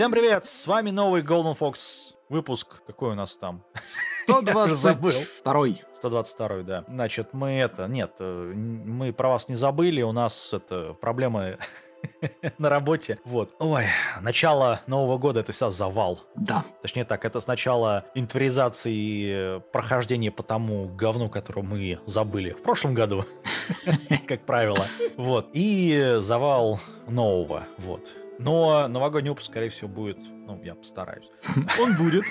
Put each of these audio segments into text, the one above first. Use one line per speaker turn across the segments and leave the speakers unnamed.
Всем привет, с вами новый Golden Fox выпуск. Какой у нас там? 122 122 да. Значит, мы это, нет, э, мы про вас не забыли, у нас это проблемы на работе. Вот. Ой, начало Нового года это вся завал.
Да.
Точнее так, это сначала инвентаризация и прохождение по тому говну, которое мы забыли в прошлом году, как правило. Вот. И завал нового. Вот. Но новогодний выпуск, скорее всего, будет... Ну, я постараюсь.
Он будет.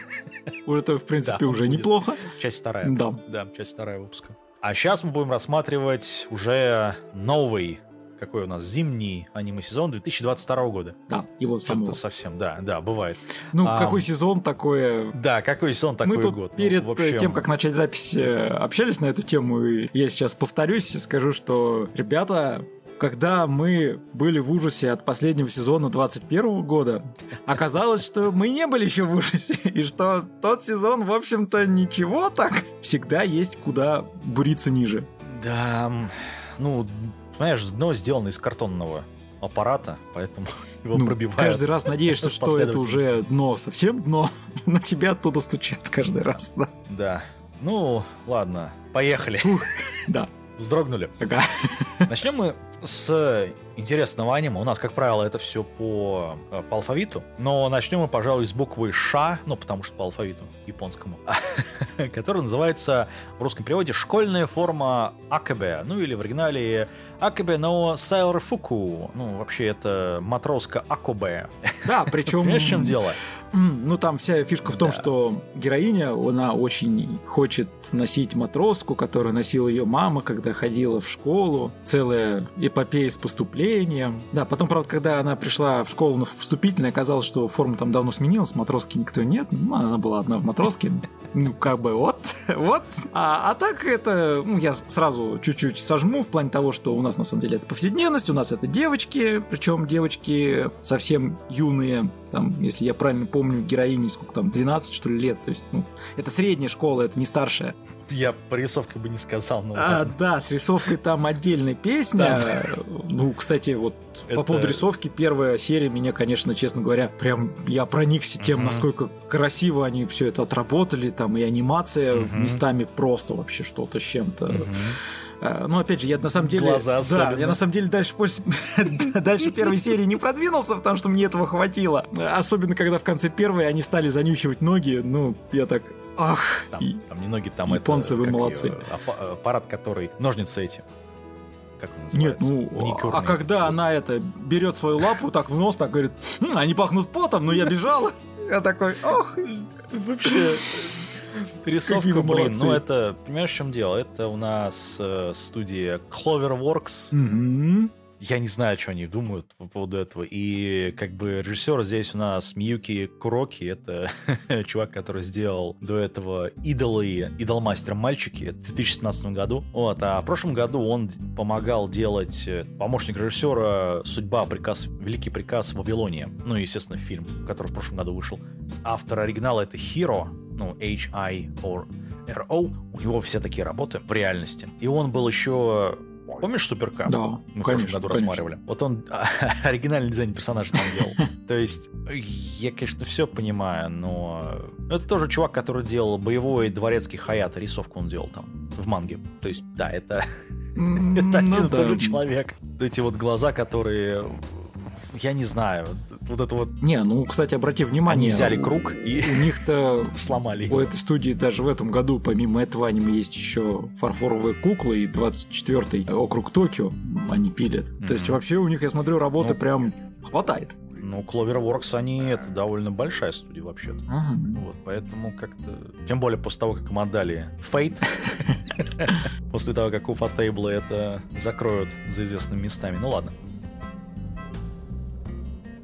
Это, в принципе, уже неплохо.
Часть вторая.
Да.
Да, часть вторая выпуска. А сейчас мы будем рассматривать уже новый какой у нас зимний аниме-сезон 2022 года.
Да, его самого.
Совсем, да, да, бывает.
Ну, а, какой сезон, такое...
Да, какой сезон, такой
Мы тут
год.
Ну, перед ну, общем... тем, как начать запись, э, общались на эту тему, и я сейчас повторюсь и скажу, что, ребята, когда мы были в ужасе от последнего сезона 21 года, оказалось, что мы не были еще в ужасе, и что тот сезон, в общем-то, ничего так. Всегда есть куда буриться ниже.
Да, ну, Понимаешь, дно сделано из картонного аппарата, поэтому его ну, пробивают.
Каждый раз надеешься, что это уже дно, совсем дно, на тебя оттуда стучат каждый раз, да.
Да. Ну, ладно, поехали.
да.
Вздрогнули.
Ага.
Начнем мы с интересного аниме. У нас, как правило, это все по, э, по алфавиту. Но начнем мы, пожалуй, с буквы Ш, ну, потому что по алфавиту японскому, который называется в русском переводе «Школьная форма Акебе», ну, или в оригинале Акебе но Сайлор Фуку. Ну, вообще, это матроска Акобе.
Да, причем...
Понимаешь, в чем дело?
Ну, там вся фишка в том, да. что героиня, она очень хочет носить матроску, которую носила ее мама, когда ходила в школу. Целая эпопея с поступлением. Да, потом, правда, когда она пришла в школу на вступительное, оказалось, что форма там давно сменилась, матроски никто нет. Ну, она была одна в матроске. Ну, как бы вот, вот. А, а так это, ну, я сразу чуть-чуть сожму в плане того, что у нас на самом деле это повседневность, у нас это девочки, причем девочки совсем юные, там, если я правильно помню, героини сколько там, 12 что ли лет, то есть, ну, это средняя школа, это не старшая.
Я по рисовке бы не сказал, но...
А, да, с рисовкой там отдельная песня. Ну, кстати, вот это... по поводу рисовки, первая серия меня, конечно, честно говоря, прям я проникся тем, насколько красиво они все это отработали, там и анимация местами просто вообще что-то с чем-то. Ну, опять же, я на самом деле...
Глаза
Да, я на самом деле дальше, после, дальше первой серии не продвинулся, потому что мне этого хватило. Особенно, когда в конце первой они стали занюхивать ноги. Ну, я так... Ах!
Там, и... там не ноги, там
Японцы,
это...
вы молодцы.
Ее, аппарат, который... Ножницы эти.
Как он Нет, ну, Маникюрный а когда она это берет свою лапу так в нос, так говорит, хм, они пахнут потом, но я бежал. Я такой, ох,
вообще Рисовка, блин, ну это, понимаешь, в чем дело? Это у нас э, студия Cloverworks.
Mm-hmm.
Я не знаю, что они думают по поводу этого. И как бы режиссер здесь у нас Миюки Куроки. Это чувак, который сделал до этого идолы, идолмастер мальчики в 2017 году. Вот, а в прошлом году он помогал делать э, помощник режиссера «Судьба. Приказ. Великий приказ Вавилония». Ну, естественно, фильм, который в прошлом году вышел. Автор оригинала это Хиро, ну, H-I or R-O, у него все такие работы в реальности. И он был еще Помнишь Суперкап?
Да,
Мы
в прошлом
году рассматривали. Вот он оригинальный дизайн персонажа там делал. То есть, я, конечно, все понимаю, но... Это тоже чувак, который делал боевой дворецкий Хаята. Рисовку он делал там, в манге. То есть, да, это... Это один и тот же человек. Эти вот глаза, которые я не знаю, вот это вот...
Не, ну, кстати, обрати внимание...
Они взяли круг и...
У них-то...
Сломали
его. У этой студии даже в этом году, помимо этого аниме, есть еще фарфоровые куклы и 24-й округ Токио они пилят. Mm-hmm. То есть вообще у них, я смотрю, работы ну, прям хватает.
Ну, Cloverworks, они это довольно большая студия вообще-то.
Uh-huh.
Вот, поэтому как-то... Тем более после того, как им отдали Fate, после того, как у Фатейбла это закроют за известными местами. Ну ладно.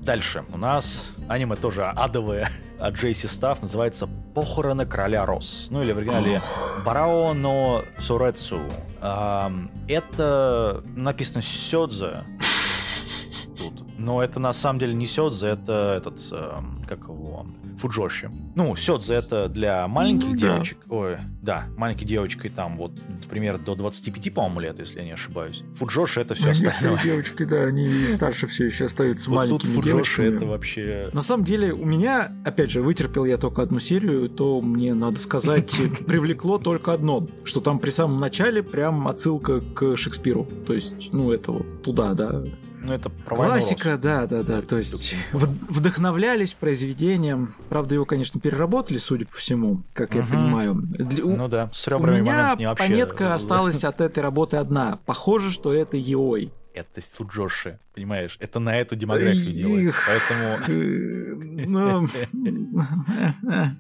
Дальше. У нас аниме тоже адовое от Джейси Стафф, называется «Похороны короля Рос». Ну или в оригинале «Барао но Сурецу». Это написано Сёдзе. Тут, но это на самом деле не Сёдзе, это этот как его, Фуджоши. Ну, Сёдзе это для маленьких
Ну, да.
девочек. Ой, да, маленькой девочкой там вот, например, до 25, по-моему, лет, если я не ошибаюсь. Фуджоши это все остальное.
девочки, да, они старше все еще остаются
Вот тут
маленькими
Фуджоши это вообще...
На самом деле, у меня, опять же, вытерпел я только одну серию, то мне, надо сказать, привлекло только одно, что там при самом начале прям отсылка к Шекспиру. То есть, ну, это вот туда, да.
Ну, это про
Классика, да, да, да. То есть вдохновлялись произведением. Правда, его, конечно, переработали, судя по всему, как я понимаю. У-
Ну да, с
у
ребрами
меня
мне вообще...
пометка осталась от этой работы одна. Похоже, что это Еой.
Это Фуджоши, понимаешь? Это на эту демографию делается. Поэтому,
Э, ну,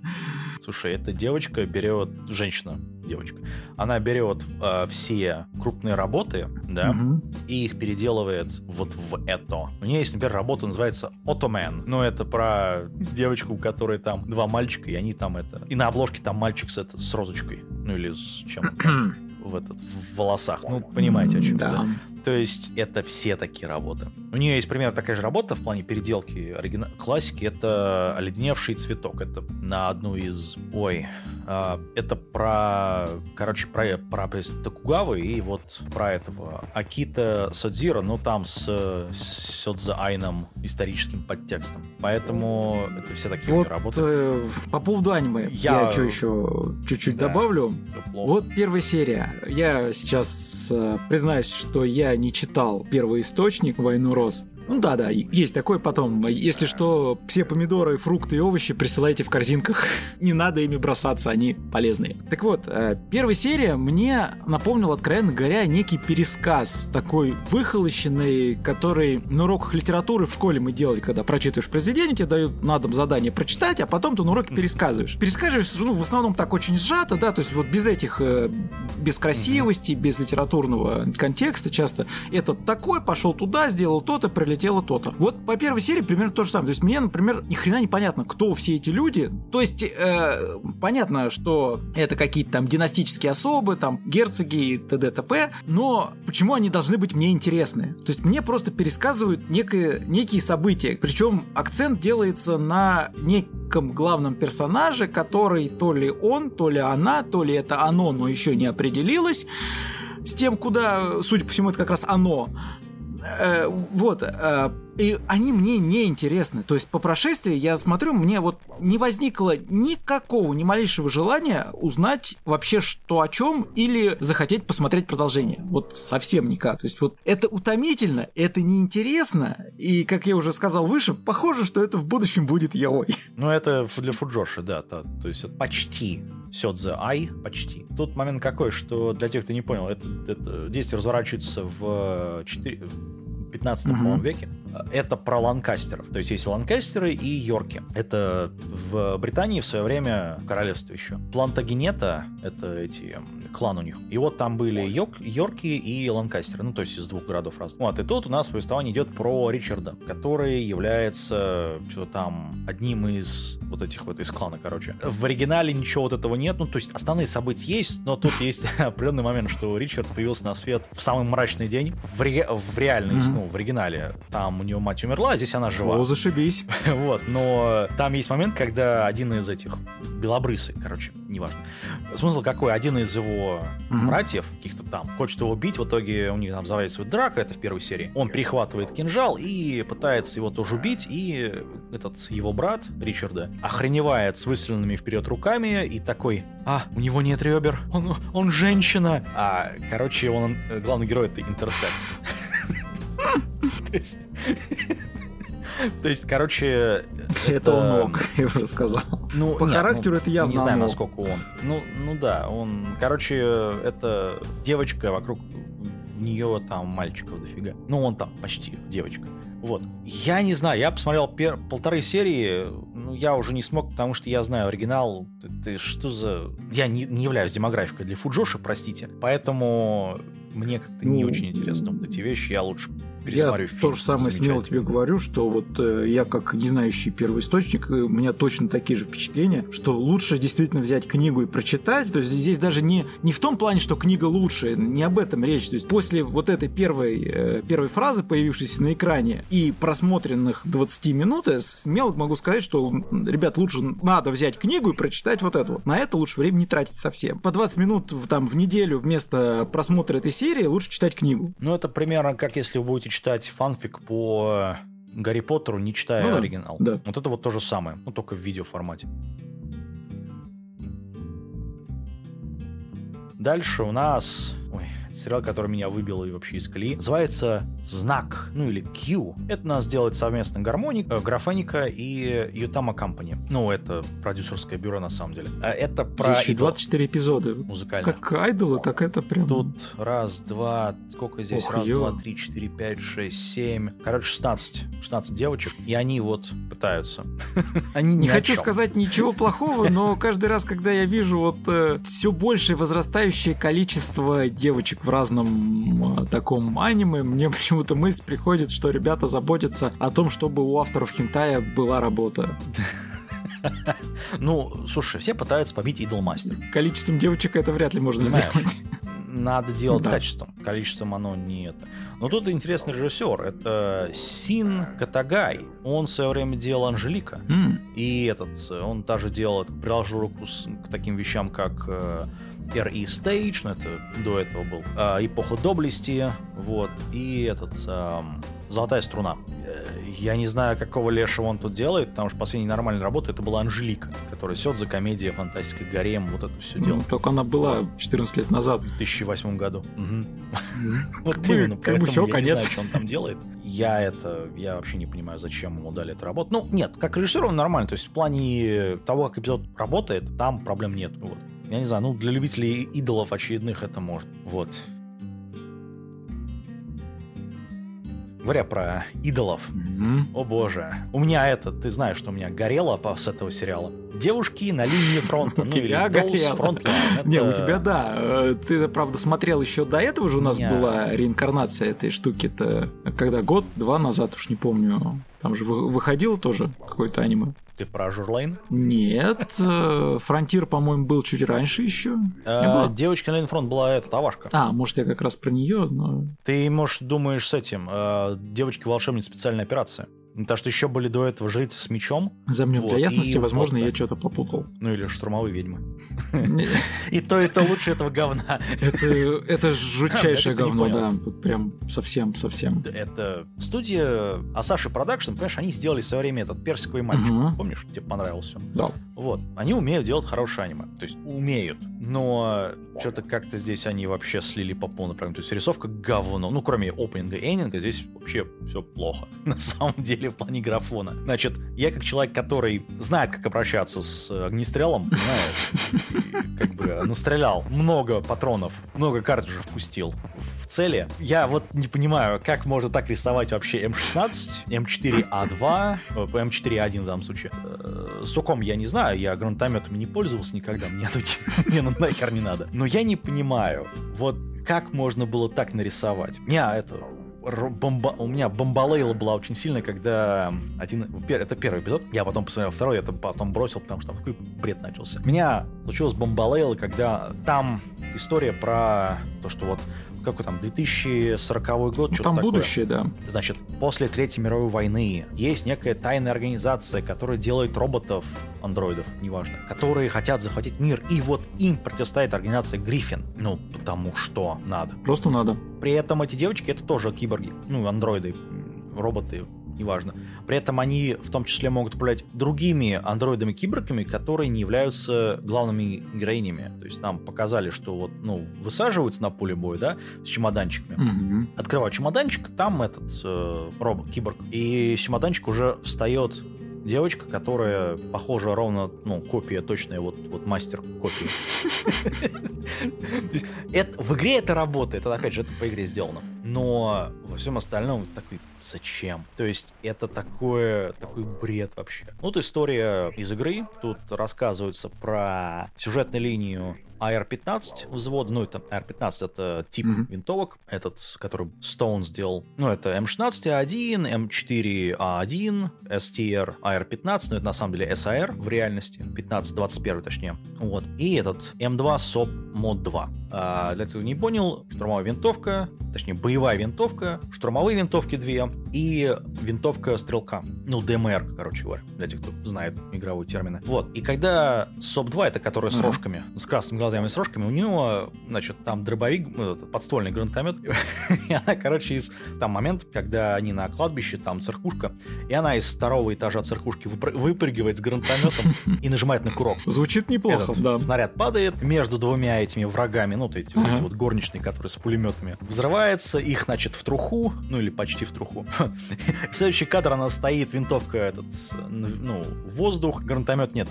слушай, эта девочка берет... Женщина, девочка. Она берет э, все крупные работы, да,
мгм.
и их переделывает вот в это. У нее есть, например, работа, называется Ottoman. Ну, это про девочку, у которой там два мальчика, и они там это... И на обложке там мальчик с, это, с розочкой. Ну, или с чем в, этот, в волосах. Ну, понимаете, о чем
Да.
да? То есть это все такие работы. У нее есть примерно такая же работа в плане переделки оригина... классики. Это оледеневший цветок. Это на одну из... Ой, а, это про... Короче, про, про Токугавы и вот про этого Акита Содзира, но там с, с Сёдзе Айном историческим подтекстом. Поэтому это все такие
Вот
работы.
э, по поводу аниме я,
Я-
что еще чуть-чуть
Да.
добавлю. Вот первая серия. Я сейчас э, признаюсь, что я не читал первый источник «Войну роз». Ну да, да, есть такой потом. Если что, все помидоры, фрукты и овощи присылайте в корзинках. Не надо ими бросаться, они полезные. Так вот, э, первая серия мне напомнила, откровенно говоря, некий пересказ, такой выхолощенный, который на уроках литературы в школе мы делали, когда прочитываешь произведение, тебе дают на дом задание прочитать, а потом ты на уроке пересказываешь. Пересказываешь, ну, в основном так очень сжато, да, то есть вот без этих, э, без красивости, без литературного контекста часто. Этот такой, пошел туда, сделал то-то, прилетело то-то. Вот по первой серии примерно то же самое. То есть мне, например, ни хрена не понятно, кто все эти люди. То есть э, понятно, что это какие-то там династические особы, там герцоги и т.д. т.п., но почему они должны быть мне интересны? То есть мне просто пересказывают некое, некие события, причем акцент делается на неком главном персонаже, который то ли он, то ли она, то ли это оно, но еще не определилось с тем, куда, судя по всему, это как раз оно. Э, вот, э, и они мне не интересны. То есть по прошествии я смотрю, мне вот не возникло никакого, ни малейшего желания узнать вообще что о чем или захотеть посмотреть продолжение. Вот совсем никак. То есть вот это утомительно, это неинтересно, и, как я уже сказал выше, похоже, что это в будущем будет яой.
Ну, это для Фуджоши, да. То, то есть это почти Сёдзе Ай, почти. Тут момент какой, что для тех, кто не понял, это, это действие разворачивается в 4, 15
Мгм.
по-моему, веке. Это про ланкастеров. То есть есть ланкастеры и йорки. Это в Британии в свое время королевство еще. Плантагенета — это эти клан у них. И вот там были йорк, йорки и ланкастеры. Ну, то есть из двух городов разных. Вот, и тут у нас повествование идет про Ричарда, который является что-то там одним из вот этих вот из клана, короче. В оригинале ничего вот этого нет. Ну, то есть основные события есть, но тут есть определенный момент, что Ричард появился на свет в самый мрачный день. В, ре- в реальной,
Мгм.
ну, в оригинале. Там нее мать умерла, а здесь она жива.
О, зашибись.
Вот, но там есть момент, когда один из этих белобрысый, короче, неважно. Смысл какой? Один из его
Мгм.
братьев, каких-то там, хочет его убить, в итоге у них там завязывается драка, это в первой серии. Он перехватывает кинжал и пытается его тоже убить, и этот его брат, Ричарда, охреневает с выстрелянными вперед руками и такой, а, у него нет ребер, он, он женщина. А, короче, он, главный герой это интерсекс. То есть- короче...
Это он ок, я уже сказал.
Ну,
По
нет,
характеру
ну,
это явно
Не знаю, насколько он. Ну, ну да, он... Короче, это девочка, вокруг нее там мальчиков дофига. Ну, он там почти девочка. Вот. Я не знаю, я посмотрел пер- полторы серии, ну, я уже не смог, потому что я знаю оригинал. Ты, ты что за... Я не, не являюсь демографикой для Фуджоши, простите. Поэтому мне как-то не
Ну,
очень интересно вот эти вещи. Я лучше пересмотрю
я
фильм.
то же самое смело тебе говорю, что вот э, я как не знающий первоисточник, э, у меня точно такие же впечатления, что лучше действительно взять книгу и прочитать. То есть здесь даже не, не в том плане, что книга лучше, не об этом речь. То есть после вот этой первой, э, первой фразы, появившейся на экране, и просмотренных 20 минут, я смело могу сказать, что, ребят, лучше надо взять книгу и прочитать вот эту. На это лучше время не тратить совсем. По 20 минут в, там в неделю вместо просмотра этой серии лучше читать книгу.
Ну, это примерно как если вы будете читать фанфик по Гарри Поттеру, не читая
Ну
оригинал.
да.
Вот это вот то же самое, ну только в видеоформате. Дальше у нас... Ой, сериал, который меня выбил и вообще из колеи. Называется «Знак», ну или «Q». Это нас делает совместно гармоник, э, Графоника и Ютама Компани. Ну, это продюсерское бюро на самом деле. А Это про
Здесь еще
идол
24 эпизода.
музыкальных.
Как айдолы, так это прям...
Тут раз, два, сколько здесь?
Ох,
раз,
ё.
два, три, четыре, пять, шесть, семь. Короче, 16. 16 девочек. И они вот пытаются. Они
Не хочу сказать ничего плохого, но каждый раз, когда я вижу вот все большее возрастающее количество девочек в разном э, таком аниме, мне почему-то мысль приходит, что ребята заботятся о том, чтобы у авторов хентая была работа.
Ну, слушай, все пытаются побить Идолмастер.
Количеством девочек это вряд ли можно сделать.
Надо делать
Да.
качеством. Количеством оно не это. Но тут интересный режиссер. Это Син Катагай. Он в свое время делал Анжелика.
М,
И этот, он даже делал, приложил руку с- к таким вещам, как э, RE Stage, ну это до этого был, а, Эпоха доблести, вот, и этот, ам, Золотая струна. Э, Я не знаю, какого лешего он тут делает, потому что последняя нормальная работа это была Анжелика, которая Сёдзе, комедия, фантастика, гарем, вот это все
ну,
делал.
Только она была 14 лет назад.
В 2008 году. Вот именно, поэтому я не знаю, что он там делает. Я это, я вообще не понимаю, зачем ему дали эту работу. Ну, нет, как режиссер он нормально, то есть в плане того, как эпизод работает, там проблем нет. Вот. Я не знаю, ну, для любителей идолов очередных это может. Вот. Говоря про идолов,
Мгм.
о боже, у меня это, ты знаешь, что у меня горело с этого сериала. Девушки на линии фронта,
У
ну
тебя горело.
Frontline.
Не, у тебя да. Э, Ты, правда, смотрел еще до этого же у нас была реинкарнация этой штуки-то. Когда год-два назад, уж не помню. Там же вы- выходило тоже какое-то аниме.
Ты про Журлейн?
Нет, э, Фронтир, по-моему, был чуть раньше еще.
Э? Девочка на линии фронта была эта Тавашка.
А, может, я как раз про нее, но...
Ты, может, думаешь с этим, э, девочки-волшебницы специальная операция. Потому что еще были до этого жрицы с мечом,
Замнем
Вот,
для ясности,
и
возможно,
просто-
я что-то попутал.
ну или штурмовые ведьмы. И то, и то лучше этого говна.
Это, это жутчайшее говно, да. Прям совсем-совсем.
Это студия Asahi Production, понимаешь, они сделали в свое время этот персиковый мальчик. Помнишь, тебе понравился?
Да.
Вот. Они умеют делать хорошее аниме. То есть умеют. Но что-то как-то здесь они вообще слили по полной программе. То есть рисовка говно. Ну, кроме опенинга и эндинга, здесь вообще все плохо. На самом деле, в плане графона. Значит, я как человек, который знает, как обращаться с огнестрелом, знаешь, как бы настрелял много патронов, много картриджей впустил в цели. Я вот не понимаю, как можно так рисовать вообще М16, М4А2, э, М4А1 в данном случае. Э, Суком я не знаю, я гранатометами не пользовался никогда, мне, мне ну нахер не надо. Но я не понимаю, вот как можно было так нарисовать. Меня это бомба... у меня бомбалейла была очень сильная, когда один... Это первый эпизод, я потом посмотрел второй, я это потом бросил, потому что там такой бред начался. У меня случилось бомбалейла, когда там история про то, что вот какой там 2040 год,
Ну,
что-то
Там
такое.
будущее, да.
Значит, после Третьей мировой войны есть некая тайная организация, которая делает роботов, андроидов, неважно, которые хотят захватить мир. И вот им противостоит организация Гриффин. Ну, потому что надо.
Просто надо.
При этом эти девочки это тоже киборги, ну, андроиды, роботы, неважно. При этом они в том числе могут управлять другими андроидами-киборгами, которые не являются главными героинями. То есть нам показали, что вот, ну, высаживаются на поле боя, да, с чемоданчиками.
Мгм.
Открываю чемоданчик, там этот э, робот, киборг. И с чемоданчика уже встает девочка, которая похожа ровно, ну, копия точная, вот, вот мастер копии. В игре это работает, это опять же, это по игре сделано. но во всем остальном такой зачем? То есть это такое, такой бред вообще. Вот история из игры. Тут рассказывается про сюжетную линию AR-15 взвода, ну это AR-15 это тип mm-hmm. винтовок, этот, который Stone сделал. Ну это M16A1, M4A1, STR AR-15, но это на самом деле SAR в реальности, 15-21 точнее. Вот. И этот M2 SOP Mod 2. А, для тех, кто не понял, штурмовая винтовка, точнее боевая винтовка, штурмовые винтовки две и винтовка стрелка. Ну, ДМР, короче говоря, для тех, кто знает игровые термины. Вот. И когда СОП 2, это которая с рожками, с красными глазами и с рожками, у него, значит, там дробовик, ну, подствольный гранатомет, и она, короче, из там момент, когда они на кладбище, там церкушка, и она из второго этажа церкушки выпрыгивает с гранатометом и нажимает на курок.
Звучит неплохо,
Этот
да.
Снаряд падает между двумя этими врагами, ну, вот эти, вот, эти вот горничные, которые с пулеметами, взрывается, их, значит, в труху, ну, или почти в труху. Следующий кадр, она стоит, винтовка этот, ну, воздух, гранатомет нет.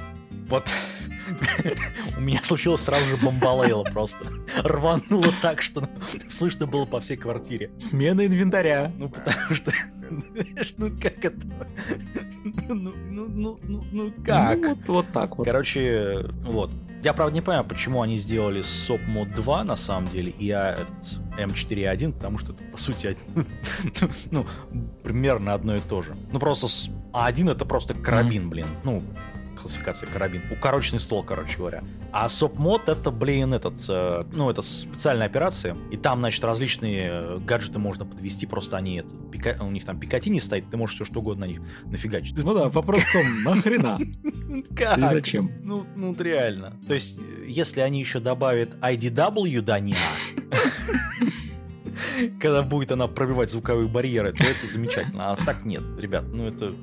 Вот у меня случилось сразу же бомбалейло просто. Рвануло так, что слышно было по всей квартире.
Смена инвентаря.
Ну, потому что... Ну, как это? Ну, ну, ну, ну, ну как?
Ну, вот, вот так вот.
Короче, вот. Я, правда, не понимаю, почему они сделали SOP Mod 2, на самом деле, и я этот M4.1, потому что это, по сути, ну, примерно одно и то же. Ну, просто А1 это просто карабин, блин. Ну, классификация карабин. Укороченный ствол, короче говоря. А СОП-мод это, блин, этот, э, ну, это специальная операция. И там, значит, различные э, гаджеты можно подвести, просто они, это, пика... у них там пикатини стоит, ты можешь все что угодно на них нафигачить.
Ну да, вопрос в том, нахрена?
Как?
И зачем?
Ну, ну, реально. То есть, если они еще добавят IDW до дня, когда будет она пробивать звуковые барьеры, то это замечательно. А так нет, ребят, ну это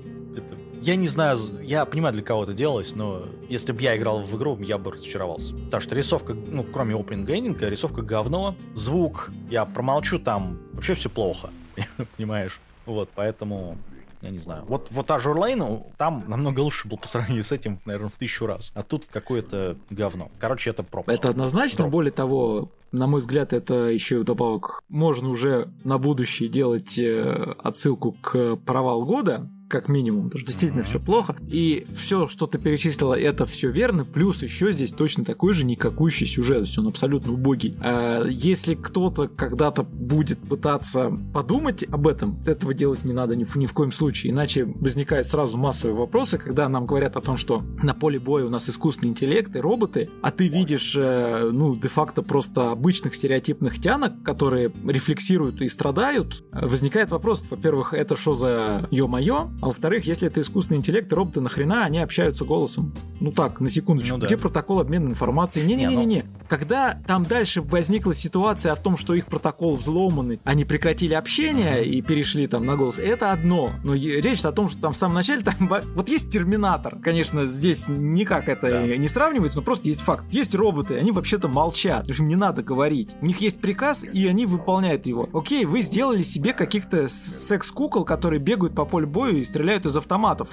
я не знаю, я понимаю, для кого это делалось, но если бы я играл в игру, я бы разочаровался. Потому что рисовка, ну, кроме опенинга эндинга, рисовка говно, звук, я промолчу, там вообще все плохо, понимаешь? Вот, поэтому я не знаю. Вот, вот Azure Lane, там намного лучше был по сравнению с этим, наверное, в тысячу раз. А тут какое-то говно. Короче, это пропуск.
Это однозначно. Дроп. Более того, на мой взгляд, это еще и вдобавок можно уже на будущее делать э, отсылку к провал года, как минимум, потому что действительно все плохо. И все, что ты перечислила, это все верно. Плюс еще здесь точно такой же никакущий сюжет, то есть он абсолютно убогий. А если кто-то когда-то будет пытаться подумать об этом, этого делать не надо ни в, ни в коем случае, иначе возникают сразу массовые вопросы, когда нам говорят о том, что на поле боя у нас искусственный интеллект и роботы, а ты видишь, э, ну, де-факто просто обычных стереотипных тянок, которые рефлексируют и страдают, возникает вопрос, во-первых, это что за ё-моё, а во-вторых, если это искусственный интеллект, роботы нахрена они общаются голосом? Ну так, на секундочку. Ну, да. Где протокол обмена информацией? Не-не-не-не. Ну... Когда там дальше возникла ситуация о том, что их протокол взломанный, они прекратили общение uh-huh. и перешли там на голос, это одно. Но речь о том, что там в самом начале там вот есть терминатор. Конечно, здесь никак это да. не сравнивается, но просто есть факт. Есть роботы, они вообще-то молчат. Им не надо говорить. У них есть приказ, и они выполняют его. Окей, вы сделали себе каких-то секс-кукол, которые бегают по полю боя и стреляют из автоматов.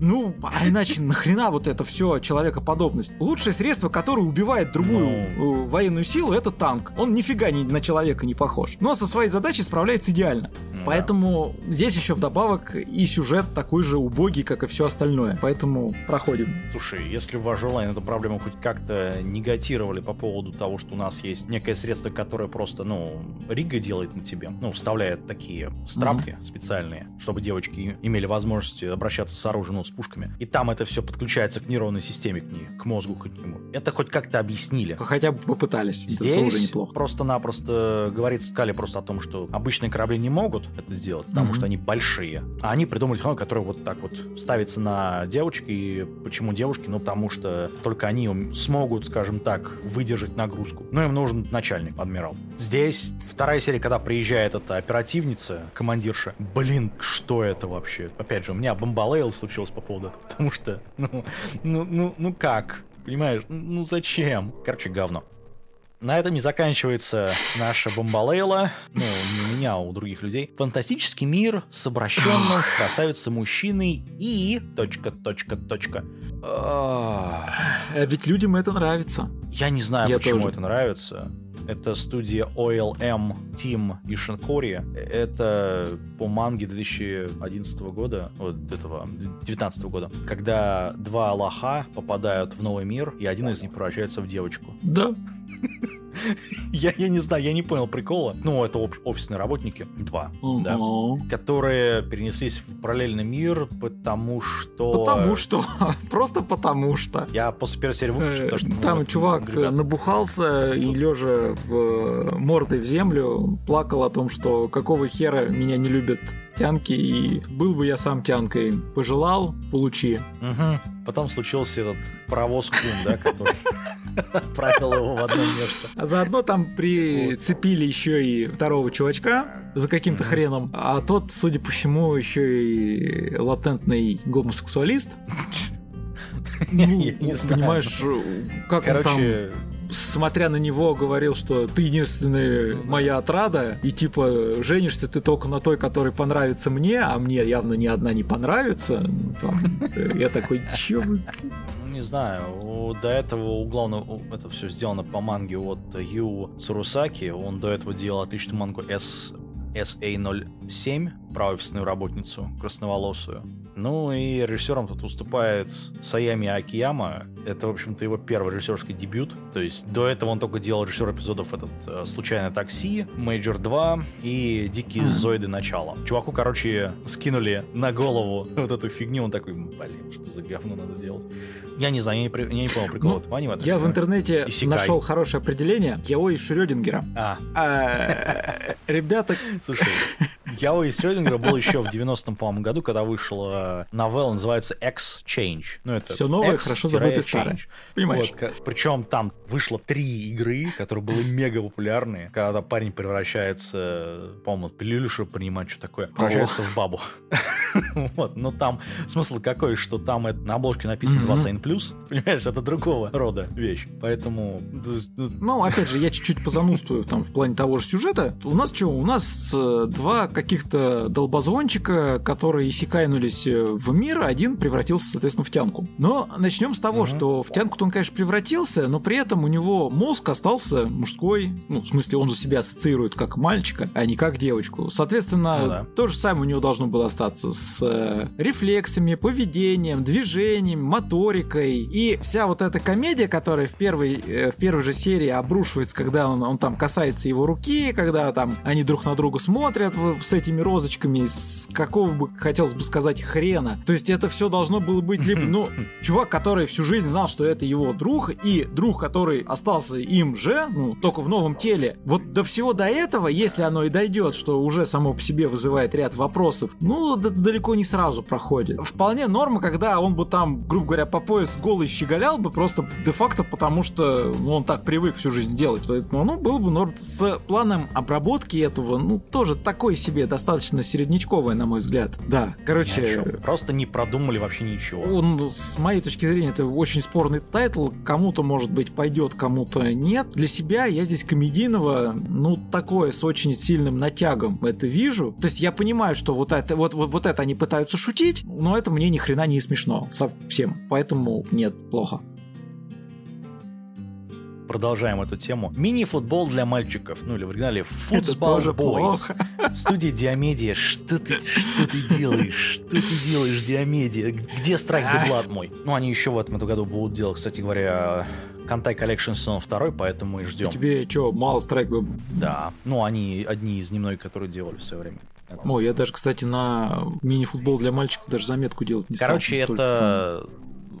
Ну, а иначе нахрена вот это все человекоподобность? Лучшее средство, которое убивает другую ну... военную силу, это танк. Он нифига не, на человека не похож. Но со своей задачей справляется идеально. Ну, Поэтому здесь еще вдобавок и сюжет такой же убогий, как и все остальное. Поэтому проходим.
Слушай, если в Ажелайн эту проблему хоть как-то негатировали по поводу того, что у нас есть некое средство, которое просто, ну, Рига делает на тебе, ну, вставляет такие страпки mm-hmm. специальные, чтобы девочки имели возможность обращаться с оружием, ну, с пушками. И там это все подключается к нейронной системе, к ней, к мозгу, к нему. Это хоть как-то объяснили.
Хотя бы попытались.
Здесь это уже неплохо. просто-напросто говорит Скали просто о том, что обычные корабли не могут это сделать, потому mm-hmm. что они большие. А они придумали технологию, которая вот так вот ставится на девочки. И почему девушки? Ну, потому что только они смогут, скажем так, выдержать нагрузку. Но им нужен начальник, адмирал. Здесь вторая серия, когда приезжает эта оперативница, командирша. Блин, что это вообще? Опять же, у меня бомбалейл случилось по поводу этого, потому что, ну, ну, ну, ну как? Понимаешь, ну зачем? Короче, говно. На этом не заканчивается наша бомбалейла. Ну, не у меня, а у других людей. Фантастический мир с обращенным красавицей мужчиной и... Точка, точка, точка.
А ведь людям это нравится.
Я не знаю, Я почему тоже. это нравится. Это студия OLM, Team и Шинкори. Это по манге 2011 года, вот этого, 19 года, когда два лоха попадают в новый мир, и один из них превращается в девочку.
Да.
Я, я не знаю, я не понял прикола. Ну, это об- офисные работники, два, да,
Мгм.
которые перенеслись в параллельный мир, потому что...
Потому что. Просто потому что.
Я после первой серии выключил,
Э,
потому что...
Там чувак
ребят,
э, набухался и лежа в э, мордой в землю плакал о том, что какого хера меня не любят тянки, и был бы я сам тянкой. Пожелал, получи.
мгм. Потом случился этот паровоз Кун, да, который отправил его в одно место.
А заодно там прицепили еще и второго чувачка за каким-то хреном, а тот, судя по всему, еще и латентный гомосексуалист. Ну, понимаешь, как он там смотря на него, говорил, что ты единственная моя отрада, и типа женишься ты только на той, которая понравится мне, а мне явно ни одна не понравится. Ну, э, Я такой, чё вы?
ну, не знаю, до этого у главного это все сделано по манге от Ю Цурусаки. Он до этого делал отличную мангу S SA07 про офисную работницу красноволосую. Ну и режиссером тут выступает Саями Акияма. Это, в общем-то, его первый режиссерский дебют. То есть до этого он только делал режиссер эпизодов этот э, «Случайное такси», «Мейджор 2» и «Дикие зоиды. Начало». Чуваку, короче, скинули на голову вот эту фигню. Он такой, блин, что за говно надо делать? Я не знаю, я не, я не понял прикола
Ну,
этого аниме.
Я в интернете нашел хорошее определение. Яой Шрёдингера.
А,
А, Ребята,
слушай, Яо из Срёдингера был еще в 90-м, по-моему, году, когда вышла новелла, называется X-Change. Ну, это
Всё новое,
X
хорошо забытое старое. Понимаешь?
причем там вышло три игры, которые были мега популярные. Когда парень превращается, по-моему, пилюлю, чтобы принимать, что такое, превращается в бабу. Вот, но там смысл какой, что там это, на обложке написано
Мгм.
21 плюс, понимаешь, это другого рода вещь. Поэтому д-
Ну, опять же, я чуть-чуть позанудствую там в плане того же сюжета. У нас что? У нас э, два каких-то долбозвончика, которые иссякайнулись э, в мир, один превратился, соответственно, в тянку. Но начнем с того,
Мгм.
что в тянку-то он, конечно, превратился, но при этом у него мозг остался мужской. Ну, в смысле, он же себя ассоциирует как мальчика, а не как девочку. Соответственно,
Ну да.
то же самое у него должно было остаться с э, рефлексами, поведением, движением, моторикой. И вся вот эта комедия, которая в первой, э, в первой же серии обрушивается, когда он, он там касается его руки, когда там они друг на друга смотрят в- с этими розочками, с какого бы, хотелось бы сказать, хрена. То есть это все должно было быть либо, ну, чувак, который всю жизнь знал, что это его друг, и друг, который остался им же, ну, только в новом теле. Вот до всего до этого, если оно и дойдет, что уже само по себе вызывает ряд вопросов, ну, это далеко не сразу проходит. Вполне норма, когда он бы там, грубо говоря, по пояс голый щеголял бы, просто де-факто потому, что ну, он так привык всю жизнь делать. Ну, ну, было бы норм. С планом обработки этого, ну, тоже такой себе, достаточно середнячковое, на мой взгляд. Да, короче...
Просто не продумали вообще ничего.
Он, с моей точки зрения, это очень спорный тайтл. Кому-то, может быть, пойдет, кому-то нет. Для себя я здесь комедийного, ну, такое, с очень сильным натягом это вижу. То есть я понимаю, что вот это, вот, вот, вот это они пытаются шутить, но это мне ни хрена не смешно совсем. Поэтому нет, плохо.
Продолжаем эту тему. Мини-футбол для мальчиков. Ну или в оригинале Boys.
плохо.
Студия Диамедия. Что ты, что ты делаешь? Что ты делаешь, Диамедия? Где страйк. Деблад мой? Ну, они еще в этом году будут делать, кстати говоря, Кантай Collection сезон второй, поэтому и ждем.
Тебе что, мало страйк?
Да. Ну, они одни из немногих, которые делали все время.
Ой, я даже, кстати, на мини-футбол для мальчиков даже заметку делать не стал.
Короче, это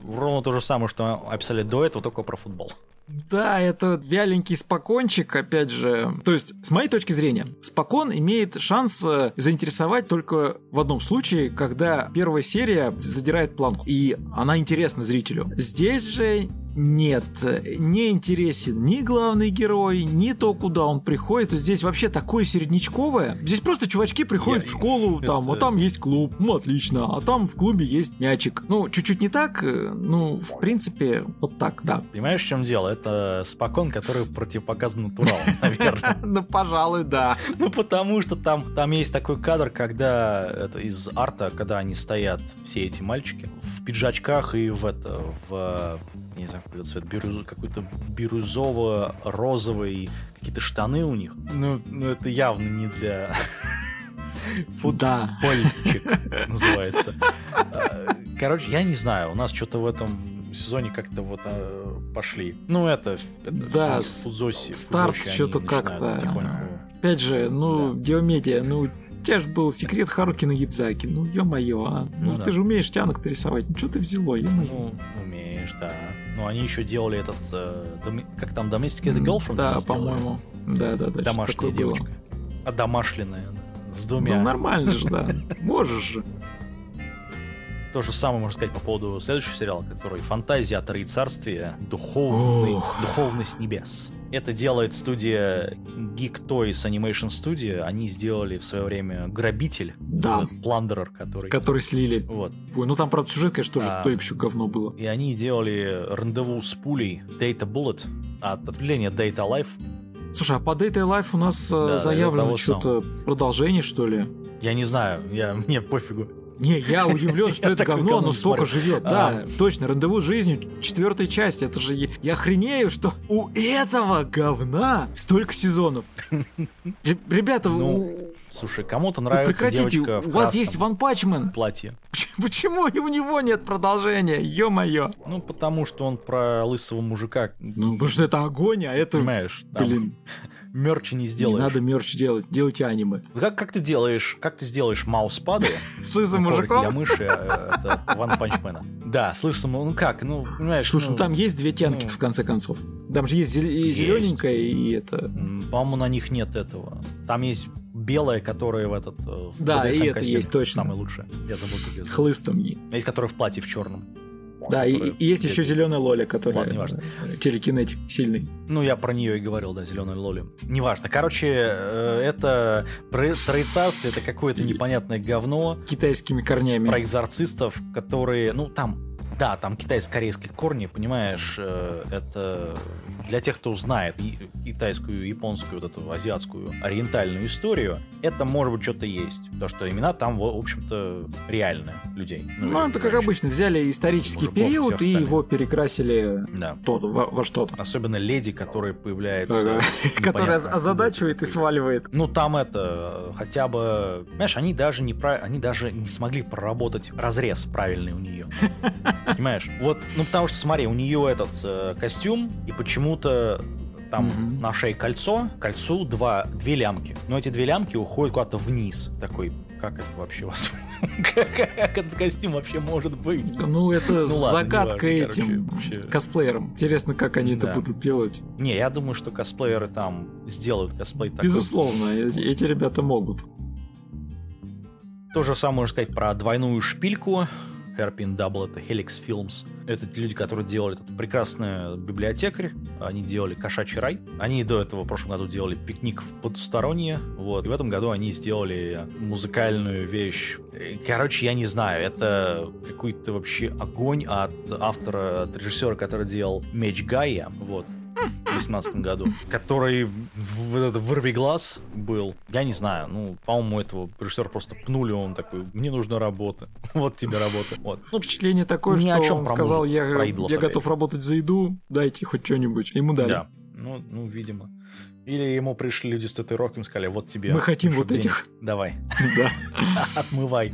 ровно то же самое, что описали до этого, только про футбол.
Да, это вяленький спокончик, опять же. То есть, с моей точки зрения, спокон имеет шанс э, заинтересовать только в одном случае, когда первая серия задирает планку, и она интересна зрителю. Здесь же нет, не интересен ни главный герой, ни то, куда он приходит. Здесь вообще такое середнячковое. Здесь просто чувачки приходят
Я-
в школу, там, а
это-
там есть клуб, ну отлично, а там в клубе есть мячик. Ну, чуть-чуть не так, э, ну, в принципе, вот так, да.
Понимаешь, в чем дело? это спокон, который противопоказан натурал, наверное.
Ну, пожалуй, да.
Ну, потому что там, там есть такой кадр, когда это из арта, когда они стоят, все эти мальчики, в пиджачках и в это, в не знаю, какой цвет, бирюз, какой-то бирюзово-розовый, какие-то штаны у них. Ну, ну это явно не для футбольчик называется. А, короче, я не знаю, у нас что-то в этом сезоне как-то вот а, пошли. Ну, это, это
да,
Фудзоси.
Старт что-то как-то. Опять же, ну, да. Диомедиа, ну, у тебя же был секрет Харуки Нагидзаки. Ну, ё-моё, а. Ну, ну да. ты же умеешь тянок рисовать. Ну, что ты взяло, ё-моё.
Ну, умеешь, да. Ну, они еще делали этот, э, доми... как там, Domesticated Girlfriend?
Да, по-моему. Да, да, да.
Домашняя девочка. Было. А домашленная, с двумя.
Ну, нормально же, да. Можешь же.
То же самое можно сказать по поводу следующего сериала, который «Фантазия от Троицарствия. Духовный, духовность небес». Это делает студия Geek Toys Animation Studio. Они сделали в свое время «Грабитель».
Да.
Пландерер, который...
Который слили.
Вот.
Ой, ну там, правда, сюжет, конечно, тоже а, то еще говно было.
И они делали «Рандеву с пулей» Data Bullet от ответвления Data Life.
Слушай, а по Data Life у нас э, да, заявлено что-то продолжение, что ли?
Я не знаю, я, мне пофигу.
Не, я удивлен, что это говно, оно столько живет. Да, точно, рандеву с жизнью, четвертая часть. Это же я охренею, что у этого говна столько сезонов. Ребята,
ну, слушай, кому-то нравится прекратите,
у вас есть Ван Пачмен.
Платье.
Почему у него нет продолжения? Ё-моё.
Ну, потому что он про лысого мужика.
Ну, потому что это огонь, а это...
Понимаешь, блин мерча не сделаешь.
Не надо мерч делать, делайте аниме.
Как, как ты делаешь, как ты сделаешь мауспады?
С лысым мужиком?
Для мыши, э, это One Punch Man. Да, с лысым, ну как, ну, понимаешь.
Слушай, ну, там есть две тянки ну, в конце концов. Там же есть зелененькая, и это...
По-моему, на них нет этого. Там есть белая, которая в этот... Э, в
да, и это есть точно.
Самое лучшее. Я забыл, как
Хлыстом.
Есть, которая в платье в черном.
Да, и, и есть еще зеленая Лоля, которая Ладно, неважно. телекинетик сильный.
Ну, я про нее и говорил, да, зеленая Лоля. Неважно. Короче, э, это троицарство, это какое-то непонятное говно.
Китайскими корнями.
Про экзорцистов, которые, ну, там да, там китайско-корейские корни, понимаешь, э, это для тех, кто знает китайскую, японскую, вот эту азиатскую, ориентальную историю, это может быть что-то есть. То, что имена там, в общем-то, реальные людей.
Ну, ну это как обычно, взяли исторический период и его перекрасили да. то, во, во что-то.
Особенно леди, которая появляется.
Которая озадачивает и сваливает.
Ну, там это хотя бы... Знаешь, они даже не, они даже не смогли проработать разрез правильный у нее. Понимаешь? Вот, ну потому что, смотри, у нее этот э, костюм, и почему-то там mm-hmm. на шее кольцо, кольцу два, две лямки. Но эти две лямки уходят куда-то вниз. Такой, как это вообще вас? как этот костюм вообще может быть?
Ну, это ну, загадка этим косплеерам. Интересно, как они это будут делать.
Не, я думаю, что косплееры там сделают косплей такой.
Безусловно, эти ребята могут.
То же самое можно сказать про двойную шпильку. Hairpin Double, это Helix Films. Это люди, которые делали этот прекрасный библиотекарь. Они делали Кошачий рай. Они до этого в прошлом году делали Пикник в потустороннее. Вот. И в этом году они сделали музыкальную вещь. Короче, я не знаю, это какой-то вообще огонь от автора, от режиссера, который делал Меч Гая. Вот 2018 году, который в этот вырви глаз был. Я не знаю, ну, по-моему, этого режиссера просто пнули, он такой, мне нужна работа. вот тебе работа. Вот.
Ну, Впечатление такое, Ни что он сказал, я, я готов работать за еду, дайте хоть что-нибудь. Ему дали. Да,
ну, ну, видимо. Или ему пришли люди с татуировками и сказали, вот тебе.
Мы хотим вот этих.
Давай.
Да.
Отмывай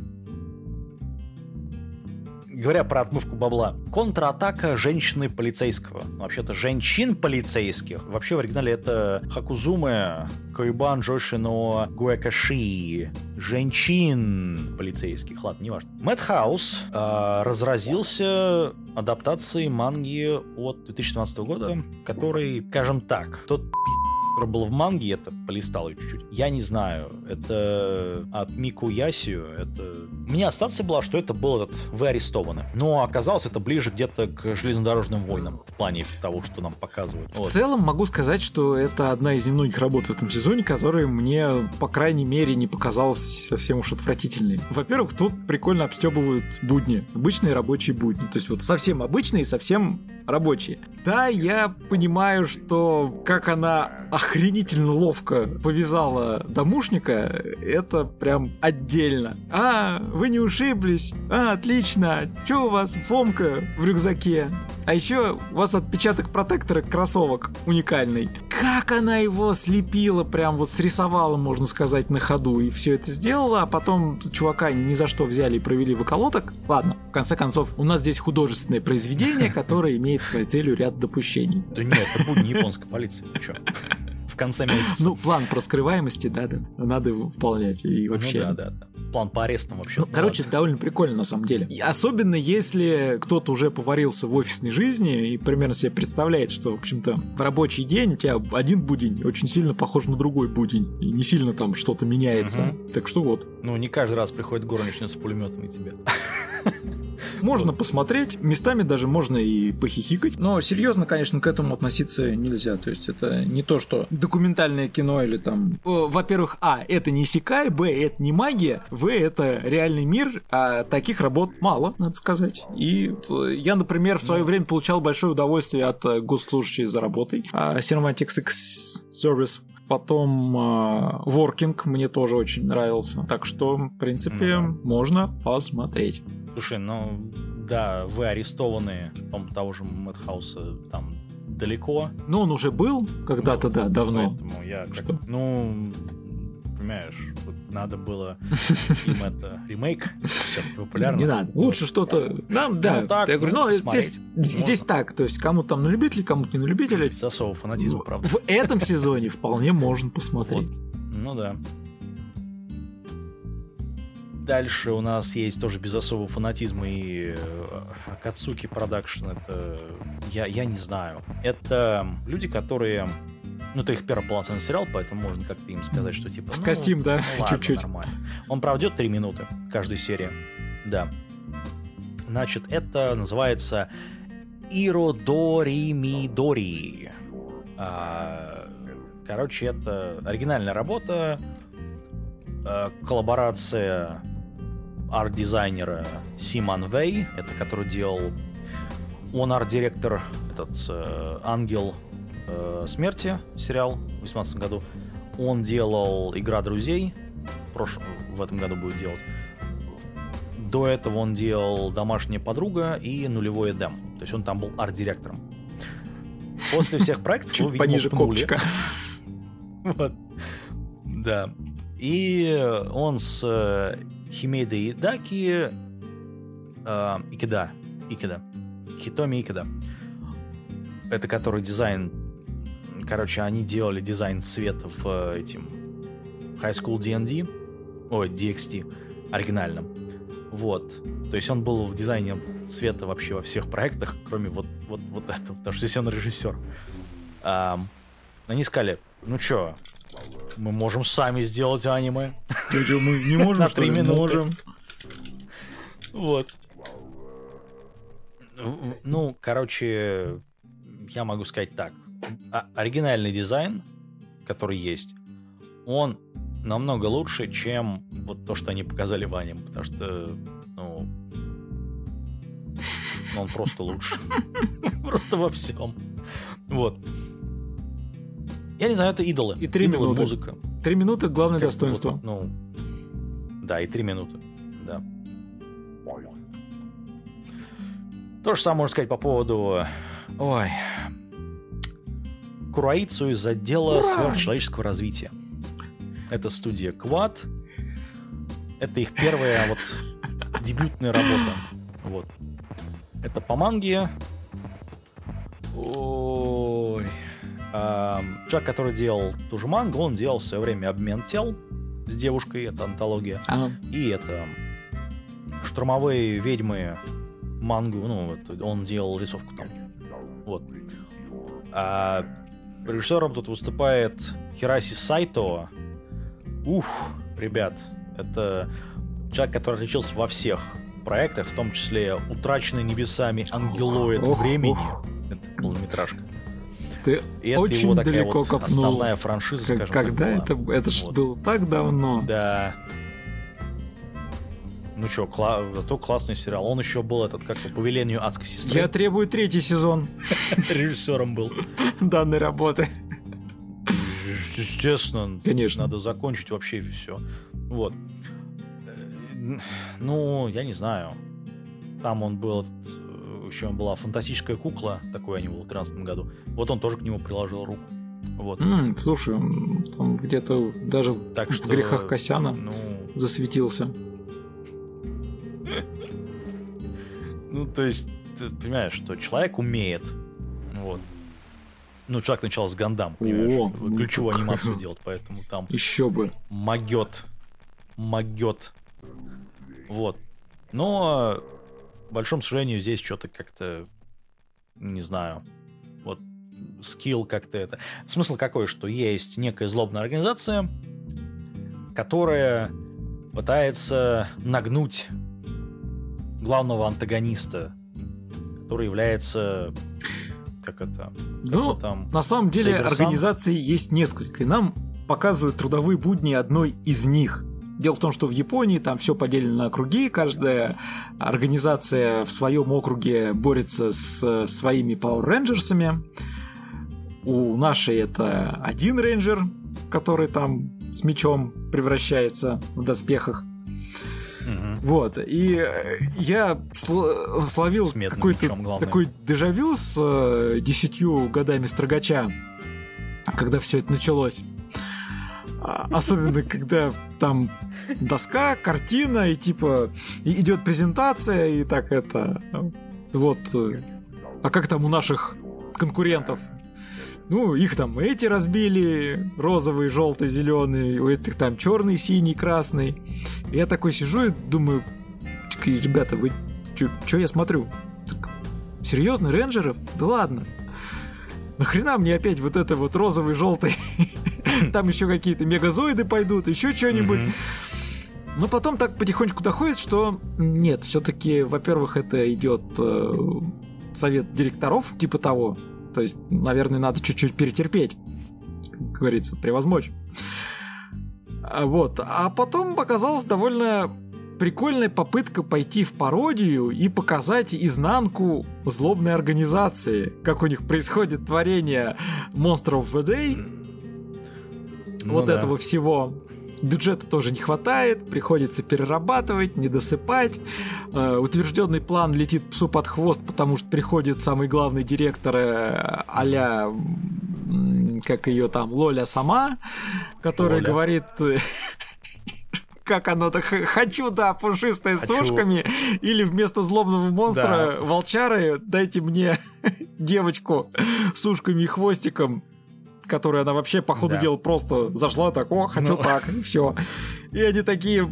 говоря про отмывку бабла, контратака женщины полицейского. Вообще-то женщин полицейских. Вообще в оригинале это Хакузуме Коибан Джошино Гуэкаши. Женщин полицейских. Ладно, неважно. Мэтт Хаус э, разразился адаптацией манги от 2017 года, который, скажем так, тот который был в манге, это полистал ее чуть-чуть. Я не знаю, это от Мику Ясию, это... У меня ассоциация была, что это был этот «Вы арестованы». Но оказалось, это ближе где-то к железнодорожным войнам в плане того, что нам показывают.
В вот. целом могу сказать, что это одна из немногих работ в этом сезоне, которая мне, по крайней мере, не показалась совсем уж отвратительной. Во-первых, тут прикольно обстебывают будни. Обычные рабочие будни. То есть вот совсем обычные, совсем рабочие. Да, я понимаю, что как она охренительно ловко повязала домушника, это прям отдельно. А, вы не ушиблись? А, отлично. Че у вас, Фомка в рюкзаке? А еще у вас отпечаток протектора кроссовок уникальный. Как она его слепила, прям вот срисовала, можно сказать, на ходу, и все это сделала, а потом чувака ни за что взяли и провели в околоток. Ладно, в конце концов, у нас здесь художественное произведение, которое имеет своей целью ряд допущений.
Да нет, это будет не японская полиция, ты чё? Конце месяца.
Ну, план про скрываемости, да, да, надо выполнять. И вообще...
Ну, да, да, да. План по арестам вообще.
Ну, короче, это довольно прикольно на самом деле. И особенно если кто-то уже поварился в офисной жизни и примерно себе представляет, что, в общем-то, в рабочий день у тебя один будень очень сильно похож на другой будень. И не сильно там что-то меняется. Угу. Так что вот.
Ну, не каждый раз приходит горничная с пулеметом и тебе.
Можно посмотреть, местами даже можно и похихикать. Но серьезно, конечно, к этому относиться нельзя. То есть это не то, что документальное кино или там... Во-первых, а, это не Сикай, б, это не магия, в, это реальный мир, а таких работ мало, надо сказать. И я, например, в свое время получал большое удовольствие от э, госслужащей за работой. А X Service Потом э, Working мне тоже очень нравился. Так что, в принципе, mm-hmm. можно посмотреть.
Слушай, ну да, вы арестованы, по того же Мэтхауса там далеко.
Ну, он уже был когда-то, ну, да, давно.
Поэтому я как... Ну, понимаешь, вот надо было им это ремейк, сейчас популярно.
Не надо, лучше что-то, да, да, ну, так, я говорю, ну, здесь, здесь так, то есть кому там на любителей, кому-то не на любителей.
Без особого фанатизма, правда.
В этом сезоне вполне можно посмотреть.
Ну да. Дальше у нас есть тоже без особого фанатизма и э, Кацуки Production. Это я, я не знаю. Это люди, которые ну, это их первый полноценный сериал, поэтому можно как-то им сказать, что типа...
Скостим,
ну,
да,
ну,
чуть-чуть.
нормально. Он проведет три минуты каждой серии. Да. Значит, это называется Иродори Мидори. А, короче, это оригинальная работа, а, коллаборация арт-дизайнера Симон Вей, это который делал он арт-директор, этот э, Ангел э, смерти сериал в 2018 году. Он делал Игра друзей, прош... в этом году будет делать. До этого он делал Домашняя подруга и Нулевой Эдем. То есть он там был арт-директором. После всех проектов
Чуть его, пониже копчика.
Вот. Да. И он с э, Химейда Идаки э, Икеда. Икеда. Хитоми Икеда. Это который дизайн Короче, они делали дизайн цвета в э, этим High School D&D, ой, DXT, оригинальном. Вот. То есть он был в дизайне цвета вообще во всех проектах, кроме вот, вот, вот этого, потому что здесь он режиссер. А, они сказали, ну чё, мы можем сами сделать аниме.
Чё, мы не можем,
На три минуты.
Можем.
Вот. Ну, короче, я могу сказать так оригинальный дизайн, который есть, он намного лучше, чем вот то, что они показали в аниме, потому что, ну, он просто лучше. Просто во всем. Вот. Я не знаю, это идолы.
И три
идолы,
минуты.
музыка.
Три минуты главное как достоинство.
Вот, ну, да, и три минуты. Да. То же самое можно сказать по поводу... Ой, Кураицу из отдела сверхчеловеческого развития. Это студия Квад. Это их первая вот дебютная работа. Вот. Это по манге. Ой. А, человек, который делал ту же мангу, он делал в свое время обмен тел с девушкой, это антология.
Ага.
И это штурмовые ведьмы мангу, ну, вот, он делал рисовку там. Вот. А Режиссером тут выступает Хираси Сайто. Ух, ребят, это человек, который отличился во всех проектах, в том числе «Утраченный небесами ангелоид ох, времени». Ох. Это полнометражка.
Ты И это очень его такая далеко вот копнул.
основная франшиза, как, скажем
Когда так, это? Это ж вот. было так давно.
Да. Ну что, кла- зато классный сериал. Он еще был этот, как по повелению адской сестры.
Я требую третий сезон
режиссером был.
данной работы.
Естественно.
Конечно.
Надо закончить вообще все. Вот. Э, Ну, я не знаю. Там он был, э, еще была фантастическая кукла, такой они был в 2013 году. Вот он тоже к нему приложил руку. Вот.
М, слушай, он там где-то даже
Так
в
что,
грехах Косяна
Ну,
засветился.
Ну, то есть, ты понимаешь, что человек умеет. Вот. Ну, человек начал с Гандам, понимаешь,
О, ну
ключевую
так.
анимацию делать, поэтому там
Еще бы.
могет. Могет. Вот. Но, к большому сожалению, здесь что-то как-то, не знаю, вот скилл как-то это. Смысл какой, что есть некая злобная организация, которая пытается нагнуть главного антагониста, который является как это,
Ну,
там
На самом деле организаций есть несколько, и нам показывают трудовые будни одной из них. Дело в том, что в Японии там все поделено на округи, каждая организация в своем округе борется с э, своими Power Rangers. У нашей это один рейнджер, который там с мечом превращается в доспехах.
Мгм.
Вот, и э, я сл- словил
С медным
какой-то такой дежавю с э, десятью годами строгача, когда все это началось. А, Особенно, когда там доска, картина, и типа идет презентация, и так это... Вот. э, А как там у наших конкурентов? Ну, их там эти разбили, розовый, желтый, зеленый, у этих там черный, синий, красный. Я такой сижу и думаю, «Так, ребята, вы что я смотрю? Так, серьезно, рейнджеров? Да ладно. Нахрена мне опять вот это вот розовый, желтый? Там еще какие-то мегазоиды пойдут, еще что-нибудь. Но потом так потихонечку доходит, что нет, все-таки, во-первых, это идет э, совет директоров, типа того. То есть, наверное, надо чуть-чуть перетерпеть, как говорится, превозмочь. А Вот. А потом показалась довольно прикольная попытка пойти в пародию и показать изнанку злобной организации, как у них происходит творение монстров в Day,
Ну
вот
да.
этого всего. Бюджета тоже не хватает, приходится перерабатывать, не досыпать. Э, утвержденный план летит псу под хвост, потому что приходит самый главный директор э, а-ля, м, как ее там, Лоля сама, которая
Лоля.
говорит... Как оно-то? Хочу, да, пушистое с
Хочу.
ушками. Или вместо злобного монстра
Да.
волчары дайте мне девочку с ушками и хвостиком которая она вообще, по ходу
Да.
дела, просто зашла так, о, хочу
Ну.
так, и все. И они такие,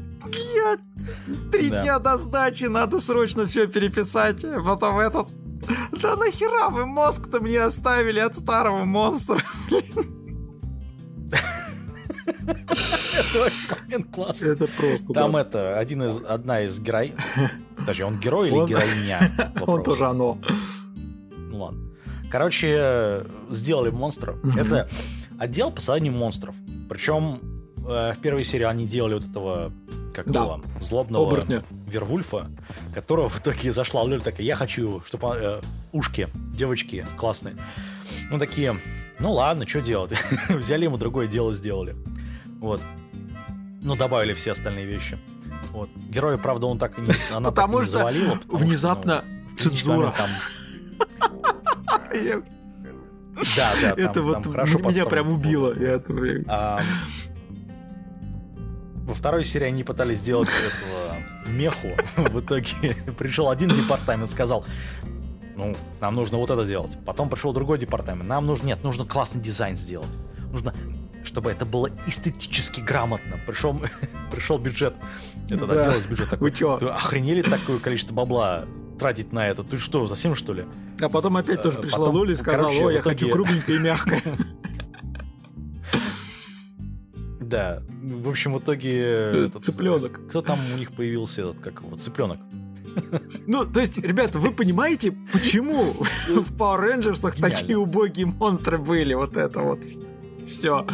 я три
Да.
дня до сдачи, надо срочно все переписать. Потом этот, да нахера вы мозг-то мне оставили от старого монстра?
Классный.
Это просто,
Там это, один из, одна из герой... Подожди, он герой или героиня?
Он тоже оно.
Ну ладно. Короче, сделали монстра. Это отдел по созданию монстров. Причем э, в первой серии они делали вот этого, как
Да.
его, злобного
Оборотня.
Вервульфа, которого в итоге зашла Лёля такая, я хочу, чтобы э, ушки, девочки классные. Ну, такие, ну ладно, что делать? Взяли ему другое дело, сделали. Вот. Ну, добавили все остальные вещи. Вот. Героя, правда, он так и не, она так и не
что
завалила. потому что,
Внезапно
ну, в критический
цензура.
там- Да, да, там-
Это
там
вот
хорошо
меня прям убило. Я.
А, Во второй серии они пытались сделать этого меху. В итоге пришел один департамент, сказал, ну, нам нужно вот это делать. Потом пришел другой департамент, нам нужно, нет, нужно классный дизайн сделать. Нужно, чтобы это было эстетически грамотно. Пришел, пришел бюджет. Это
Да.
делать бюджет такой.
Вы чё?
«Вы охренели такое количество бабла тратить на это? Ты что, совсем что ли?
А потом опять тоже
Э,
пришла Лоля и сказала, о, я хочу кругленькое и мягкое.
Да, в общем, в итоге... этот,
Цыпленок.
Кто там у них появился, этот, как его, цыпленок?
Ну, то есть, ребята, вы понимаете, почему в Power Rangers такие убогие монстры были? Вот это вот все.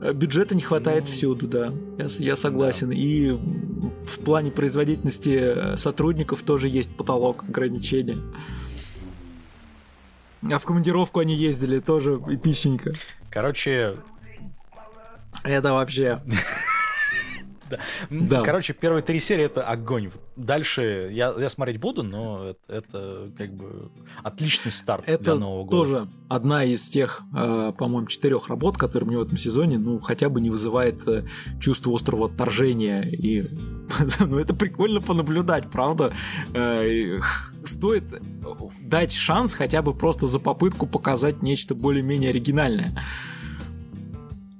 Бюджета не хватает
Ну,
всюду, да. Я, я согласен. И в плане производительности сотрудников тоже есть потолок ограничения. А в командировку они ездили тоже эпичненько.
Короче...
Это вообще...
Да. Короче, первые три серии это огонь. Дальше я, я смотреть буду, но это, это как бы отличный старт
это
для Нового года.
тоже одна из тех, э, по-моему, четырех работ, которые мне в этом сезоне, ну, хотя бы не вызывает э, чувство острого отторжения. И, ну, это прикольно понаблюдать, правда? Э, стоит дать шанс хотя бы просто за попытку показать нечто более-менее оригинальное.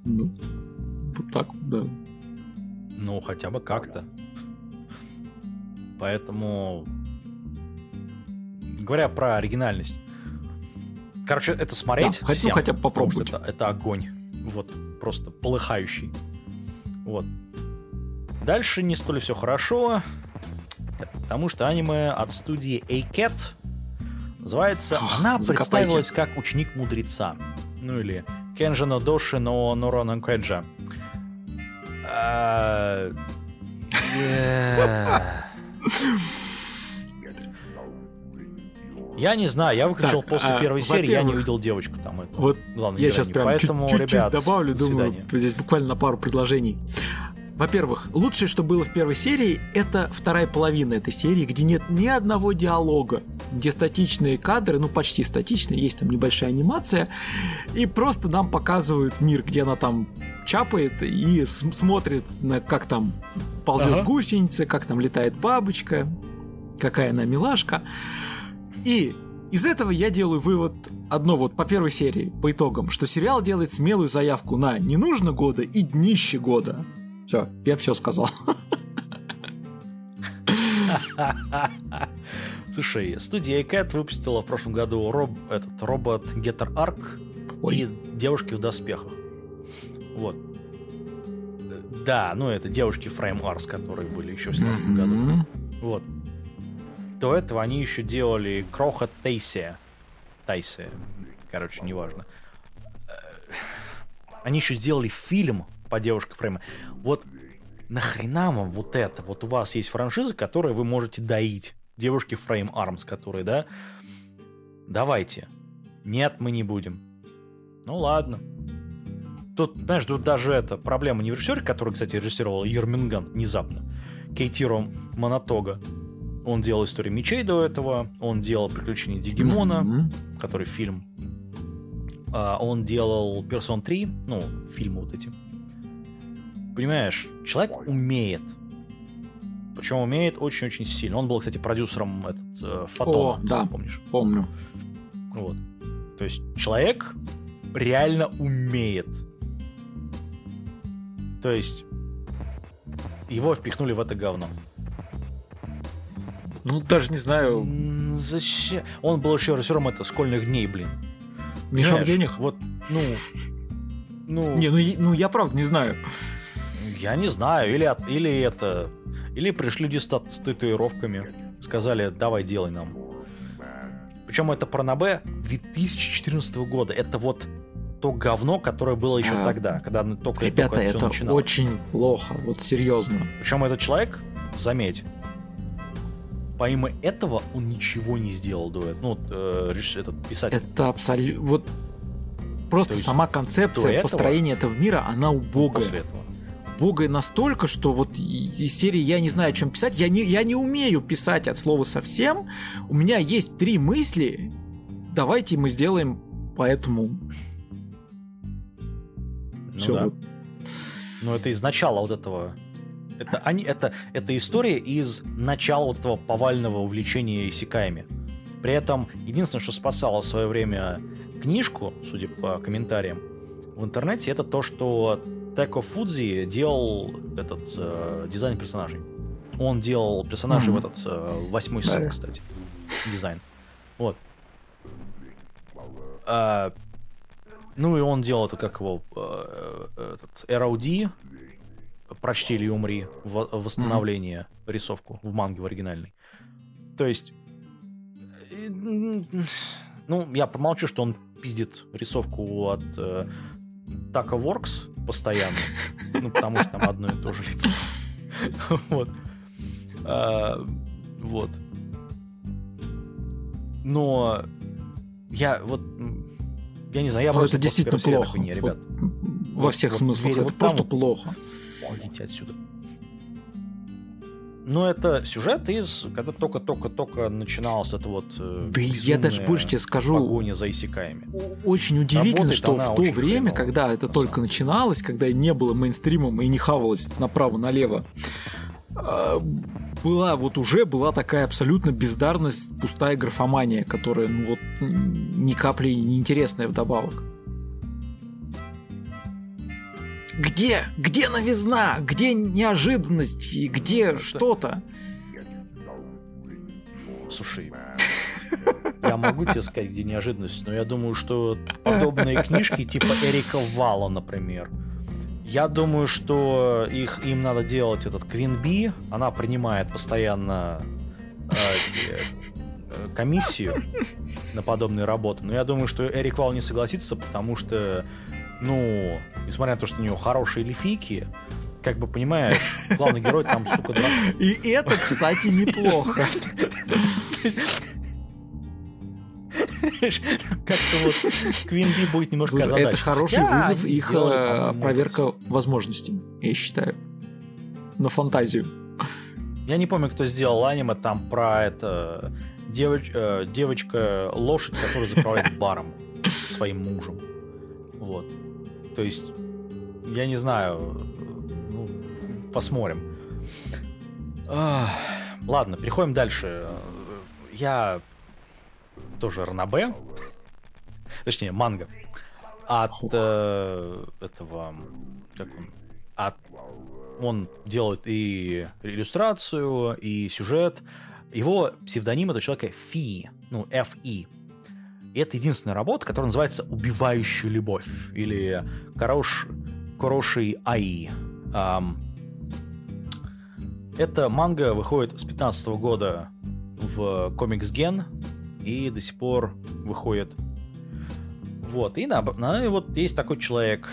Ну, вот так, да.
Ну, хотя бы как-то. Поэтому, говоря про оригинальность, короче, это смотреть
да, всем, хотя бы попробовать.
Это, это огонь. Вот, просто полыхающий. Вот. Дальше не столь все хорошо, потому что аниме от студии A-Cat называется Ох, «Она закопайте. представилась как ученик мудреца». Ну или Кенжино Доши но Норона Кэджа. А, я не знаю, я выключил так, после а, первой серии, я не увидел девочку там.
Это, вот главное, я сейчас прям Поэтому, чуть-чуть ребят, добавлю, думаю, свидания. здесь буквально на пару предложений. Во-первых, лучшее, что было в первой серии, это вторая половина этой серии, где нет ни одного диалога, где статичные кадры, ну почти статичные, есть там небольшая анимация, и просто нам показывают мир, где она там чапает и смотрит на как там ползет ага. гусеница, как там летает бабочка, какая она милашка. И из этого я делаю вывод одно вот по первой серии, по итогам, что сериал делает смелую заявку на не нужно года и днище года. Все, я все сказал.
Слушай, студия Cat выпустила в прошлом году роб, этот робот Getter Arc Ой. и девушки в доспехах. Вот. Да, ну это девушки Frame Arts, которые были еще в 2017 mm-hmm. году. Вот. До этого они еще делали Кроха Тейсия. Тайсия. Короче, неважно. Они еще сделали фильм по девушке Фрейма. Вот нахрена вам вот это? Вот у вас есть франшиза, которую вы можете доить. Девушки Фрейм Армс, которые, да? Давайте. Нет, мы не будем. Ну ладно. Тут, знаешь, тут даже это проблема не в режиссере, который, кстати, режиссировал Ерминган внезапно. Кейтиро Монотога. Он делал «Историю мечей» до этого, он делал «Приключения Дигимона», mm-hmm. который фильм. А, он делал «Персон 3», ну, фильмы вот эти понимаешь, человек умеет. Причем умеет очень-очень сильно. Он был, кстати, продюсером этот, э, Фотона,
О, да, помнишь? Помню.
Вот. То есть человек реально умеет. То есть его впихнули в это говно.
Ну, даже не знаю.
Зачем? Он был еще режиссером это школьных дней, блин.
Мешал денег?
Вот, ну...
Ну... Не, ну, ну я правда не знаю.
Я не знаю, или, или это... Или пришли люди с татуировками, сказали, давай делай нам. Причем это про Набе 2014 года. Это вот то говно, которое было еще а, тогда, когда только
Ребята, только это, это очень плохо, вот серьезно.
Причем этот человек, заметь, помимо этого он ничего не сделал до этого. Ну, э, этот писатель.
Это абсолютно... Вот просто сама концепция построения этого мира, она убогая. После этого богой настолько, что вот из серии я не знаю, о чем писать. Я не, я не умею писать от слова совсем. У меня есть три мысли. Давайте мы сделаем поэтому.
Ну Все. Да. Вот. Ну, это из начала вот этого. Это, они, это, это история из начала вот этого повального увлечения исекаями. При этом единственное, что спасало в свое время книжку, судя по комментариям в интернете, это то, что Теко Фудзи делал этот э, дизайн персонажей. Он делал персонажей mm-hmm. в этот э, восьмой да. кстати. Дизайн. Вот. А, ну и он делал это как его э, этот ROD, прочти или умри, в, восстановление, mm-hmm. рисовку в манге в оригинальной. То есть, э, ну, я промолчу, что он пиздит рисовку от э, Taco Works, постоянно. Ну, потому что там одно и то же лицо. Вот. А, вот. Но я вот я не знаю, я
Но
просто
это действительно плохо.
Не, ребят.
Вот во всех
вот
смыслах.
верю,
Это
вот
просто
там вот.
плохо.
Уходите отсюда. Но это сюжет из, когда только-только-только начиналось это вот э,
Да я даже больше тебе скажу,
погоня за исекаями.
очень удивительно,
Работает
что в то время,
хреново,
когда это
на
только
самом
начиналось, когда не было мейнстримом и не хавалось направо-налево, а, была вот уже была такая абсолютно бездарность, пустая графомания, которая ну вот ни капли не интересная вдобавок. Где? Где новизна? Где неожиданность? И Где что-то?
Слушай, я могу тебе сказать, где неожиданность, но я думаю, что подобные книжки типа Эрика Вала, например, я думаю, что их им надо делать этот Квин Би, она принимает постоянно э, э, комиссию на подобные работы, но я думаю, что Эрик Вал не согласится, потому что, ну, несмотря на то, что у него хорошие лифики, как бы понимаешь, главный герой там, сука, дракон.
И это, кстати, неплохо.
Как-то вот Квин Би будет немножко озадачен.
это хороший
Хотя
вызов их
сделали,
э, проверка возможностей, я считаю. На фантазию.
Я не помню, кто сделал аниме там про это девоч- э, девочка лошадь, которая заправляет баром своим мужем. Вот. То есть, я не знаю, ну, посмотрим. Ладно, переходим дальше. Я тоже ранобе, точнее манга от э, этого как он от он делает и иллюстрацию, и сюжет. Его псевдоним этого человека Фи, ну, F-И. И это единственная работа, которая называется «Убивающая любовь» или «Корош... «Короший Аи». Ам, эта манга выходит с 15 года в Comics Gen и до сих пор выходит. Вот, и, на, на- и вот есть такой человек,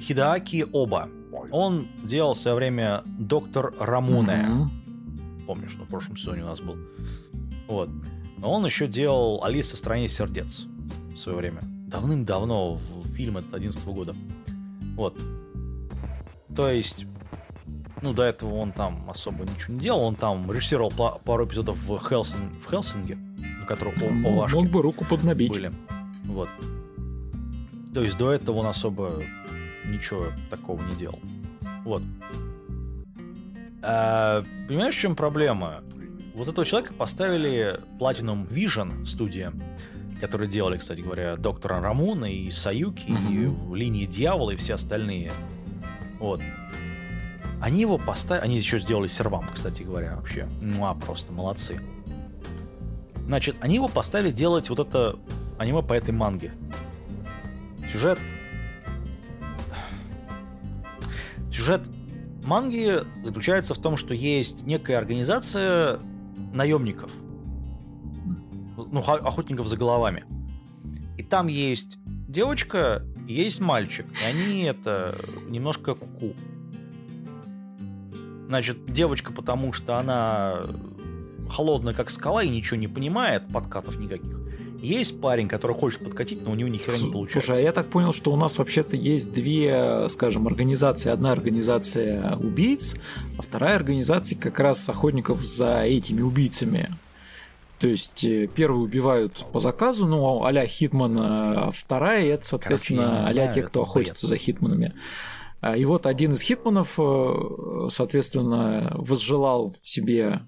Хидааки Оба. Он делал в свое время Доктор Рамуне.
Мгм.
Помнишь, ну, в прошлом сезоне у нас был. Вот. Но он еще делал Алиса в стране сердец в свое время. Давным-давно, в фильм от 11 года. Вот. То есть, ну, до этого он там особо ничего не делал. Он там режиссировал па- пару эпизодов в, Хелсин, в Хелсинге, на которых Овашки
Мог бы руку поднабить.
были. Вот. То есть до этого он особо ничего такого не делал. Вот. А, понимаешь, в чем проблема? Вот этого человека поставили Platinum Vision студия, которые делали, кстати говоря, Доктора Рамуна и Саюки,
Мгм.
и Линии Дьявола, и все остальные. Вот. Они его поставили... Они еще сделали сервам, кстати говоря, вообще. Муа, просто молодцы. Значит, они его поставили делать вот это аниме по этой манге. Сюжет... Сюжет манги заключается в том, что есть некая организация наемников. Ну, охотников за головами. И там есть девочка, есть мальчик. И они это немножко куку. Значит, девочка, потому что она холодная, как скала, и ничего не понимает, подкатов никаких. Есть парень, который хочет подкатить, но у него ни хера не получается.
Слушай, а я так понял, что у нас вообще-то есть две, скажем, организации. Одна организация убийц, а вторая организация как раз охотников за этими убийцами. То есть э, первые убивают по заказу, ну, а-ля Хитман, а вторая это, соответственно, а-ля те, кто
бред.
охотится за Хитманами. А, И вот один из Хитманов, э, соответственно, возжелал себе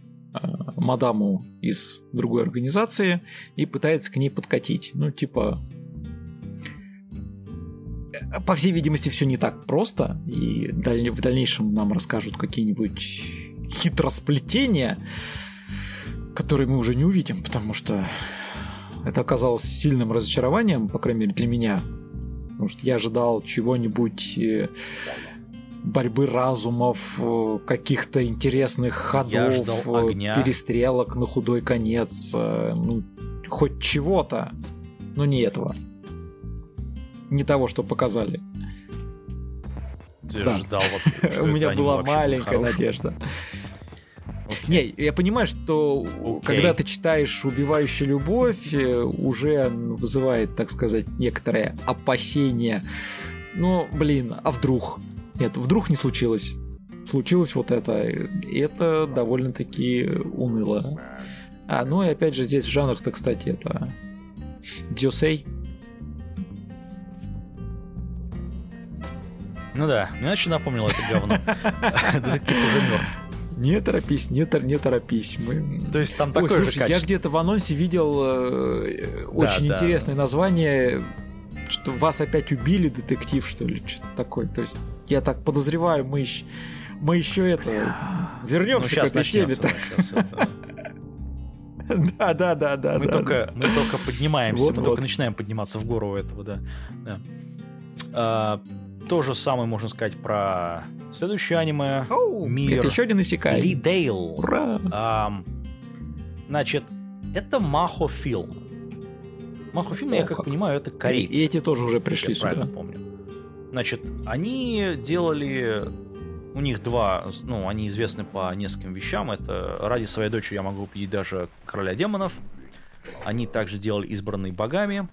мадаму из другой организации и пытается к ней подкатить. Ну, типа... э, По всей видимости, все не так просто, и в дальнейшем нам расскажут какие-нибудь хитросплетения, которые мы уже не увидим, потому что это оказалось сильным разочарованием, по крайней мере, для меня. Потому что я ожидал чего-нибудь э, борьбы разумов, э, каких-то интересных ходов, э, перестрелок на худой конец, э, ну, хоть чего-то, но не этого. Не того, что показали.
Ты
Да.
ждал
У меня была маленькая надежда. Не, я понимаю, что
Окей.
когда ты читаешь «Убивающую любовь», уже вызывает, так сказать, некоторое опасение. Ну, блин, а вдруг? Нет, вдруг не случилось. Случилось вот это. И это довольно-таки уныло. А, ну и опять же здесь в жанрах-то, кстати, это Дюсей.
Ну да, мне очень напомнило это говно. Детектив уже мертв.
Не торопись, не, тор- не торопись. Мы...
То есть там
Ой,
такое же
слушай, я
качество.
где-то в анонсе видел э, очень
да.
интересное название, что вас опять убили, детектив, что ли, что-то такое. То есть я так подозреваю, мы еще, мы еще это
Ну,
вернемся к
сейчас
этой теме. Да, да, да, да.
Мы
да,
только мы только поднимаемся,
Вот,
мы
вот.
только начинаем подниматься в гору этого, да. Да. А, То же самое можно сказать про следующее аниме.
Оу,
Мир.
Это еще один Исекай.
Ли Дейл.
Ура!
Значит, это Махо фильм. Махо фильм, я как понимаю, это корейцы.
И эти тоже уже пришли
я правильно
сюда.
помню. Значит, они делали... У них два, ну, они известны по нескольким вещам. Это ради своей дочери я могу победить даже короля демонов. Они также делали избранный богами,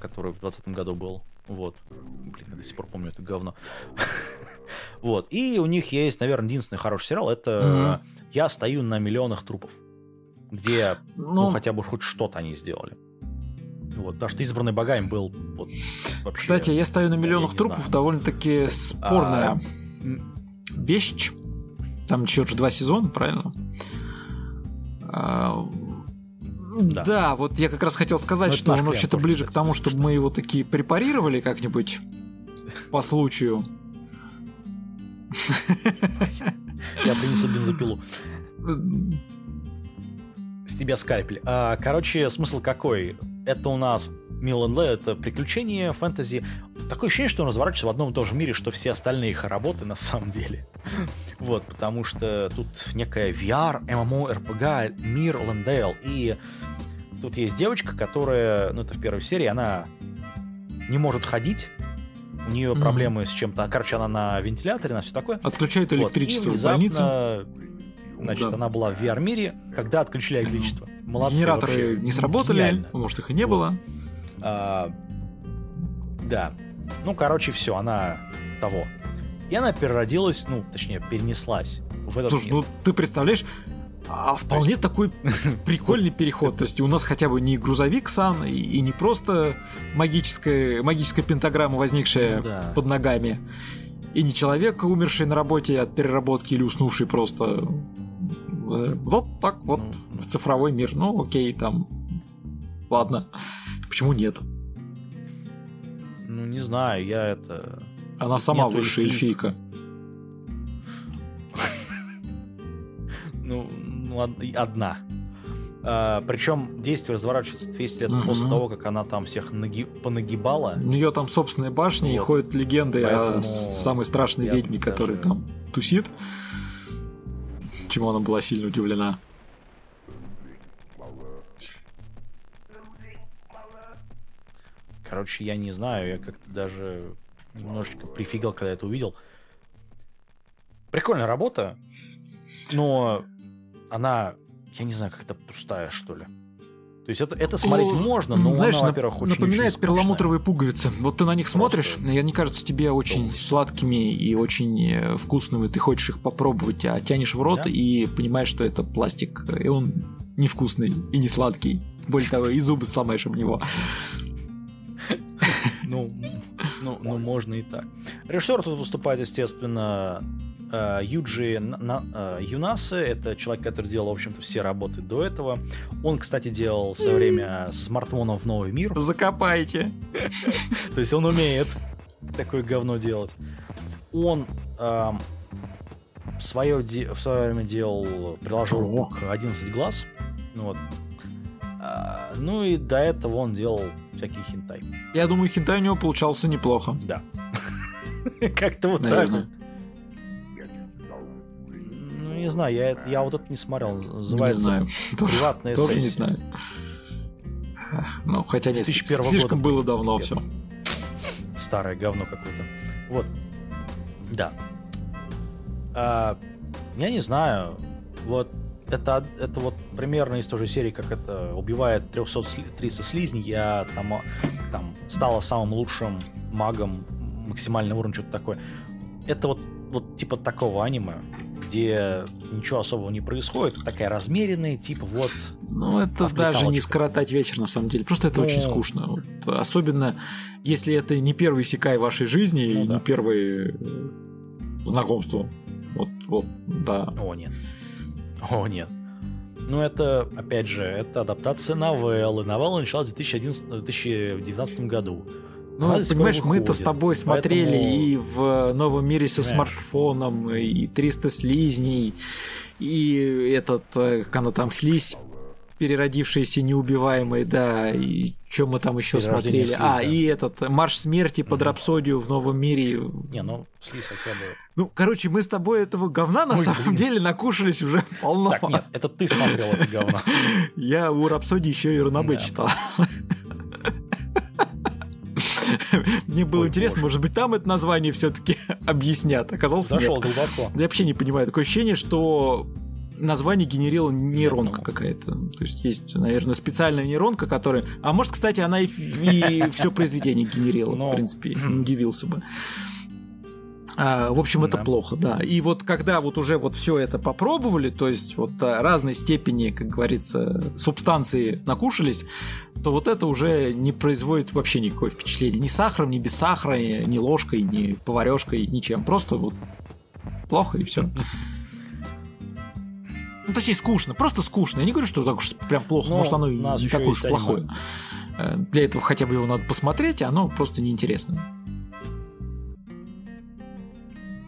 который в 20 году был. Вот. Блин, я до сих пор помню это говно. Вот. И у них есть, наверное, единственный хороший сериал. Это «Я стою на миллионах трупов». Где, ну,
Ну,
хотя бы хоть что-то они сделали. Вот. Потому что избранный богами был вот вообще...
кстати, я стою на миллионах трупов, довольно-таки спорная
А,
вещь. Там еще же два сезона, правильно? А,
Да.
Да. вот я как раз хотел сказать,
Ну, это
что он вообще-то ближе
кстати,
к тому, чтобы
что-
мы его такие препарировали как-нибудь по случаю.
Я принесу бензопилу. С тебя скальпель. А, короче, смысл какой? Это у нас Мил Лэ, это приключения, фэнтези. Такое ощущение, что он разворачивается в одном и том же мире, что все остальные их работы на самом деле. Вот, потому что тут некая VR, MMO, RPG, мир Лэндейл. И тут есть девочка, которая, ну это в первой серии, она не может ходить. У нее
Мгм.
проблемы с чем-то. Короче, она на вентиляторе, на все такое.
Отключают
Вот,
электричество
и
в больнице.
внезапно, Значит,
Да.
она была в VR-мире, когда отключили электричество. Молодцы
Генераторы
вообще.
не сработали,
Гениально.
может их и не
Вот.
было.
А, да. Ну, короче, все, она того. И она переродилась, ну, точнее, перенеслась в этот
Слушай,
мир.
ну ты представляешь, а вполне такой прикольный переход. То есть у нас хотя бы не грузовик сан и, и не просто магическая, магическая пентаграмма, возникшая
Ну да.
под ногами, и не человек, умерший на работе от переработки или уснувший просто. Э, Вот так вот
Ну,
в цифровой мир. Ну, окей, там. Ладно. Почему нет?
Ну, не знаю, я это...
Она сама
Нету
высшая
эльфийк.
эльфийка.
Ну, ну, одна. причем действие разворачивается 200 лет после того, как она там всех наги- понагибала.
У нее там собственная башня, и ходят легенды о
Поэтому
самой страшной ведьме,
даже-
которая там тусит. Чему она была сильно удивлена.
Короче, я не знаю, я как-то даже немножечко прифигал, когда это увидел. Прикольная работа, но она, я не знаю, как-то пустая, что ли. То есть это, это смотреть
Ну,
можно, но
Знаешь,
она, во-первых, очень
напоминает
очень
перламутровые пуговицы. Вот ты на них смотришь,
Просто
и они кажутся тебе очень
долбишь.
сладкими и очень э, вкусными. Ты хочешь их попробовать, а тянешь в рот
Да.
и понимаешь, что это пластик, и он невкусный и не сладкий. Более того, и зубы сломаешь об него.
Ну, ну, ну, можно и так. Режиссер тут выступает, естественно, Юджи На- На- э, Юнасе. Это человек, который делал, в общем-то, все работы до этого. Он, кстати, делал в свое время смартфоном в новый мир.
Закопайте.
То есть он умеет такое говно делать. Он эм, в, свое, де- в свое время делал, приложил руку к 11 глаз. Ну Вот. А, ну и до этого он делал всякие хинтай.
Я думаю, хинтай у него получался неплохо.
Да. Как-то вот так. Не знаю, я, я вот это не смотрел.
Не
Называется
знаю. Тоже,
«Приватная
тоже не
сессия».
знаю. Ну, хотя нет,
2001
слишком
года.
было давно все.
Старое говно какое-то. Вот. Да. А, я не знаю. Вот это, это вот примерно из той же серии, как это убивает 330 слизней. Я там, там стала самым лучшим магом максимального уровня, что-то такое. Это вот, вот типа такого аниме, где ничего особого не происходит, такая размеренная, типа вот...
Ну, это даже не скоротать вечер, на самом деле. Просто это ну... очень скучно. Вот, особенно, если это не первый секай вашей жизни ну, и да. не первое э, знакомство. Вот, вот, да.
О, нет. О, нет. Ну, это, опять же, это адаптация новеллы. Новелла началась в 2011, 2019 году.
Ну, Она понимаешь, мы-то с тобой смотрели Поэтому... и в новом мире со понимаешь? смартфоном, и 300 слизней, и этот, э, как она там, слизь переродившиеся неубиваемые, да, и что мы там еще смотрели? Слиз, а, да. и этот Марш смерти под рапсодию в новом мире.
Не, ну, слиз хотя бы.
Ну, короче, мы с тобой этого говна на Ой, самом блин. деле накушались уже полно.
Так, нет, это ты смотрел это говно.
Я у рапсодии еще и Ранабе читал. Мне было Ой, интересно, боже. может быть, там это название все-таки объяснят. Оказалось,
Зашел нет. глубоко.
Я вообще не понимаю. Такое ощущение, что название генерила нейронка какая-то. То есть есть, наверное, специальная нейронка, которая... А может, кстати, она и, и все произведение генерила, в принципе, не удивился бы. А, в общем, это да. плохо, да. И вот когда вот уже вот все это попробовали, то есть вот а, разной степени, как говорится, субстанции накушались, то вот это уже не производит вообще никакое впечатление. Ни сахаром, ни без сахара, ни ложкой, ни поварешкой, ничем. Просто вот плохо и все. Ну, точнее, скучно, просто скучно. Я не говорю, что так уж прям плохо, Но может, оно не такое уж плохое. Э, для этого хотя бы его надо посмотреть, а оно просто неинтересно.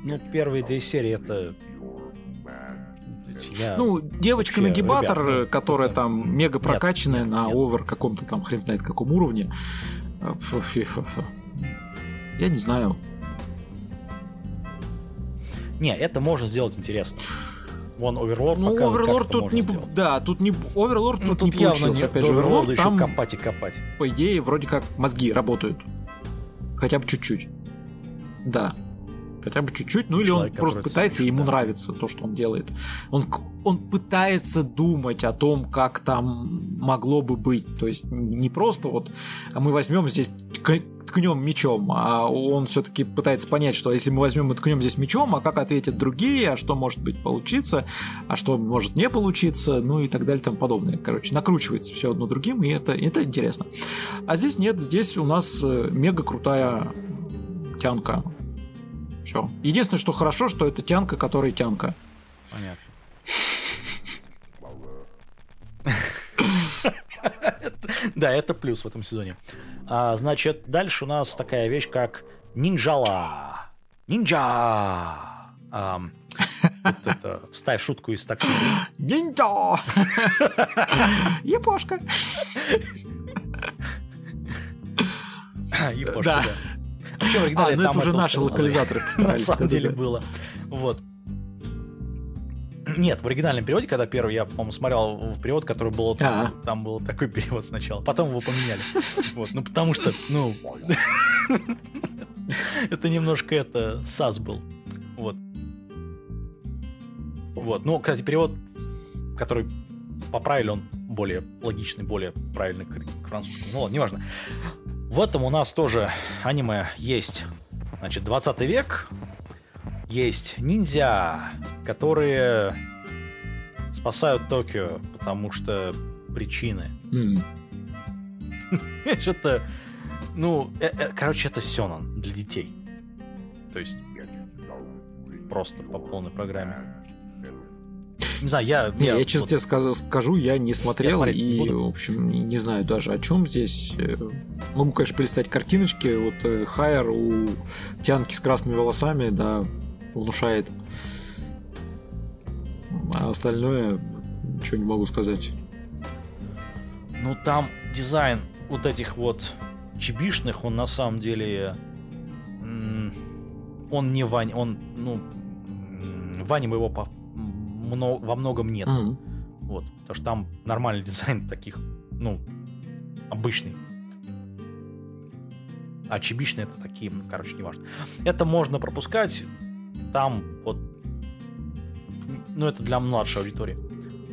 Ну, первые две серии это
я... Ну, девочка-нагибатор, ребят, ну, которая это... там мега прокачанная нет, на нет. овер каком-то там хрен знает каком уровне. Фу, фу, фу, фу. Я не знаю.
Не, это можно сделать интересно. Вон Оверлорд
Ну, Оверлорд тут не... Делать. Да, тут не... Оверлорд ну, тут, тут не получился. Опять же, Оверлорд
там... копать и копать.
По идее, вроде как мозги работают. Хотя бы чуть-чуть. Да. Хотя бы чуть-чуть, ну Человек, или он просто пытается, ему да. нравится то, что он делает. Он, он пытается думать о том, как там могло бы быть. То есть не просто вот, а мы возьмем здесь ткнем мечом, а он все-таки пытается понять, что если мы возьмем и ткнем здесь мечом, а как ответят другие, а что может быть получиться, а что может не получиться, ну и так далее и тому подобное. Короче, накручивается все одно другим, и это, это интересно. А здесь нет, здесь у нас э, мега крутая тянка все. Единственное, что хорошо, что это тянка, которая тянка.
Понятно. Да, это плюс в этом сезоне. А, значит, дальше у нас такая вещь, как нинджала. Нинджа! это, вставь шутку из такси.
Нинджа! Япошка.
Япошка, да.
В оригинале а, ну это уже наши локализаторы
На самом деле было. Вот. Нет, в оригинальном переводе, когда первый я, по-моему, смотрел в перевод, который был, А-а. там был такой перевод сначала, потом его поменяли. Вот, ну потому что, ну, это немножко это САС был. Вот. Вот, ну, кстати, перевод, который поправили, он более логичный, более правильный к французскому. Ну ладно, неважно. В этом у нас тоже аниме есть. Значит, 20 век. Есть ниндзя, которые спасают Токио, потому что причины. Mm. Это, ну, э, э, короче, это Сёнон для детей. То есть просто по полной программе. Не знаю, я...
Не, я, я честно вот... тебе скажу, скажу, я не смотрел я и, буду. в общем, не знаю даже о чем здесь. Э, могу, конечно, полистать картиночки. Вот э, Хайер у тянки с красными волосами, да, внушает. А остальное ничего не могу сказать.
Ну, там дизайн вот этих вот чебишных, он на самом деле... Он не Вань, он, ну, Ваня его много, во многом нет. Mm-hmm. Вот, потому что там нормальный дизайн таких, ну, обычный. А чебичные это такие, ну, короче, неважно. Это можно пропускать. там вот, ну это для младшей аудитории.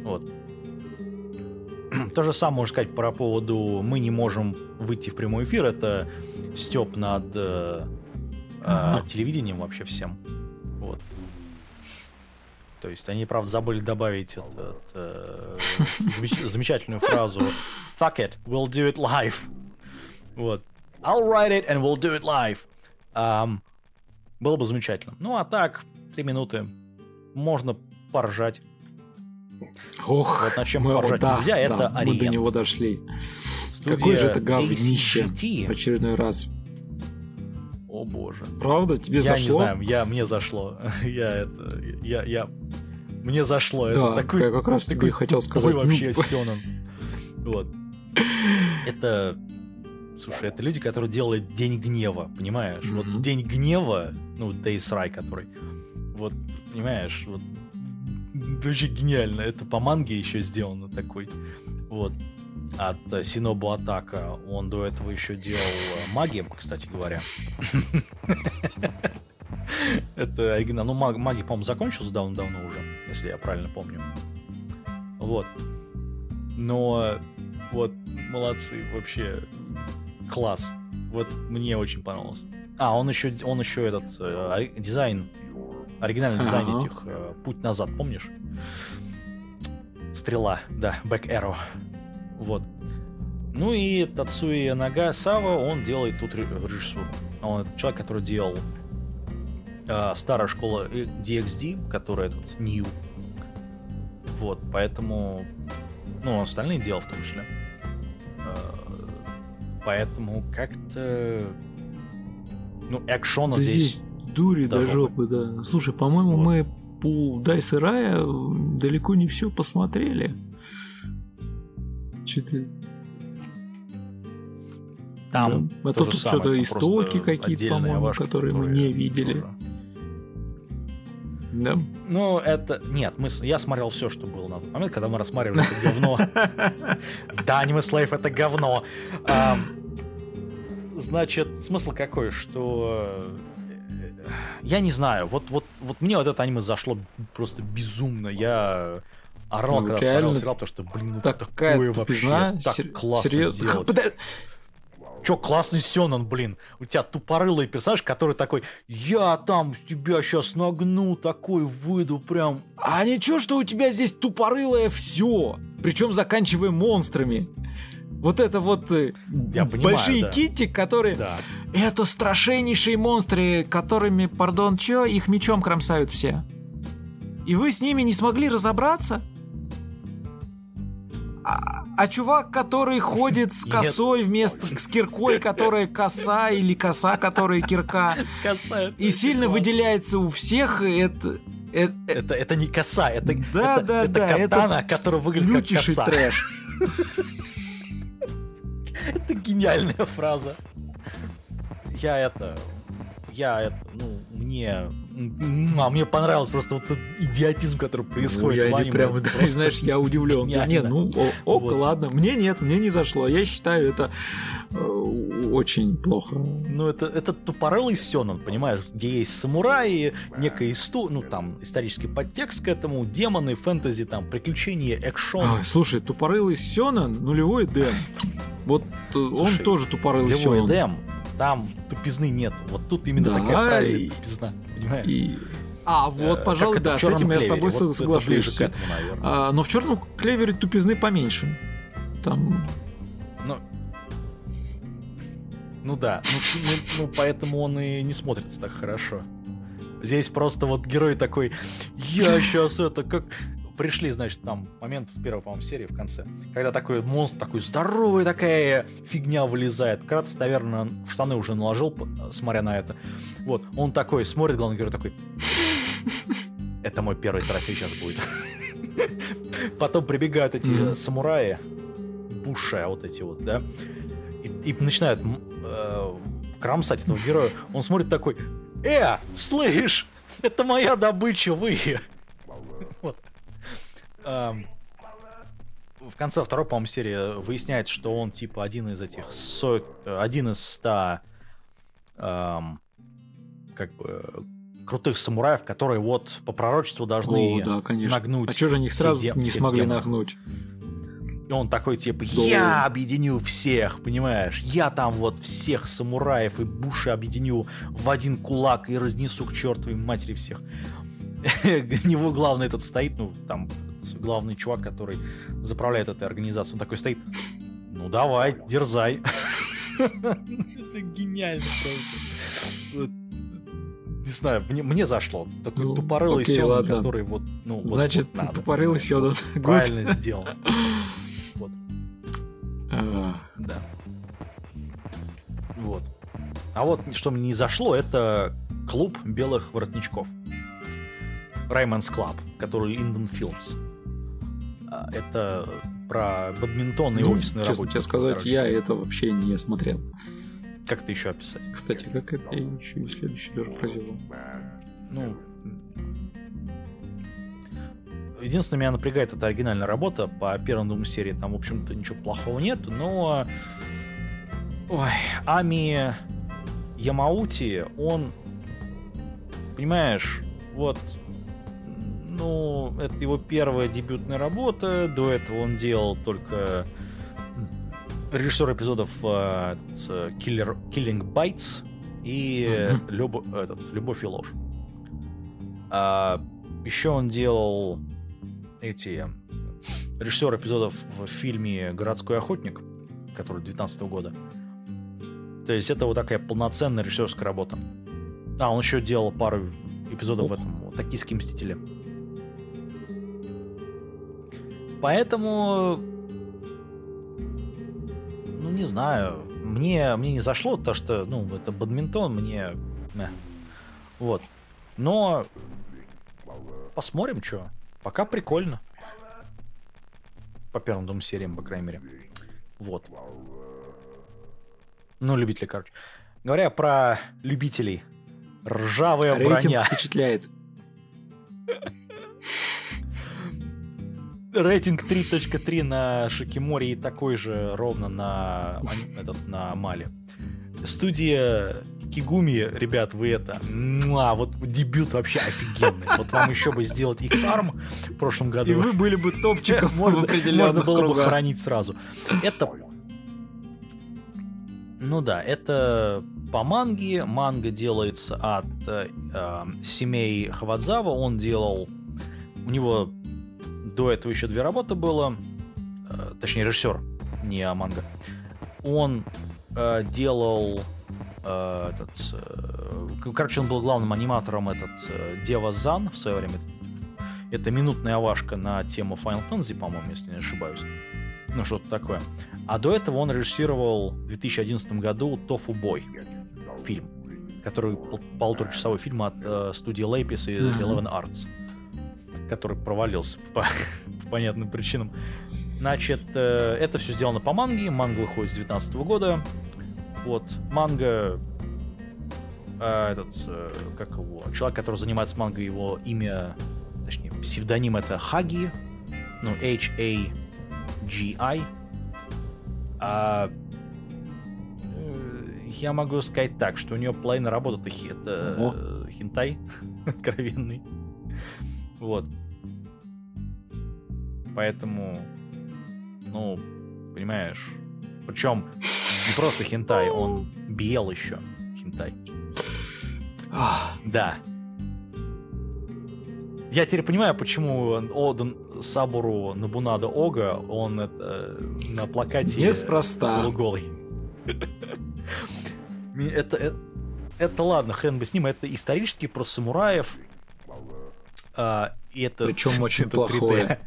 Вот. То же самое можно сказать про поводу «мы не можем выйти в прямой эфир». Это степ над э, э, телевидением вообще всем. То есть они, правда, забыли добавить этот, э, замечательную фразу «Fuck it, we'll do it live». Вот. I'll write it and we'll do it live. Um, было бы замечательно. Ну, а так, три минуты. Можно поржать.
Ох, вот на чем мы, поржать да, нельзя, да, это мы до него дошли. Студия Какой же это говнище в очередной раз.
О боже.
Правда? Тебе
я
зашло?
Я не знаю, я, мне зашло. я это... Я, я... Мне зашло.
Да,
это такой,
я как раз такой, тебе хотел сказать.
Такой вообще Сёнэн. Вот. Это... Слушай, это люди, которые делают День гнева, понимаешь? Mm-hmm. Вот День гнева, ну, Days Rai, который... Вот, понимаешь, вот очень гениально. Это по манге еще сделано такой. Вот. От Синобу Атака. Он до этого еще делал э, маги, кстати говоря. Это оригинал. Ну, маг, маги, по-моему, закончился давно-давно уже, если я правильно помню. Вот. Но вот молодцы, вообще класс. Вот мне очень понравилось. А, он еще, он еще этот э, дизайн Оригинальный ага. дизайн этих э, «Путь назад», помнишь? Стрела, да, Back Arrow. Вот. Ну и Тацуи Нага Сава, он делает тут режиссуру. Он это человек, который делал э, старая школа DXD, которая этот New. Вот, поэтому... Ну, остальные делал в том числе. Э, поэтому как-то... Ну, экшона здесь, здесь
дури до, до жопы, да. Слушай, по-моему, вот. мы по Дайс и Рая далеко не все посмотрели. Что-то...
Там
да. А то тут что-то истоки какие-то, по-моему, которые мы не видели. Тоже. Да.
Ну, это... Нет, мы... я смотрел все, что было на тот момент, когда мы рассматривали это говно. Да, аниме Слейв это говно. Значит, смысл какой, что я не знаю, вот, вот, вот мне вот это аниме зашло просто безумно. Я орал, ну, когда смотрел сериал, потому что, блин, ну такая такое тупизна, вообще, так классно серьезно. сделать. Под... Чё, классный Сёнэн, блин. У тебя тупорылый персонаж, который такой, я там тебя сейчас нагну, такой выйду прям.
А ничего, что у тебя здесь тупорылое все. Причем заканчивая монстрами. Вот это вот э, Я понимаю, большие да. китти, которые... Да. Это страшнейшие монстры, которыми, пардон, чё, их мечом кромсают все. И вы с ними не смогли разобраться? А, а чувак, который ходит с косой Нет. вместо с киркой, которая коса, или коса, которая кирка, и сильно выделяется у всех, это...
Это, это, это не коса, это, да, это, да, это да, катана, это которая выглядит как коса.
трэш.
Это гениальная фраза. Я это... Я это... Ну, мне... А мне понравилось просто вот этот идиотизм, который происходит
ну, я в аниме. Прямо, да, знаешь, я удивлен. Да, нет, ну, ок, вот. ладно. Мне нет, мне не зашло. Я считаю это э, очень плохо.
Ну, это, это тупорылый сёнэн, понимаешь, где есть самураи, некая история, ну, там, исторический подтекст к этому, демоны, фэнтези, там, приключения, экшон. А,
слушай, тупорылый сёнэн, нулевой Дэм. Вот э, Слушай, он тоже тупорылый нулевой сёнэн.
Дэм, там тупизны нет. Вот тут именно да, такая правильная и... тупизна, понимаешь? И...
А, вот, э, пожалуй, да, с этим клевере. я с тобой вот соглашусь. Этому, а, но в черном клевере тупизны поменьше. Там
Ну да, ну, ну, ну поэтому он и не смотрится так хорошо. Здесь просто вот герой такой, я сейчас это как... Пришли, значит, там момент в первой, по-моему, серии в конце, когда такой монстр, такой здоровый, такая фигня вылезает. Кратос, наверное, в штаны уже наложил, смотря на это. Вот, он такой, смотрит, главный герой такой, это мой первый трофей сейчас будет. Потом прибегают эти mm-hmm. самураи, буша вот эти вот, да, и, и начинают э, кромсать этого героя. Он смотрит такой, э, слышь, это моя добыча, вы. Вот. Эм, в конце второй, по-моему, серии выясняется, что он типа один из этих со... один из ста эм, как бы крутых самураев, которые вот по пророчеству должны
О, да, конечно.
нагнуть.
А что же они их
все
сразу
де-
не смогли
демонов.
нагнуть?
И он такой, типа, я объединю всех, понимаешь? Я там вот всех самураев и буши объединю в один кулак и разнесу к чертовой матери всех. У него главный этот стоит, ну, там, главный чувак, который заправляет этой организацией, он такой стоит, ну, давай, дерзай. Это гениально просто. Не знаю, мне, мне зашло. Такой
Ну,
тупорылый
окей,
Сёнэн,
ладно.
который вот, ну,
Значит,
вот
тупорылый. Гуд.
Правильно сделано. Вот.
А,
Да. Вот. А вот что мне не зашло, это клуб белых воротничков. Ryman's Club, который Liden Films. А, Это про бадминтон и
ну,
офисные
честно
работы.
тебе сказать,
Короче,
я это вообще не смотрел.
Как это еще описать?
Кстати, как это я еще и следующий тоже прозевал.
Ну, единственное, меня напрягает эта оригинальная работа по первым двум серии. Там, в общем-то, ничего плохого нет, но... Ой, Ами Ямаути, он... Понимаешь, вот... Ну, это его первая дебютная работа. До этого он делал только режиссер эпизодов э, этот, э, Killer, Killing Bites и
Мгм.
Любо- этот, Любовь и ложь. А, еще он делал эти режиссер эпизодов в фильме «Городской охотник», который 19 года. То есть это вот такая полноценная режиссерская работа. А, он еще делал пару эпизодов в
Ох.
этом «Токийские мстители». Поэтому ну, не знаю. Мне, мне не зашло то, что, ну, это бадминтон, мне... Вот. Но посмотрим, что. Пока прикольно. По первым двум сериям, по крайней мере. Вот. Ну, любители, короче. Говоря про любителей. Ржавая
Рейтинг
броня.
впечатляет.
Рейтинг 3.3 на Шикиморе и такой же ровно на, этот, на Мале. Студия Кигуми, ребят, вы это... муа, вот дебют вообще офигенный. Вот вам еще бы сделать X-Arm в прошлом году.
И вы были бы топчиком в
можно,
определенных
можно было бы
кругах.
хранить сразу. Это... Ну да, это по манге. Манга делается от э, э, семей Хавадзава. Он делал... У него до этого еще две работы было. Э, точнее, режиссер, не а манга. Он э, делал... э, этот, э, короче, он был главным аниматором этот э, Дева Зан в свое время. Это минутная авашка на тему Final Fantasy, по-моему, если не ошибаюсь. Ну, что-то такое. А до этого он режиссировал в 2011 году Тофу Бой фильм, который пол- полуторачасовой фильм от э, студии Lapis и. Eleven Arts, который провалился по, по понятным причинам. Значит, э, это все сделано по манге. Манга выходит с 2019 года. Вот, манга... э, этот, э, как его... Человек, который занимается мангой, его имя... Точнее, псевдоним это Хаги. Ну, H-A-G-I. А, э, я могу сказать так, что у нее половина работы это, это хентай откровенный. Вот. Поэтому, ну, понимаешь, причем не просто хентай, он биел еще хентай. Да. Я теперь понимаю, почему Оден Сабуру Набунада Ога, он это, на плакате
Неспроста.
полуголый. Мне Это, это, это ладно, хрен бы с ним, это исторический про самураев. А, и это,
Причем очень
это 3D.
плохое.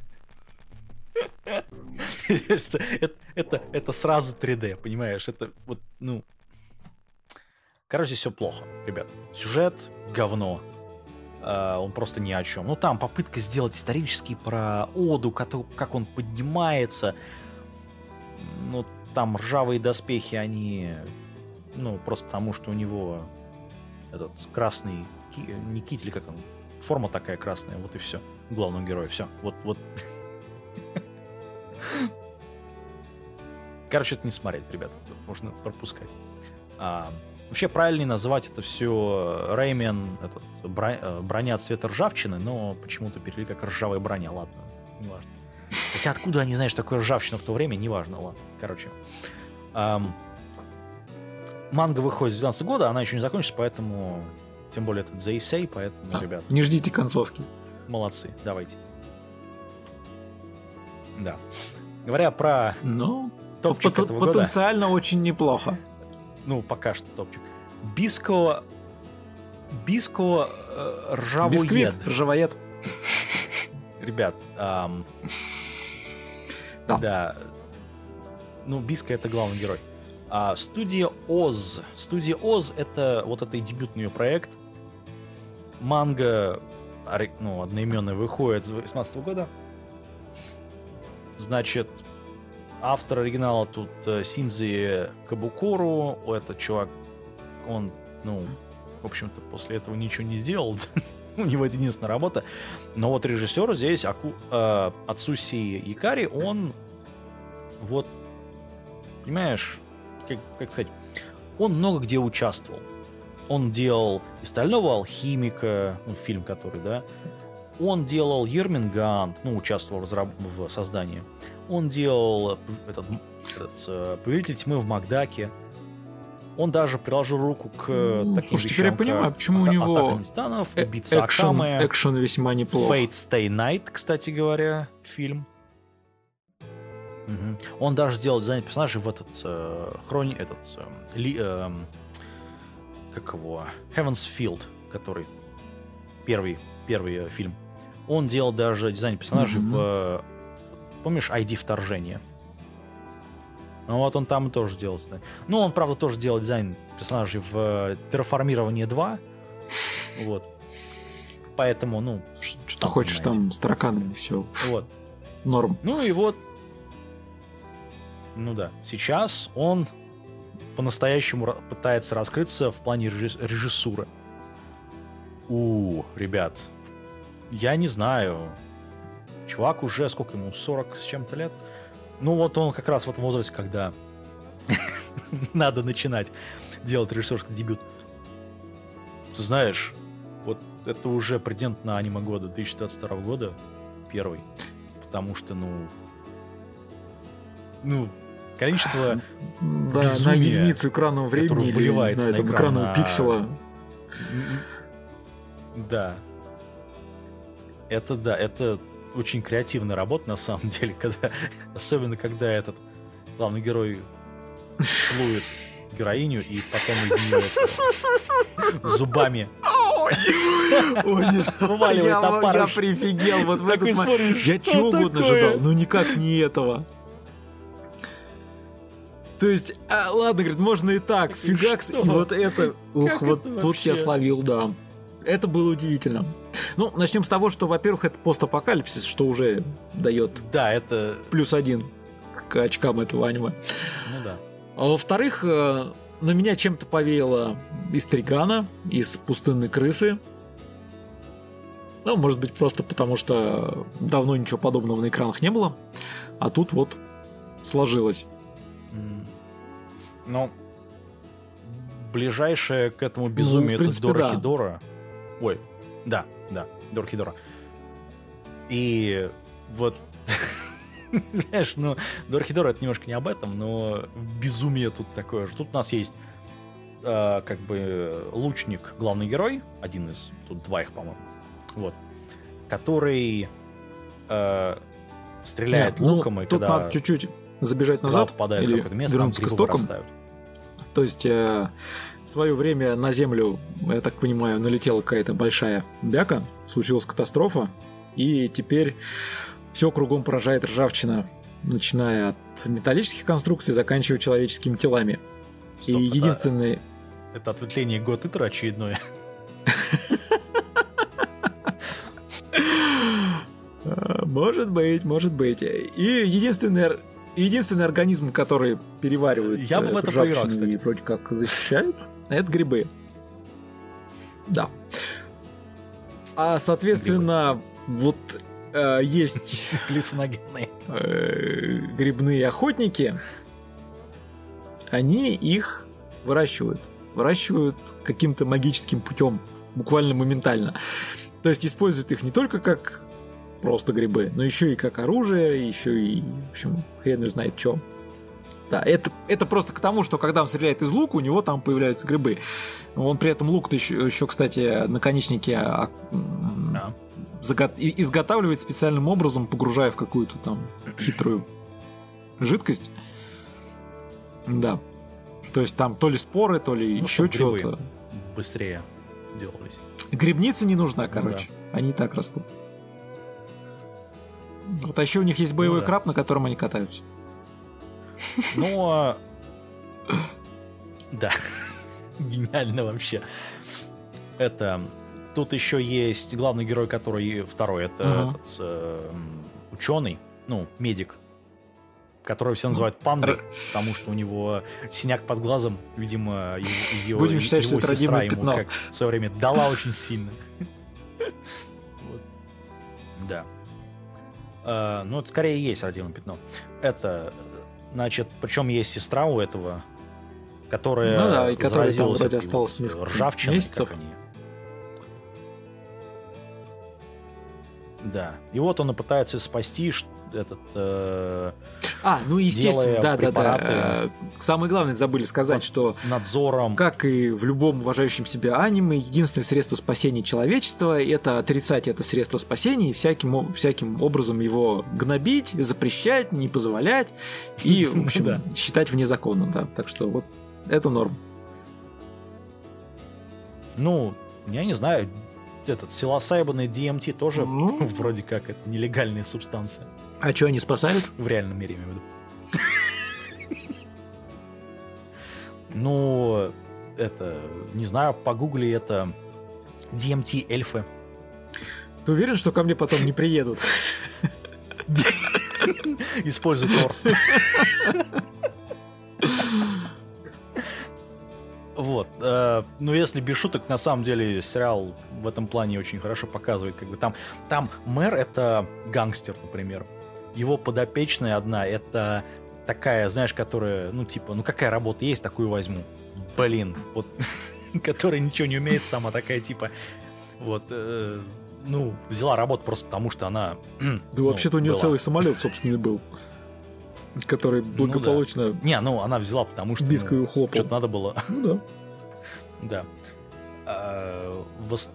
это, это, это, это сразу 3D, понимаешь? Это вот, ну... Короче, все плохо, ребят. Сюжет — говно. А, он просто ни о чем. Ну, там попытка сделать исторический про Оду, как он поднимается. Ну, там ржавые доспехи, они... Ну, просто потому, что у него этот красный... Не китель, как он? Форма такая красная, вот и все. Главного героя, все. Вот, вот. Короче, это не смотреть, ребята, это можно пропускать. А, Вообще правильнее называть это все Реймен, этот, броня цвета ржавчины, но почему-то перевели как ржавая броня, ладно, неважно. Хотя откуда они знают, что такое ржавчина в то время, неважно, ладно. Короче. Эм, манга выходит с 12 года, она еще не закончится, поэтому... Тем более это Зейсей, поэтому, а, ребят...
Не ждите концовки.
Молодцы, давайте. Да. Говоря про
ну, топчик пот- этого потенциально года, очень неплохо.
Ну, пока что топчик. Биско... Биско э, ржавоед. Бисквит,
ржавоед.
Ребят, эм, да. да. Ну, Биско это главный герой. А студия Оз. Студия Оз это вот это дебютный ее проект. Манга ну, одноименная выходит с 2018 года. Значит, автор оригинала тут э, Синзи Кабукору. Этот чувак, он, ну, в общем-то, после этого ничего не сделал. У него это единственная работа. Но вот режиссер здесь, Аку, э, Ацуси Якари, он вот, понимаешь, как, как сказать, он много где участвовал. Он делал и «Стального алхимика», ну, фильм который, да, он делал Ермингант, ну, участвовал в, разраб... в создании. Он делал этот, этот э, «Повелитель тьмы в Макдаке», он даже приложил руку к ну, таким
Слушай, теперь я понимаю, почему у него
Титанов, э экшен,
экшен весьма неплохо.
Fate Stay Night, кстати говоря, фильм. Угу. Он даже сделал дизайн персонажей в этот э, хрони, этот э, ли, э, как его Heaven's Field, который первый первый э, фильм. Он делал даже дизайн персонажей угу. в помнишь ID вторжения. Ну вот он там тоже делал. Ну он правда тоже делал дизайн персонажей в Терраформирование 2. Вот. Поэтому, ну...
Что хочешь понимаете. там с тараканами, все.
Вот.
Норм.
Ну и вот ну да. Сейчас он по-настоящему пытается раскрыться в плане режиссуры. У, ребят, я не знаю. Чувак уже, сколько ему, 40 с чем-то лет? Ну вот он как раз в этом возрасте, когда надо начинать делать режиссерский дебют. Ты знаешь, вот это уже претендент на аниме года 2022 года, первый. Потому что, ну, ну, количество
да, на единицу экранного времени или, не знаю, там, экранного на... пиксела.
Да. Это да, это очень креативная работа на самом деле, когда, особенно когда этот главный герой целует героиню и потом из нее зубами
Ой, нет, я, я прифигел вот в этот момент. Я чего угодно ожидал, но никак не этого. То есть, а, ладно, говорит, можно и так, фигакс, и вот это, ух, вот это тут я словил, да. Это было удивительно. Ну, начнем с того, что, во-первых, это постапокалипсис, что уже дает
да, это...
плюс один к очкам этого аниме.
Ну да.
А во-вторых, э, на меня чем-то повеяло из Тригана, из пустынной крысы. Ну, может быть, просто потому что давно ничего подобного на экранах не было. А тут вот сложилось.
Ну, ближайшее к этому безумию ну, принципе, это Дора да. Ой, да, да, Дора И вот, знаешь, ну, Дора это немножко не об этом, но безумие тут такое же. Тут у нас есть э, как бы лучник, главный герой, один из, тут два их, по-моему, вот, который э, стреляет Нет, луком, ну, и
тут когда... надо чуть-чуть забежать назад или место, вернуться к истокам. То есть э, в свое время на Землю, я так понимаю, налетела какая-то большая бяка, случилась катастрофа, и теперь все кругом поражает ржавчина, начиная от металлических конструкций, заканчивая человеческими телами. Стоп, и это, единственный...
Это ответвление Готытера очередное.
Может быть, может быть. И единственный единственный организм, который переваривает
Я бы в это поиграл, кстати.
и вроде как защищает, это грибы. Да. А, соответственно, грибы. вот э, есть...
Глюциногенные.
Э, грибные охотники. Они их выращивают. выращивают каким-то магическим путем, буквально моментально. То есть используют их не только как просто грибы, но еще и как оружие, еще и, в общем, хрен знает что. Да, это, это просто к тому, что когда он стреляет из лука, у него там появляются грибы. Он при этом лук еще, еще кстати, наконечники а, а. Заго- изготавливает специальным образом, погружая в какую-то там хитрую жидкость. Да. То есть там то ли споры, то ли ну, еще что-то.
Быстрее делались.
Грибница не нужна, ну короче. Да. Они и так растут. Вот а еще у них есть боевой ну, да. краб, на котором они катаются.
Ну, а... да. Гениально вообще. Это... Тут еще есть главный герой, который второй. Это uh-huh. этот, э, ученый, ну, медик, которого все называют пандой, потому что у него синяк под глазом, видимо,
ее, Будем считать, его что сестра ему пятно. как
в свое время дала очень сильно. Да. А, ну, это скорее есть родимое пятно. Это Значит, причем есть сестра у этого, которая ну, да, и которая там вроде осталась вот ржавчиной, месяцев. как они. Да. И вот он и пытается спасти этот... Э,
а, ну естественно, да, да, да. Самое главное, забыли сказать, что...
Надзором.
Как и в любом уважающем себя аниме, единственное средство спасения человечества — это отрицать это средство спасения и всяким, всяким образом его гнобить, запрещать, не позволять и, в общем, считать вне закона, да. Так что вот это норм.
Ну, я не знаю, этот псилоцибин DMT тоже ну, вроде как это нелегальная субстанция.
А что они спасают?
В реальном мире, имею в виду. Ну, это, не знаю, погугли это DMT эльфы.
Ты уверен, что ко мне потом не приедут?
Используй Тор. Вот. Э, ну, если без шуток, на самом деле сериал в этом плане очень хорошо показывает. Как бы там, там мэр это гангстер, например его подопечная одна, это такая, знаешь, которая, ну, типа, ну, какая работа есть, такую возьму. Блин, вот, которая ничего не умеет, сама такая, типа, вот, э, ну, взяла работу просто потому, что она...
да ну, вообще-то у нее была. целый самолет, собственно, был. Который благополучно...
Ну, да. Не, ну, она взяла, потому что...
Бискую ну, хлопал.
Что-то надо было.
Ну, да.
да. А, вос...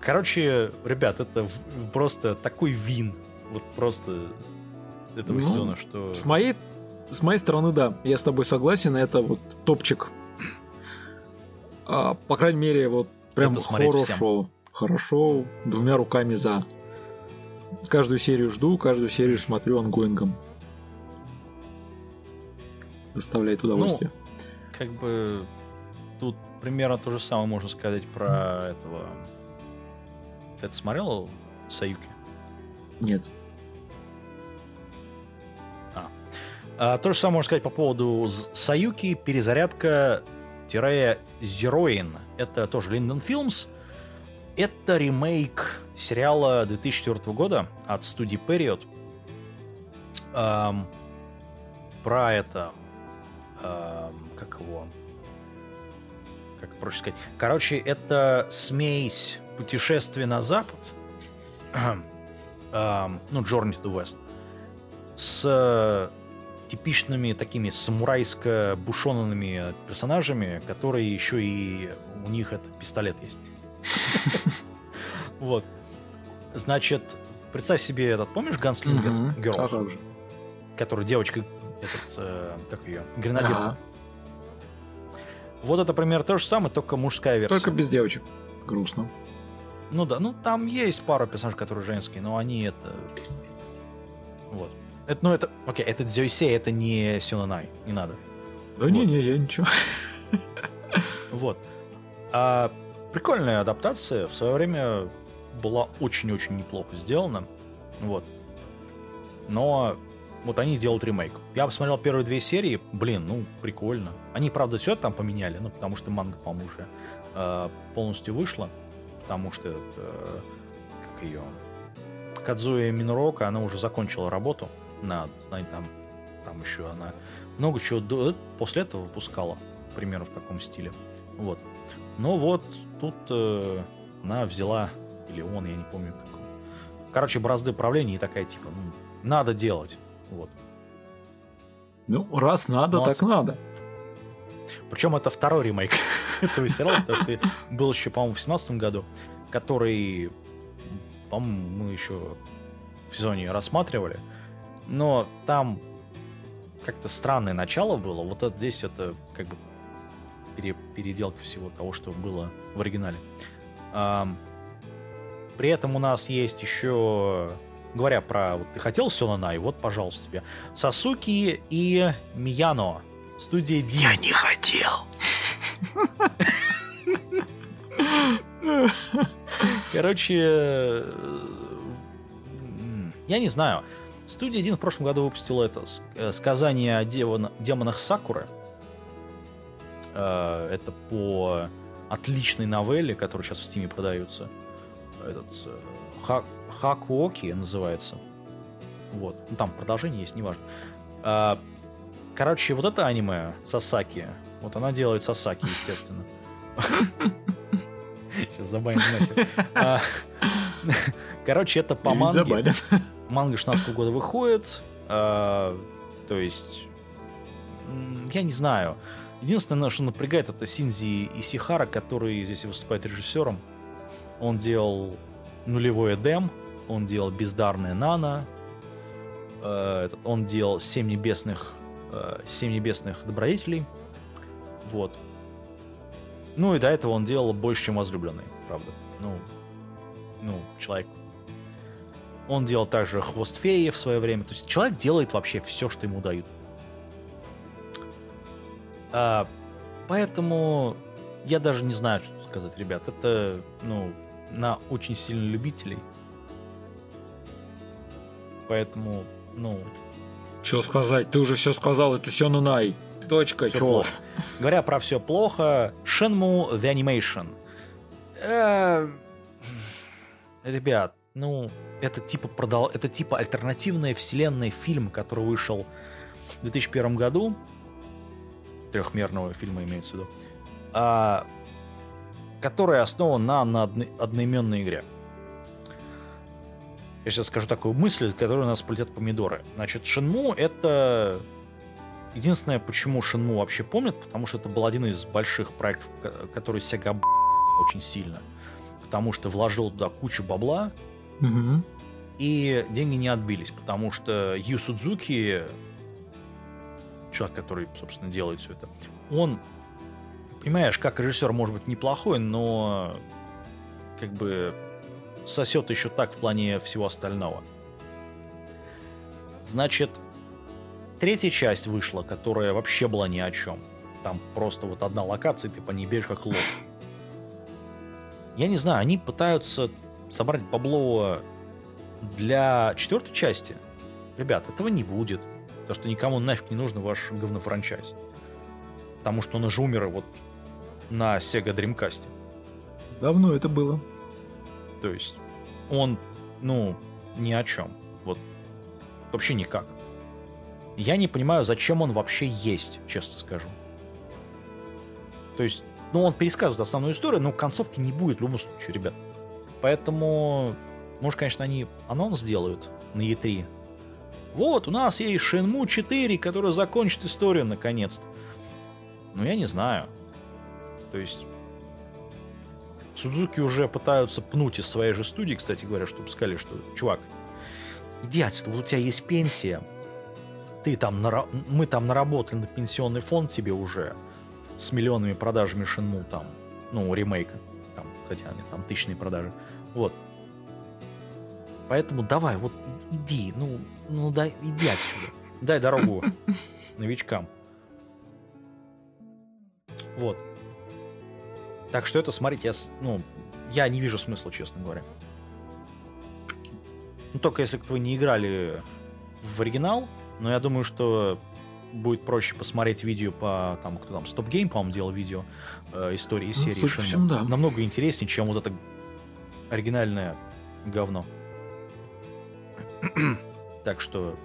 Короче, ребят, это просто такой вин вот просто этого ну, сезона, что...
С моей, с моей стороны, да, я с тобой согласен, это вот топчик. А, по крайней мере, вот прям это хорошо. Всем. Хорошо, двумя руками за. Каждую серию жду, каждую серию смотрю онгоингом. Доставляет удовольствие.
Ну, как бы тут примерно то же самое можно сказать про этого. Ты это смотрел Саюки?
Нет.
А, то же самое можно сказать по поводу Саюки, перезарядка Zeroin. Это тоже Liden Films. Это ремейк сериала 2004 года от студии Period. Эм, про это... Эм, как его... Как проще сказать? Короче, это смесь путешествия на запад, эм, ну, Journey to the West, с типичными такими самурайско-бушонными персонажами, которые еще и у них это пистолет есть. Вот. Значит, представь себе этот, помнишь Ганслингер Girls? Который девочка, этот, э, как ее, гренадер. Вот это пример то же самое, только мужская версия.
Только без девочек. Грустно.
Ну да, ну там есть пара персонажей, которые женские, но они это... Вот. Это, ну, это, окей, это Дзюйсей, это не Сюнанай, не надо.
Да не-не, я ничего.
Вот. А, прикольная адаптация, в свое время была очень-очень неплохо сделана. Вот. Но вот они делают ремейк. Я посмотрел первые две серии, блин, ну, прикольно. Они, правда, все там поменяли, ну, потому что манга, по-моему, уже э, полностью вышла. Потому что, э, как ее, Кадзуя Минурока, она уже закончила работу на, знать, там, там еще она много чего до, после этого выпускала. примерно в таком стиле. Вот. Но вот тут э, она взяла, или он, я не помню, как он. Короче, бразды правления и такая, типа, ну, надо делать. Вот.
Ну, раз надо, Молодцы. так надо.
Причем это второй ремейк этого сериала, потому что был еще, по-моему, в 17 году, который, по-моему, мы еще в сезоне рассматривали. Но там как-то странное начало было. Вот это, здесь это как бы пере, переделка всего того, что было в оригинале. А, при этом у нас есть еще, говоря про, вот ты хотел Сёнанай, вот, пожалуйста, тебе, Сасуки и Мияно, студия
D. Я не хотел.
Короче, я не знаю. Студия 1 в прошлом году выпустила это э, сказание о демонах Сакуры. Э, это по отличной новелле, которая сейчас в Стиме продается. Этот э, Хакуоки называется. Вот. Ну, там продолжение есть, неважно. Короче, вот это аниме Сасаки. Вот она делает Сасаки, естественно. Сейчас забаним нахер. Короче, это по манге. Манга 16 года выходит. А, то есть, я не знаю. Единственное, что напрягает, это Синзи Исихара, который здесь выступает режиссером. Он делал нулевой Эдем, он делал бездарное Нана, э, он делал Семь небесных, э, Семь небесных добродетелей. Вот. Ну и до этого он делал больше, чем возлюбленный, правда. Ну, ну, человек он делал также хвост феи в свое время. То есть человек делает вообще все, что ему дают. А, поэтому я даже не знаю, что сказать, ребят. Это, ну, на очень сильно любителей. Поэтому, ну...
Что сказать? Ты уже все сказал, это все нунай. Точка, все
плохо. Говоря про все плохо, Shenmue The Animation. Ребят, ну, это типа продал, это типа альтернативная вселенная фильм, который вышел в 2001 году, трехмерного фильма имеется в виду, а, который основан на, на одно, одноименной игре. Я сейчас скажу такую мысль, которая у нас полетят помидоры. Значит, Шинму это единственное, почему Шинму вообще помнят, потому что это был один из больших проектов, который Sega очень сильно. Потому что вложил туда кучу бабла,
Угу.
И деньги не отбились, потому что Ю Судзуки, человек, который, собственно, делает все это, он, понимаешь, как режиссер может быть неплохой, но как бы сосет еще так в плане всего остального. Значит, третья часть вышла, которая вообще была ни о чем. Там просто вот одна локация, ты по ней бежишь как лох. Я не знаю, они пытаются собрать бабло для четвертой части, ребят, этого не будет. Потому что никому нафиг не нужен ваш говнофранчайз. Потому что он уже умер вот на Sega Dreamcast.
Давно это было.
То есть он, ну, ни о чем. Вот вообще никак. Я не понимаю, зачем он вообще есть, честно скажу. То есть, ну, он пересказывает основную историю, но концовки не будет в любом случае, ребят. Поэтому, может, конечно, они анонс сделают на E3. Вот, у нас есть Shenmue 4, который закончит историю наконец-то. Ну, я не знаю. То есть, Судзуки уже пытаются пнуть из своей же студии, кстати говоря, чтобы сказали, что, чувак, иди отсюда, вот у тебя есть пенсия, ты там, нара... мы там наработали на пенсионный фонд тебе уже с миллионными продажами Шинму там, ну, ремейка хотя они там тысячные продажи. Вот. Поэтому давай, вот иди, ну, ну дай, иди отсюда. Дай дорогу новичкам. Вот. Так что это, смотрите, я, ну, я не вижу смысла, честно говоря. Ну, только если вы не играли в оригинал, но я думаю, что будет проще посмотреть видео по там кто там Stop Game, по-моему, делал видео э, истории ну, серии.
Судя всем, да.
Намного интереснее, чем вот это оригинальное говно. так что.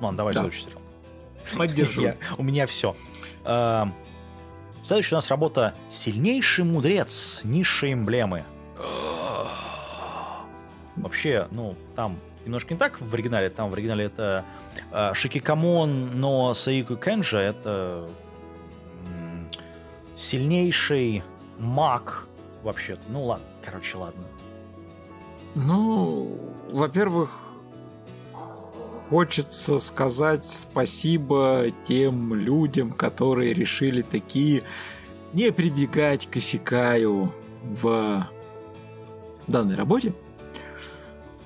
Ладно, давай да. следующий сериал.
Поддержу.
Я- у меня все. Следующая у нас работа «Сильнейший мудрец. Низшие эмблемы». Вообще, ну, там немножко не так в оригинале. Там в оригинале это э, 失格紋の最強賢者 это сильнейший маг вообще-то. Ну ладно, короче, ладно.
Ну, во-первых, хочется сказать спасибо тем людям, которые решили такие не прибегать к Исикаю в данной работе.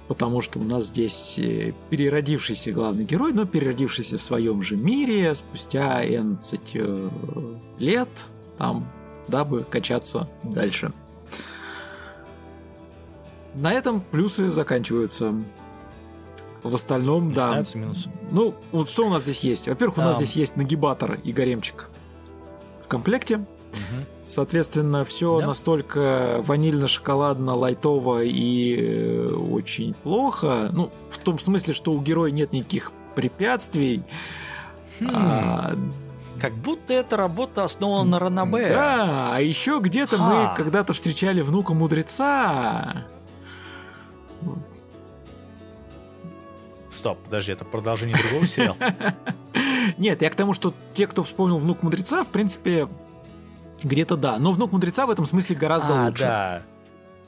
Потому что у нас здесь э, переродившийся главный герой, но переродившийся в своем же мире спустя 11 э, лет, там, дабы качаться дальше. На этом плюсы заканчиваются. В остальном, да.
Начинаются минусы.
Ну, вот что у нас здесь есть? Во-первых, у нас здесь есть нагибатор и гаремчик в комплекте.
Мгм.
Соответственно, все
Да.
настолько ванильно-шоколадно, лайтово и э, очень плохо. Ну, в том смысле, что у героя нет никаких препятствий.
Хм,
А,
Как будто эта работа основана на Ранабе.
да, а еще где-то
Ха.
мы когда-то встречали внука мудреца.
Стоп, подожди, это продолжение другого сериала?
Нет, я к тому, что те, кто вспомнил внук мудреца, в принципе, где-то да. Но внук мудреца в этом смысле гораздо
А,
лучше.
да,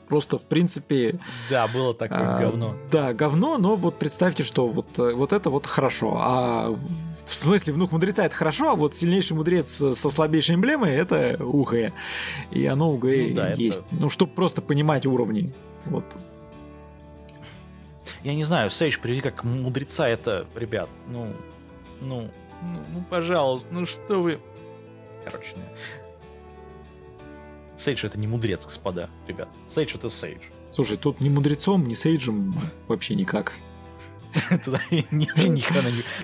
Просто, в принципе,
да, было такое
а,
говно.
Да, говно, но вот представьте, что вот, э, вот это вот хорошо. А в смысле, внук мудреца это хорошо, а вот сильнейший мудрец со слабейшей эмблемой это УГ. И оно УГ
Ну да, это-
есть. Ну, чтобы просто понимать уровни. Вот.
Я не знаю, Сейдж приведи как мудреца, это, ребят, ну, ну, ну, ну, пожалуйста, ну что вы... Короче. Сейдж это не мудрец, господа, ребят. Сейдж это Сейдж.
Слушай, тут ни мудрецом, ни сейджем вообще никак.
Туда не-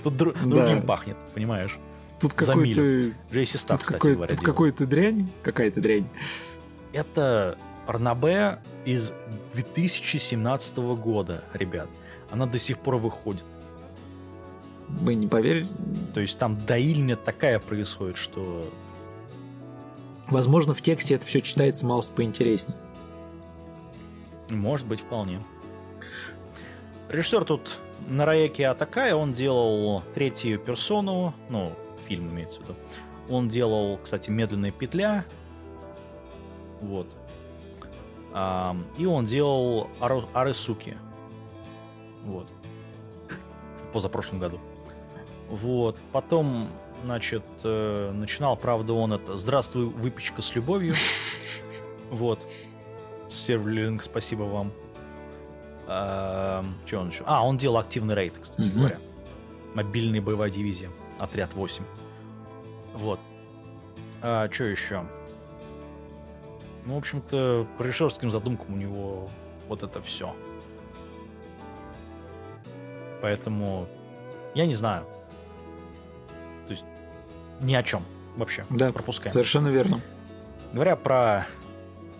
Тут другим пахнет, понимаешь?
Тут какой-то...
Джейси Стар, кстати говоря,
тут какой-то дрянь. Какая-то дрянь.
Это Арнабе из 2017 года, ребят. Она до сих пор выходит.
Вы не поверите.
То есть там доильня такая происходит, что...
Возможно, в тексте это все читается мало поинтереснее.
Может быть, вполне. Режиссер тут Нараеки Атакая, он делал третью персону, ну, фильм имеется в виду. Он делал, кстати, «Медленная петля». Вот. Ам, и он делал Ару- Арысуки. Вот. В позапрошлом году. Вот. Потом, значит, э, начинал, правда, он это «Здравствуй, выпечка с любовью». Вот. Серлинг, спасибо вам. Что он еще? А, он делал активный рейд, кстати говоря. Мобильная боевая дивизия. Отряд 8. Вот. А, что еще? Ну, в общем-то, по режиссерским задумкам у него вот это все. Поэтому я не знаю. Ни о чем вообще.
Да,
Пропускаем.
Совершенно верно.
Говоря про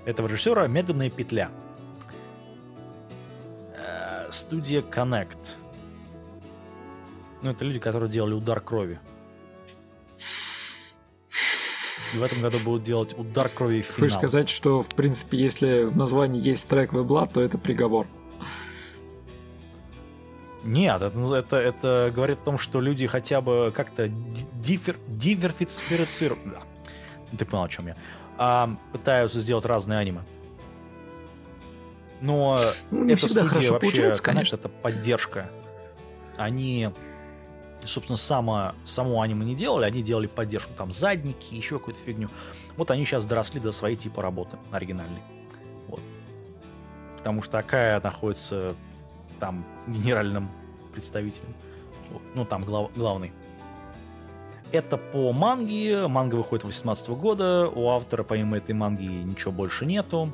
этого режиссера, «Медленная петля». Э, Студия Connect. Ну, это люди, которые делали «Удар крови». И в этом году будут делать «Удар крови» в
Хочешь сказать, что, в принципе, если в названии есть трек Блад, то это приговор.
Нет, это, ну, это, это говорит о том, что люди хотя бы как-то ди- дифер, диверсифицируют. Да. Ты понял, о чем я. А, пытаются сделать разные аниме. Но
Ну, не всегда хорошо
вообще,
получается, конечно.
Это поддержка. Они, собственно, само, само аниме не делали, они делали поддержку. Там задники, еще какую-то фигню. Вот они сейчас доросли до своей типа работы оригинальной. Вот. Потому что такая находится там генеральным представителем. Ну, там глав- главный. Это по манге. Манга выходит 18 года. У автора, помимо этой манги, ничего больше нету.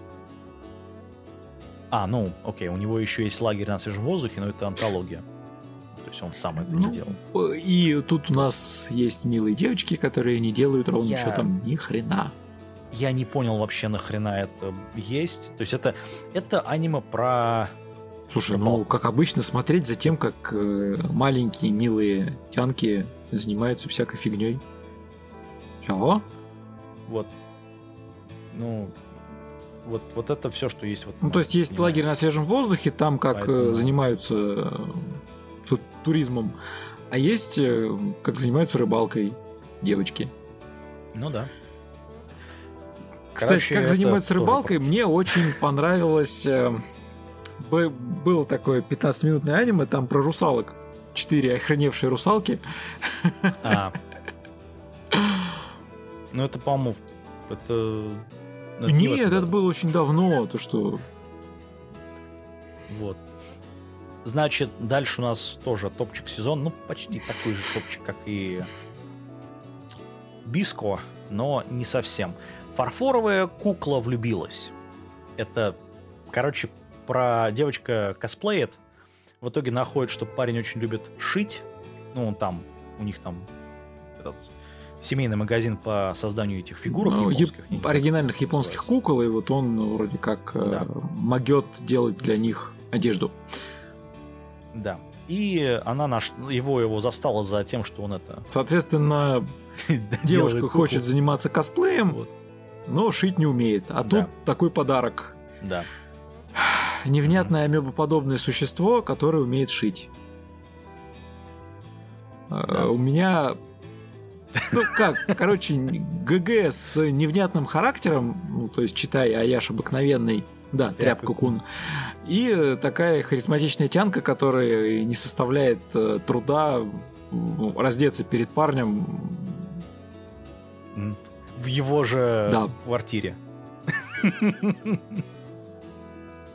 А, ну, окей, у него еще есть лагерь на свежем воздухе, но это антология. То есть он сам это не
Ну,
делал.
И тут у нас есть милые девочки, которые не делают ровно
Я-
что там ни хрена.
Я не понял вообще нахрена это есть. То есть это, это аниме про...
Слушай, ну, как обычно, смотреть за тем, как э, маленькие милые тянки занимаются всякой фигней. Чего?
Вот. Ну, вот, вот это все, что есть. Вот,
ну, то есть есть лагерь на свежем воздухе, там как Поэтому... занимаются э, туризмом, а есть э, как занимаются рыбалкой девочки.
Ну да.
Кстати, Короче, как занимаются рыбалкой, мне очень понравилось. Э, было такое 15-минутное аниме, там про русалок. Четыре охреневшие русалки. А.
Ну, это, по-моему, это...
это Нет, это было очень давно, то что...
Вот. Значит, дальше у нас тоже топчик сезон, ну, почти такой же топчик, как и Биско, но не совсем. Фарфоровая кукла влюбилась. Это, короче, про девочка косплеит, в итоге находит, что парень очень любит шить. Ну, он там, у них там этот семейный магазин по созданию этих фигурок ну,
японских. Яп... Оригинальных японских называется. кукол, и вот он вроде как э, да. могет делать для них одежду.
Да. И она наш... его, его застала за тем, что он это...
Соответственно, девушка хочет заниматься косплеем, вот. но шить не умеет. А да. тут такой подарок.
Да.
Невнятное амебоподобное существо, которое умеет шить. А, да. У меня ну как, короче, ГГ с невнятным характером, ну, то есть читай Аяш обыкновенный, да, тряпка кун. И такая харизматичная тянка, которая не составляет э, труда раздеться перед парнем.
В его же да. квартире.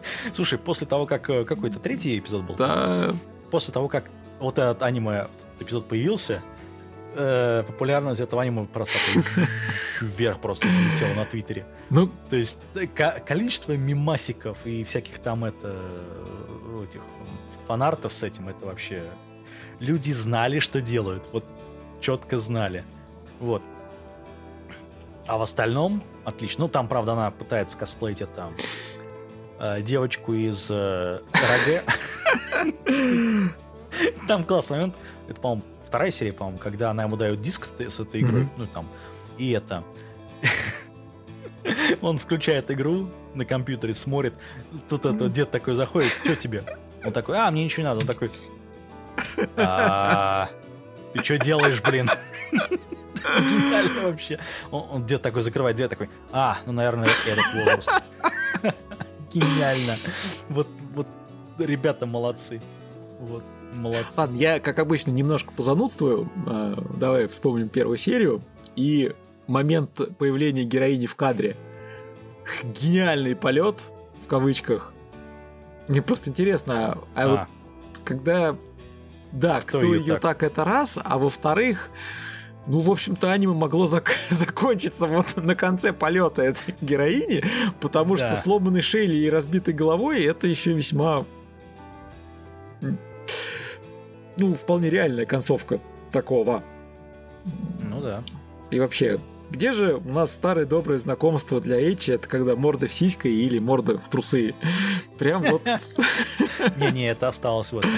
Слушай, после того, как э, какой-то третий эпизод был,
да.
после того, как вот этот аниме эпизод появился, э, популярность этого аниме просто вверх просто взлетела на Твиттере. Ну, то есть э, количество мимасиков и всяких там это э, этих фанартов с этим, это вообще люди знали, что делают, вот четко знали, вот. А в остальном отлично. Ну там, правда, она пытается косплеить это девочку из э, Там классный момент. Это, по-моему, вторая серия, по-моему, когда она ему дает диск с этой игрой, ну там, и это. Он включает игру на компьютере, смотрит, тут это дед такой заходит, что тебе? Он такой, а, мне ничего не надо. Он такой, «А, ты что делаешь, блин? Гениально вообще. Он, он дед такой закрывает дверь, такой, а, ну, наверное, этот возраст. Гениально. Вот, вот ребята молодцы. Вот. Молодцы.
Ладно, я, как обычно, немножко позанудствую. А, давай вспомним первую серию. И момент появления героини в кадре. Гениальный полет, в кавычках. Мне просто интересно, а, а. вот когда... Да, кто, кто ее, так? так, это раз, а во-вторых, ну, в общем-то, аниме могло зак- закончиться вот на конце полета этой героини, потому да. что сломанной шеей и разбитой головой это еще весьма ну, вполне реальная концовка такого.
Ну да.
И вообще, где же у нас старое доброе знакомство для Эйчи? Это когда морда в сиськой или морда в трусы. Прям вот...
Не-не, это осталось в этом.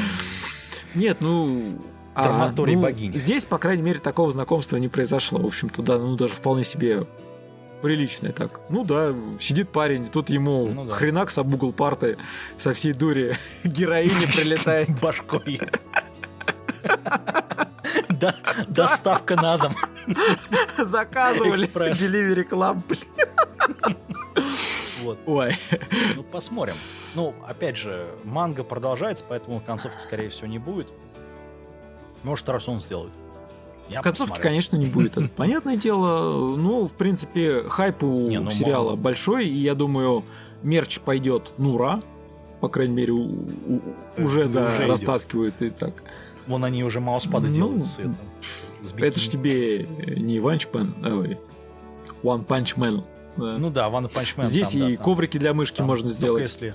Нет, ну...
А, ну, богини.
Здесь, по крайней мере, такого знакомства не произошло. В общем-то, да, ну даже вполне себе приличное так. Ну да, сидит парень, тут ему ну, да. хренак с об угол парты со всей дури героини прилетает.
Башкой. Доставка на дом.
Заказывали. Delivery Club,
Вот. Ой. Ну, посмотрим. Ну, опять же, манга продолжается, поэтому концовки, скорее всего, не будет. Может, раз он сделает.
Я Концовки, посмотрю. конечно, не будет. Это понятное дело. Ну, в принципе, хайп у не, ну, сериала мало. большой, и я думаю, мерч пойдет, ну, ура. По крайней мере, у, у, уже, да, уже растаскивают идет. и так.
Вон они уже мауспады ну, делают с этим.
это ж тебе не One Punch, ой, One Punch Man.
Да. Ну да, One Punch Man.
Здесь там, и да, коврики для мышки там, можно сделать. Если...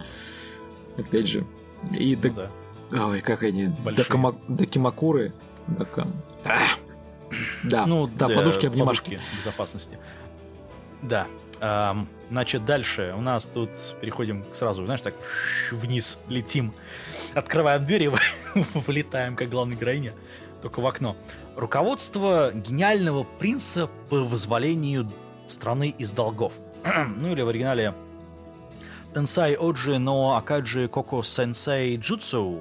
Опять же. И ну, да. Ой, как они? Докама... Докимакуры. Дока... Да, ну, да, подушки обнимашки. Подушки
безопасности. Да. Эм, значит, дальше у нас тут переходим сразу, знаешь, так вниз летим, открываем дверь и вылетаем, как главная героиня. только в окно. Руководство гениального принца по вызволению страны из долгов. ну или в оригинале Тенсай Оджи но Акаджи Коко Сенсей Джутсу.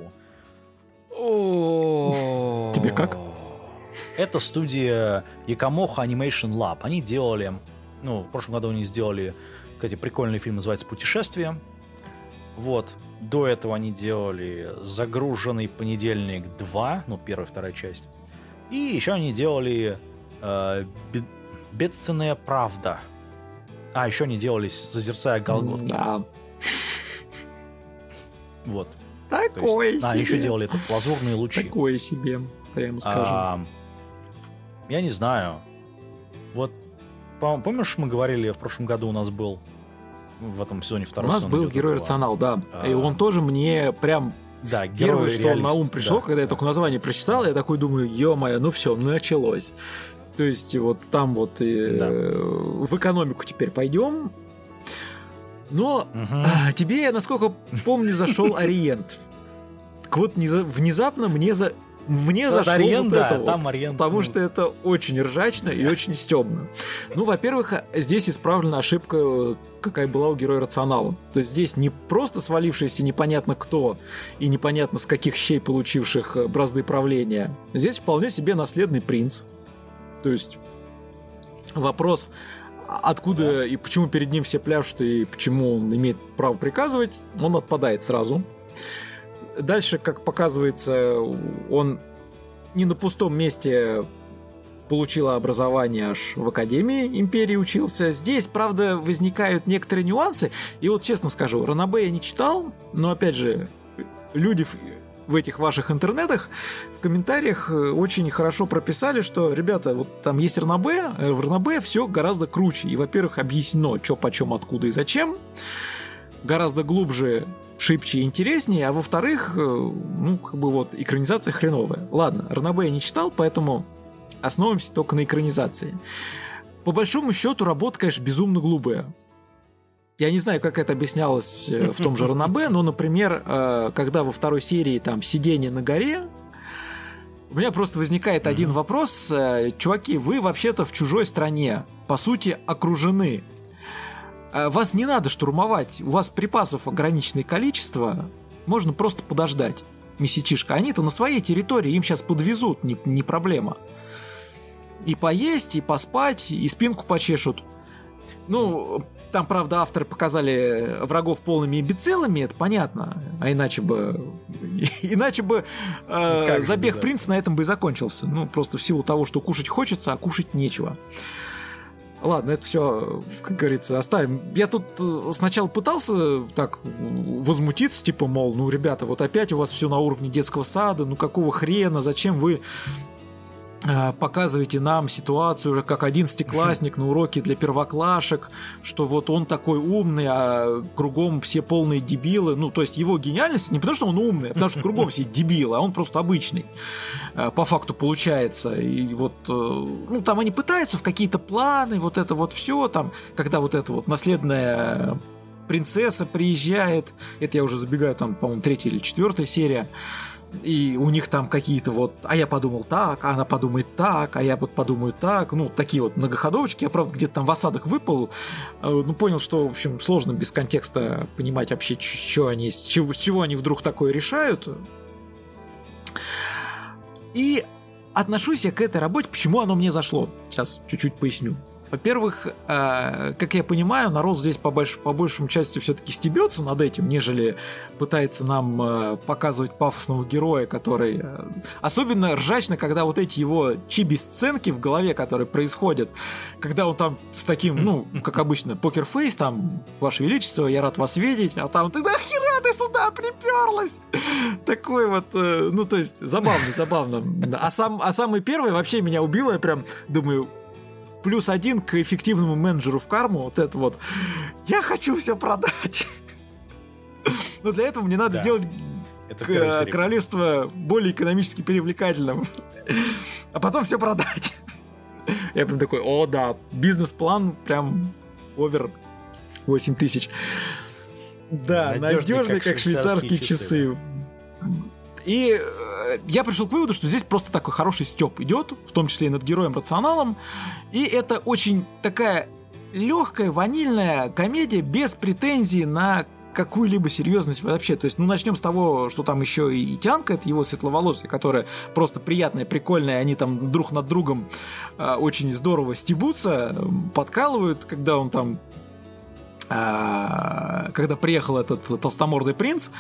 Тебе как?
Это студия Якомоха Animation Lab. Они делали, ну, в прошлом году они сделали, кстати, прикольный фильм, называется «Путешествие». Вот. До этого они делали «Загруженный понедельник 2», ну, первая, вторая часть. И еще они делали э, «Бедственная правда». А, еще они делали «Зазерцая Голгот».
Да.
Вот.
Такое есть,
себе. А, еще делали этот «Лазурные лучи».
Такое себе, прямо скажем. А,
я не знаю. Вот, помнишь, мы говорили, в прошлом году у нас был в этом сезоне второй
У нас был герой рационал, да. А... И он тоже мне прям
да,
Первое, что на ум пришло, да, когда я только название прочитал, я такой думаю, ё-моё, ну все, началось. То есть вот там вот и, да. э, в экономику теперь пойдем. Но угу. а, тебе, я насколько помню, зашел Ориент. Вот внезапно мне за мне
вот
зашло
Ориент,
вот
да,
это
там
вот, потому
ну...
что это очень ржачно и очень стебно. Ну, во-первых, здесь исправлена ошибка, какая была у героя Рационала. То есть здесь не просто свалившийся непонятно кто и непонятно с каких щей получивших э, бразды правления. Здесь вполне себе наследный принц. То есть вопрос, откуда и почему перед ним все пляшут и почему он имеет право приказывать, он отпадает сразу. Дальше, как показывается, он не на пустом месте получил образование аж в Академии Империи учился. Здесь, правда, возникают некоторые нюансы. И вот честно скажу, Ранабе я не читал, но опять же, люди в этих ваших интернетах в комментариях э, очень хорошо прописали, что, ребята, вот там есть РНБ, э, в РНБ все гораздо круче. И, во-первых, объяснено, что почем, откуда и зачем. Гораздо глубже шибче и интереснее, а во-вторых, э, ну, как бы вот, экранизация хреновая. Ладно, Ранабе я не читал, поэтому основываемся только на экранизации. По большому счету, работа, конечно, безумно глупая. Я не знаю, как это объяснялось э, в том же Ранабе, но, например, э, когда во второй серии там сидение на горе, у меня просто возникает один вопрос. Чуваки, вы вообще-то в чужой стране, по сути, окружены вас не надо штурмовать, у вас припасов ограниченное количество, можно просто подождать. Месячишка, они-то на своей территории, им сейчас подвезут, не, не проблема. И поесть, и поспать, и спинку почешут. Ну, там, правда, авторы показали врагов полными имбецилами, это понятно. А иначе бы... Иначе бы э, забег принца на этом бы и закончился. Ну, просто в силу того, что кушать хочется, а кушать нечего. Ладно, это все, как говорится, оставим. Я тут э, сначала пытался так возмутиться, типа, мол, ну, ребята, вот опять у вас все на уровне детского сада, ну какого хрена, зачем вы Э, показываете нам ситуацию как одиннадцатиклассник на уроке для первоклашек, что вот он такой умный, а кругом все полные дебилы. Ну, то есть его гениальность не потому, что он умный, а потому что кругом все дебилы, а он просто обычный. Э, по факту получается. И вот, э, ну, там они пытаются в какие-то планы, вот это вот все, там, когда вот это вот наследная принцесса приезжает, это я уже забегаю, там, по-моему, третья или четвертая серия, и у них там какие-то вот, а я подумал так, а она подумает так, а я вот подумаю так, ну, такие вот многоходовочки, я, правда, где-то там в осадок выпал, э, ну, понял, что, в общем, сложно без контекста понимать вообще, что они, с чего, с чего они вдруг такое решают. И отношусь я к этой работе, почему оно мне зашло. Сейчас чуть-чуть поясню. Во-первых, э, как я понимаю, народ здесь по, больш, по большему части все-таки стебется над этим, нежели пытается нам э, показывать пафосного героя, который... Э, особенно ржачно, когда вот эти его чиби-сценки в голове, которые происходят, когда он там с таким, ну, как обычно, покерфейс, там, Ваше Величество, я рад вас видеть, а там, ты нахера ты сюда приперлась? Такой вот, э, ну, то есть, забавно, забавно. А, сам, а самый первый вообще меня убило, я прям думаю, плюс один к эффективному менеджеру в карму, вот это вот. Я хочу все продать. Но для этого мне надо сделать королевство более экономически привлекательным. А потом все продать. Я прям такой, о да, бизнес-план прям овер 8 тысяч. Да, надежный, как, швейцарские часы. часы. И я пришел к выводу, что здесь просто такой хороший степ идет, в том числе и над героем рационалом. И это очень такая легкая, ванильная комедия без претензий на какую-либо серьезность вообще. То есть, ну, начнем с того, что там еще и Тянка, это его светловолосая, которая просто приятная, прикольная, они там друг над другом э, очень здорово стебутся, подкалывают, когда он там э, когда приехал этот толстомордый принц,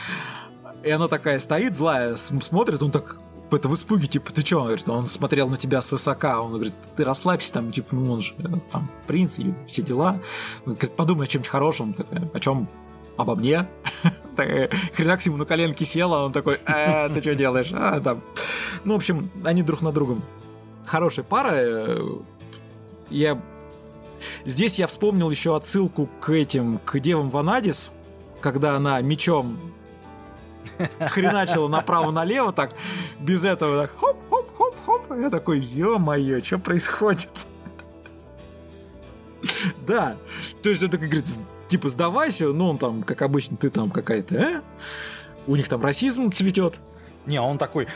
и она такая стоит, злая, смотрит, он так это в испуге, типа, ты чё? Он говорит, он смотрел на тебя свысока, он говорит, ты расслабься, там, типа, ну, он же, там, принц и все дела. Он говорит, подумай о чем-нибудь хорошем, такая, о чем обо мне. Хренакс ему на коленке села, он такой, э, ты что делаешь? А, там. Ну, в общем, они друг на другом. Хорошая пара. Я... Здесь я вспомнил еще отсылку к этим, к девам Ванадис, когда она мечом хреначила направо-налево, так, без этого, так, хоп-хоп-хоп-хоп. Я такой, ё-моё, что происходит? Да, то есть это, как говорится, типа, сдавайся, ну, он там, как обычно, ты там какая-то, э? У них там расизм цветет.
Не, он такой,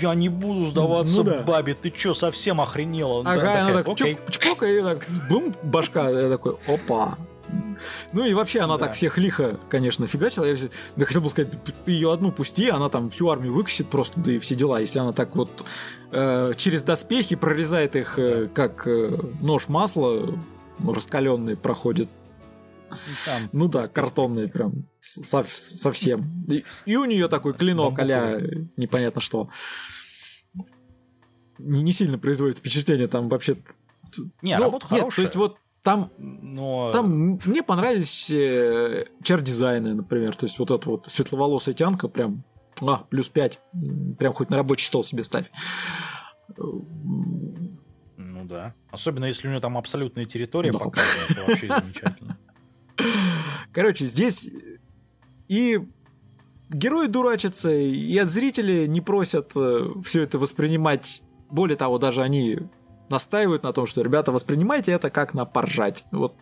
я не буду сдаваться ну, да. бабе, ты чё, совсем охренела?
Ага, да, она такая, так, окей. чпок, и так, бум, башка, я такой, опа. Ну и вообще она да. так всех лихо, конечно, фигачила. Я да, хотел бы сказать, ты ее одну пусти, она там всю армию выкосит просто, да и все дела. Если она так вот э, через доспехи прорезает их, э, как э, нож масла раскаленный проходит там, ну да, картонные прям со совсем. И, и у нее такой клинок а непонятно что. Не, не сильно производит впечатление, там вообще...
Не, ну, работа нет, хорошая.
то есть вот там, Но... там мне понравились э, чар-дизайны, например. То есть вот эта вот светловолосая тянка прям а, плюс 5. Прям хоть на рабочий стол себе ставь.
Ну да. Особенно если у нее там абсолютная территория да. показана, это вообще замечательно.
Короче, здесь и герои дурачатся, и от зрителей не просят э, все это воспринимать. Более того, даже они настаивают на том, что, ребята, воспринимайте это как на поржать. Вот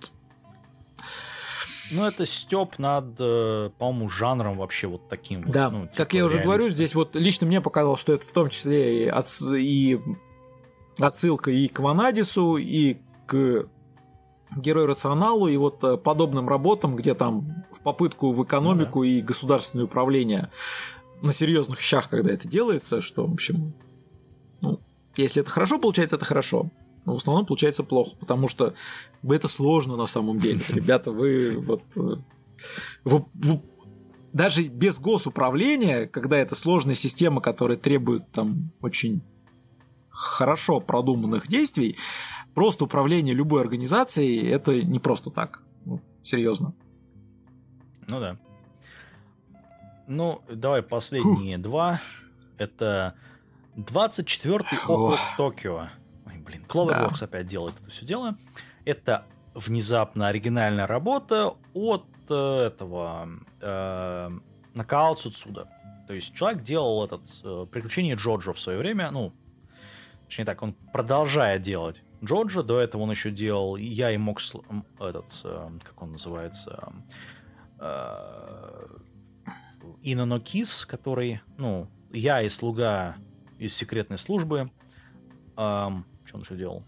ну, это степ над, э, по-моему, жанром вообще вот таким.
Да,
вот,
ну, типа как я уже говорю, здесь вот лично мне показалось, что это в том числе и, от, и отсылка и к Ванадису, и к герой рационалу и вот э, подобным работам, где там в попытку в экономику да. и государственное управление на серьезных щах, когда это делается, что, в общем, ну, если это хорошо получается, это хорошо. Но в основном получается плохо, потому что это сложно на самом деле. Ребята, вы вот... Э, вы, вы, даже без госуправления, когда это сложная система, которая требует там очень хорошо продуманных действий, просто управление любой организацией это не просто так. Ну, серьезно.
Ну да. Ну, давай последние Фух. два. Это 24-й округ Токио. Ой, блин, Cloverworks да. опять делает это все дело. Это внезапно оригинальная работа от э, этого э, Накао Цуцуда. То есть человек делал этот э, приключение Джоджо в свое время, ну, точнее так, он продолжает делать Джорджа. До этого он еще делал «Я и мог...» этот, э, как он называется... Э, Инано Кис, который, ну, «Я и слуга из секретной службы». Эм, что он еще делал?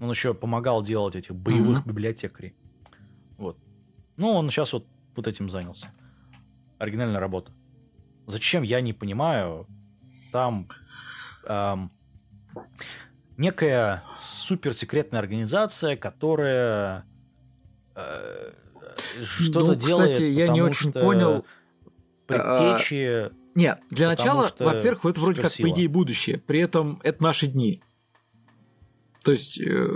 Он еще помогал делать этих боевых mm-hmm. библиотекарей. Вот. Ну, он сейчас вот, вот этим занялся. Оригинальная работа. Зачем, я не понимаю. Там эм, некая суперсекретная организация, которая э, что-то ну, делает.
Кстати, я не очень понял.
Предтечи.
А, нет, для начала, во-первых, это вроде как по идее будущее. При этом это наши дни. То есть э,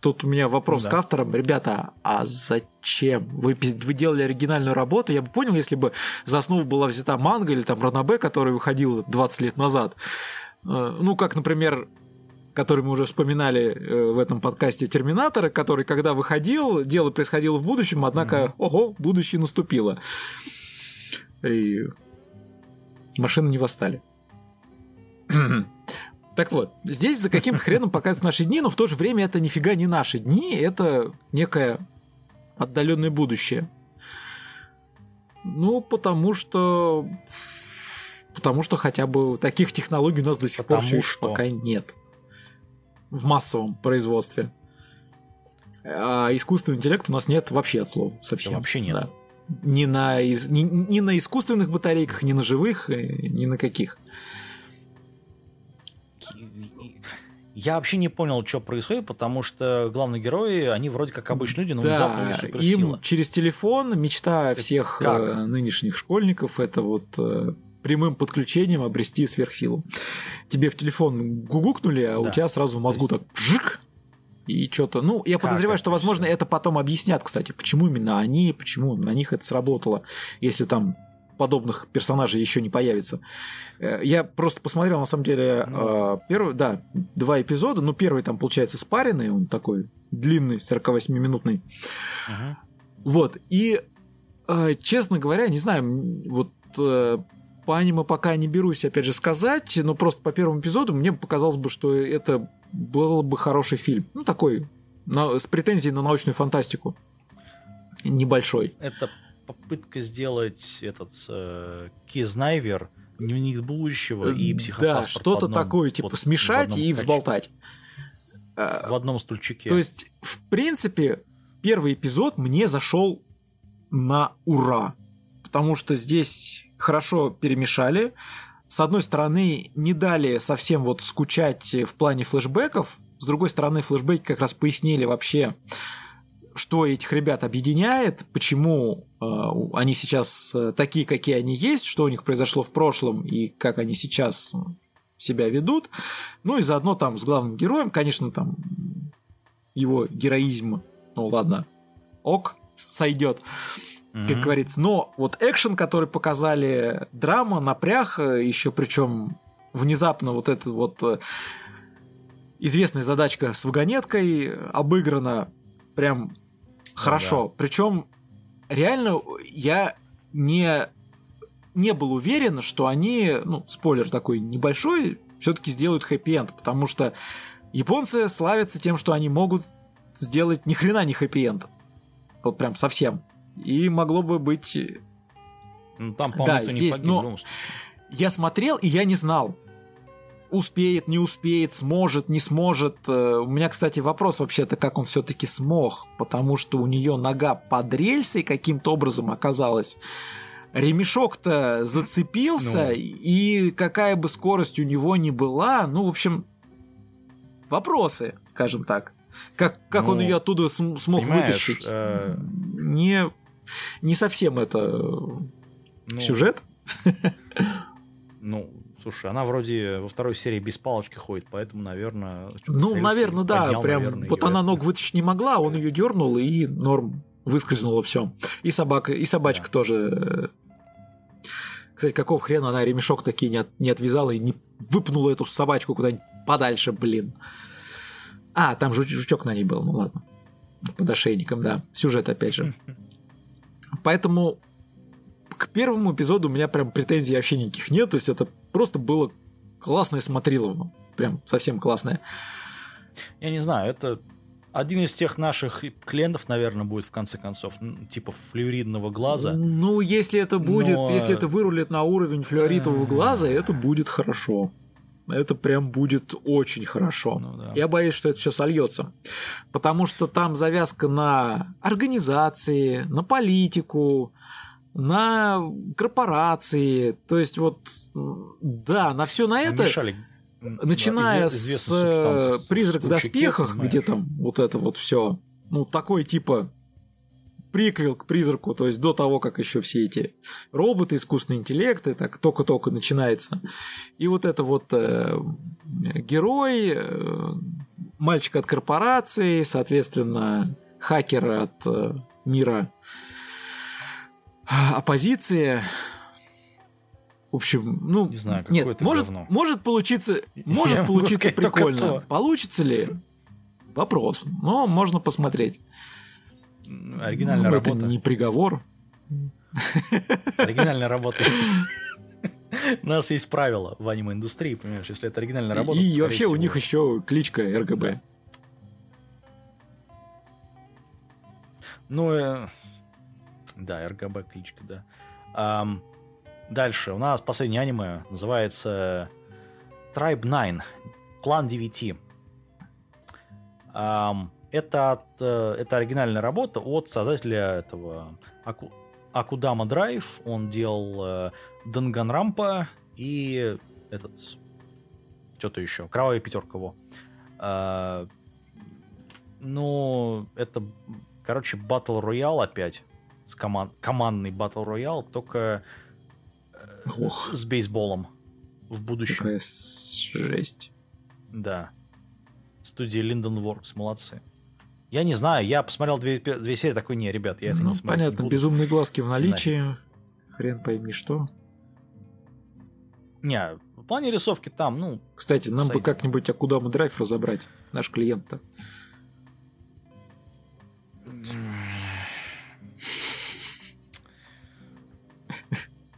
тут у меня вопрос да. к авторам. Ребята, а зачем? Вы, вы делали оригинальную работу? Я бы понял, если бы за основу была взята манга или там Ранабе, который выходил 20 лет назад. Э, ну, как, например, который мы уже вспоминали э, в этом подкасте Терминатора, который, когда выходил, дело происходило в будущем, однако, mm-hmm. ого, будущее наступило. И машины не восстали. так вот, здесь за каким-то хреном показывают наши дни, но в то же время это нифига не наши дни, это некое отдаленное будущее. Ну, потому что Потому что хотя бы таких технологий у нас до сих
Потому
пор все еще
что?
пока нет. В массовом производстве. А искусственного интеллекта у нас нет вообще от слова совсем.
Да вообще нет.
Да. Ни на, из- ни, ни на искусственных батарейках, ни на живых, э, ни на каких.
Я вообще не понял, что происходит, потому что главные герои, они вроде как обычные люди, но внезапно у
Да,
них суперсила.
им через телефон мечта всех
как?
э, нынешних школьников это вот э, прямым подключением обрести сверхсилу. Тебе в телефон гугукнули, а у
Да.
тебя сразу в мозгу так жик, и что-то. Ну, я
Как
подозреваю,
это
что, возможно,
всё?
это потом объяснят, кстати, почему именно они, почему на них это сработало, если там подобных персонажей еще не появится. Э, Я просто посмотрел, на самом деле,
Ну.
э, первый, да, два эпизода. Ну, первый там, получается, спаренный, он такой длинный, 48-минутный.
Мгм.
Вот, и, э, честно говоря, не знаю, вот по аниме пока не берусь, опять же, сказать, но просто по первому эпизоду мне показалось бы, что это был бы хороший фильм. Ну, такой, на- с претензией на научную фантастику. Небольшой.
Это попытка сделать этот э, Кизнайвер, дневник будущего и психопаспорт
Да, что-то такое, типа,
вот
смешать и взболтать. Э,
В одном стульчике.
То есть, в принципе, первый эпизод мне зашел на ура. Потому что здесь хорошо перемешали. С одной стороны, не дали совсем вот скучать в плане флешбеков. С другой стороны, флешбеки как раз пояснили вообще, что этих ребят объединяет, почему э, они сейчас э, такие, какие они есть, что у них произошло в прошлом и как они сейчас себя ведут. Ну и заодно там с главным героем, конечно, там его героизм, ну ладно, ок, сойдет, как
Мгм.
говорится. Но вот экшен, который показали, драма, напряг, еще причем внезапно вот эта вот э, известная задачка с вагонеткой обыграна прям хорошо. Причем реально я не не был уверен, что они, ну, спойлер такой небольшой, все-таки сделают хэппи-энд, потому что японцы славятся тем, что они могут сделать ни хрена не хэппи-энд. Вот прям совсем. И могло бы быть...
Ну, там, по-моему,
Да, здесь,
погиб
но-. Я смотрел, и я не знал, успеет, не успеет, сможет, не сможет. Э, У меня, кстати, вопрос вообще-то, как он все-таки смог, потому что у нее нога под рельсой каким-то образом оказалась. Ремешок-то зацепился,
Ну.
и какая бы скорость у него ни была, ну, в общем, вопросы, скажем так. Как, как он
Ну,
ее оттуда см- смог вытащить?
э,
Не, не совсем это
ну,
сюжет.
Ну, слушай, она вроде во второй серии без палочки ходит, поэтому, наверное...
Ну, наверное, да, прям
наверное,
вот
её
она ног вытащить не могла, он ее дернул и норм выскользнуло все. И собака, и собачка
Да.
тоже. Кстати, какого хрена она ремешок такие не, от- не отвязала и не выпнула эту собачку куда-нибудь подальше, блин. А, там жуч- жучок на ней был, ну ладно. Под ошейником, да. Сюжет, опять же. Поэтому к первому эпизоду у меня прям претензий вообще никаких нет. То есть это просто было классное смотрилово. Прям совсем классное.
Я не знаю, это один из тех наших клиентов, наверное, будет в конце концов, типа флюоридного глаза.
Ну, если это будет,
Но-
если это вырулит на уровень флюоритового глаза, это будет хорошо. Это прям будет очень хорошо.
Ну да.
Я боюсь, что это все сольется. Потому что там завязка на организации, на политику, на корпорации. То есть вот, да, на все на это
Мешали,
начиная
да,
с э,
субстанций,
призрак в доспехах, где там вот это вот все, ну такой типа приквел к призраку, то есть до того, как еще все эти роботы, искусственный интеллект, и так только-только начинается. И вот это вот э, герой, э, мальчик от корпорации, соответственно, хакер от э, мира оппозиции. В общем, ну,
Не знаю,
нет, может,
говно.
может получиться,
Я
может
могу
получиться прикольно. Получится ли? Вопрос. Но можно посмотреть.
Оригинальная
Ну,
работа.
Это не приговор.
Оригинальная работа. У нас есть правила в аниме-индустрии, понимаешь, если это оригинальная работа.
И вообще у них еще кличка РГБ.
Ну, э, да, РГБ кличка, да. Ам, Дальше у нас последнее аниме называется Tribe 9, Клан 9. Um, это, от, э, это оригинальная работа от создателя этого Аку, Акудама Драйв. Он делал э, Данганрампа и этот что-то еще. Кровавая пятерка его. А, ну, это, короче, Battle Royale опять. С команд... Командный Battle Royale, только э, Ох. с бейсболом в будущем.
Какая жесть.
Да. Студия Works, молодцы. Я не знаю, я посмотрел две, две серии, такой, не, ребят, я это
ну,
не смотрю.
понятно,
не
безумные глазки в наличии. Хрен пойми что.
Не, в плане рисовки там, ну...
Кстати, нам бы как-нибудь Акудама Драйв разобрать, наш клиент-то.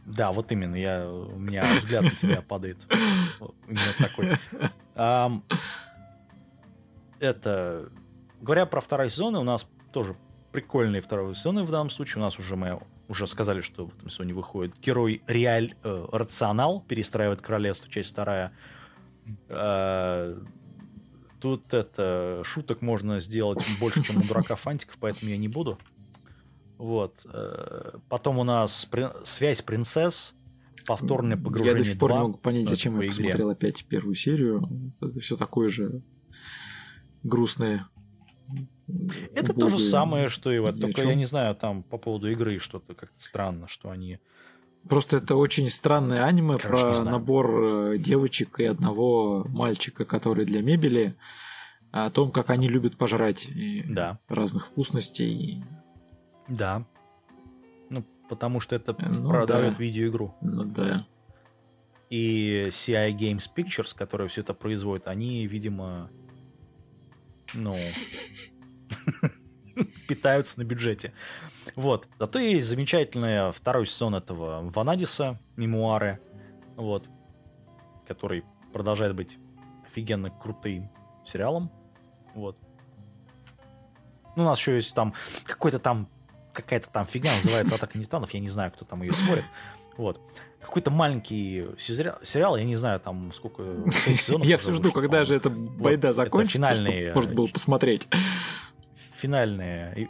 Да, вот именно, я, у меня взгляд на тебя падает. Именно такой. Um, это... Говоря про второй сезон, у нас тоже прикольные второй сезоны в данном случае. У нас уже мы уже сказали, что в этом сезоне выходит герой Реаль э, Рационал, перестраивает королевство, часть вторая. Э, тут это шуток можно сделать больше, чем у дурака фантиков, поэтому я не буду. Вот. Э, потом у нас при... связь принцесс, повторное погружение.
Я до сих пор 2, не могу понять, зачем я посмотрел опять первую серию. Это все такое же грустное.
Это то же самое, что и вот. Только я не знаю, там по поводу игры что-то как-то странно, что они.
Просто это очень странное аниме Короче, про набор э, девочек и одного мальчика, который для мебели, о том, как они любят пожрать
да.
разных вкусностей.
Да. Ну, потому что это ну, продает да. видеоигру.
Ну да.
И CI Games Pictures, которые все это производят, они, видимо, ну, питаются на бюджете. Вот. Зато есть замечательный второй сезон этого Ванадиса, мемуары, вот, который продолжает быть офигенно крутым сериалом. Вот. Ну, у нас еще есть там какой-то там какая-то там фигня называется «Атака Нитанов», я не знаю, кто там ее смотрит. Вот. Какой-то маленький сериал, я не знаю, там сколько
сезонов. Я все жду, когда же эта байда закончится, можно было посмотреть.
Финальные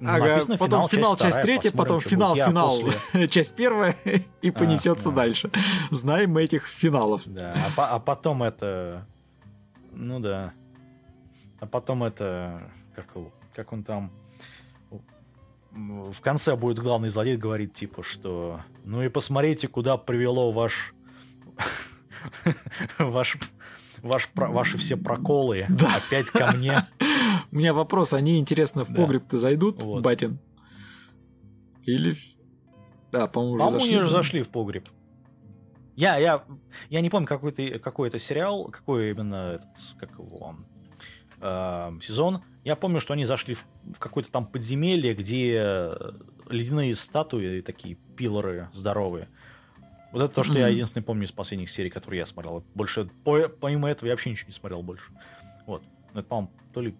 Ага, потом финал, часть третья, потом финал, финал, часть первая, и понесется дальше. Знаем мы этих финалов.
Да, а, а потом это... Ну да. А потом это... Как, как он там в конце будет главный злодей говорить, типа, что ну и посмотрите, куда привело ваш ваш ваш ваши все проколы да. опять ко мне.
У меня вопрос, они, интересно, в погреб-то зайдут, вот. Батин? Или... Да, по-моему,
уже по-моему, зашли. зашли в погреб. Я, я, я не помню, какой это, какой это сериал, какой именно этот, как его, э, сезон. Я помню, что они зашли в, в какое-то там подземелье, где ледяные статуи, такие пилоры здоровые. Вот это то, что mm-hmm. я единственное помню из последних серий, которые я смотрел. Больше, по, помимо этого, я вообще ничего не смотрел больше. Вот. Это, по-моему, то ли,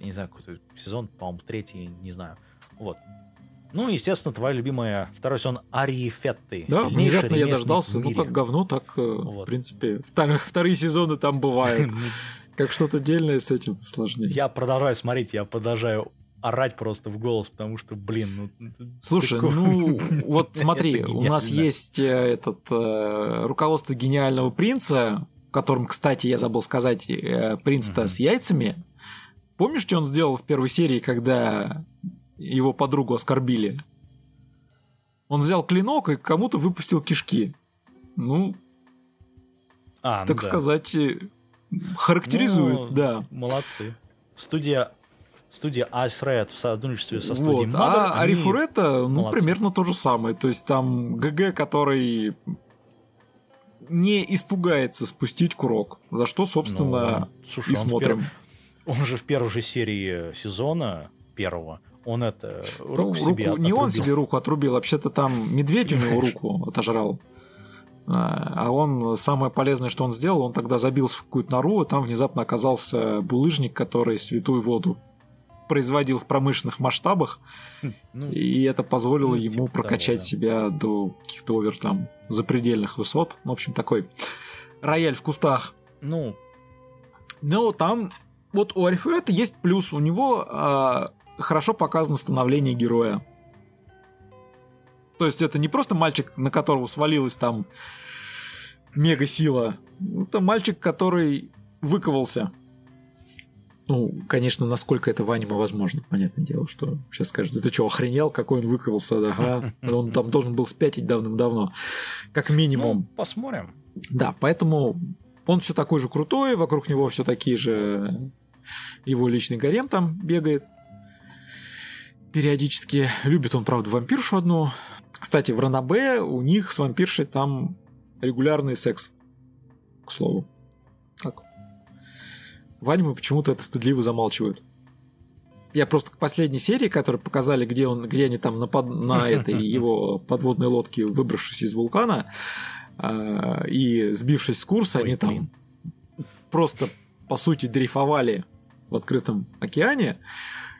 я не знаю, какой-то сезон, по-моему, третий, не знаю. Вот. Ну, естественно, твоя любимая второй сезон Арии Фетты.
Да, внезапно я дождался. Ну, как говно, так, э, вот. в принципе, втор- вторые сезоны там бывают. Как что-то дельное с этим сложнее.
Я продолжаю смотреть, я продолжаю орать просто в голос, потому что, блин, ну...
Слушай, ну, вот смотри, у нас есть э, этот э, руководство гениального принца, в котором, кстати, я забыл сказать, э, принц-то с яйцами. Помнишь, что он сделал в первой серии, когда его подругу оскорбили? Он взял клинок и кому-то выпустил кишки. Ну, а, ну так да. сказать, характеризует, ну, да.
Молодцы. Студия студия Ice Red в сотрудничестве со студией вот. Mother.
А Арифурета, ну, молодцы. примерно то же самое. То есть там ГГ, который не испугается спустить курок, за что, собственно, ну, слушай, и смотрим.
Он, пер... он же в первой же серии сезона первого он это руку, ну, себе руку,
Не он себе руку отрубил, вообще-то там медведь у него руку отожрал. А, а он, самое полезное, что он сделал, он тогда забился в какую-то нору, и там внезапно оказался булыжник, который святую воду производил в промышленных масштабах,
Ну,
и это позволило
ну,
ему
типа того,
прокачать
да.
себя до каких-то овер там запредельных высот. В общем, такой рояль в кустах.
ну,
Но там вот у Арифурета есть плюс. У него а, хорошо показано становление героя. То есть это не просто мальчик, на которого свалилась там мега сила. Это мальчик, который выковался. Ну, конечно, насколько это в аниме возможно. Понятное дело, что сейчас скажут, ты что, охренел, какой он выковался, да, ага. Он там должен был спятить давным-давно. Как минимум.
ну, посмотрим.
Да, поэтому он все такой же крутой, вокруг него все такие же его личный гарем там бегает. Периодически любит он, правда, вампиршу одну. Кстати, в Ранабе у них с вампиршей там регулярный секс. К слову. Так. В аниме почему-то это стыдливо замалчивают. Я просто к последней серии, которую показали, где он, где они там на, под- на этой его подводной лодке, выбравшись из вулкана, а, и сбившись с курса,
Ой,
они там
блин.
просто, по сути, дрейфовали в открытом океане.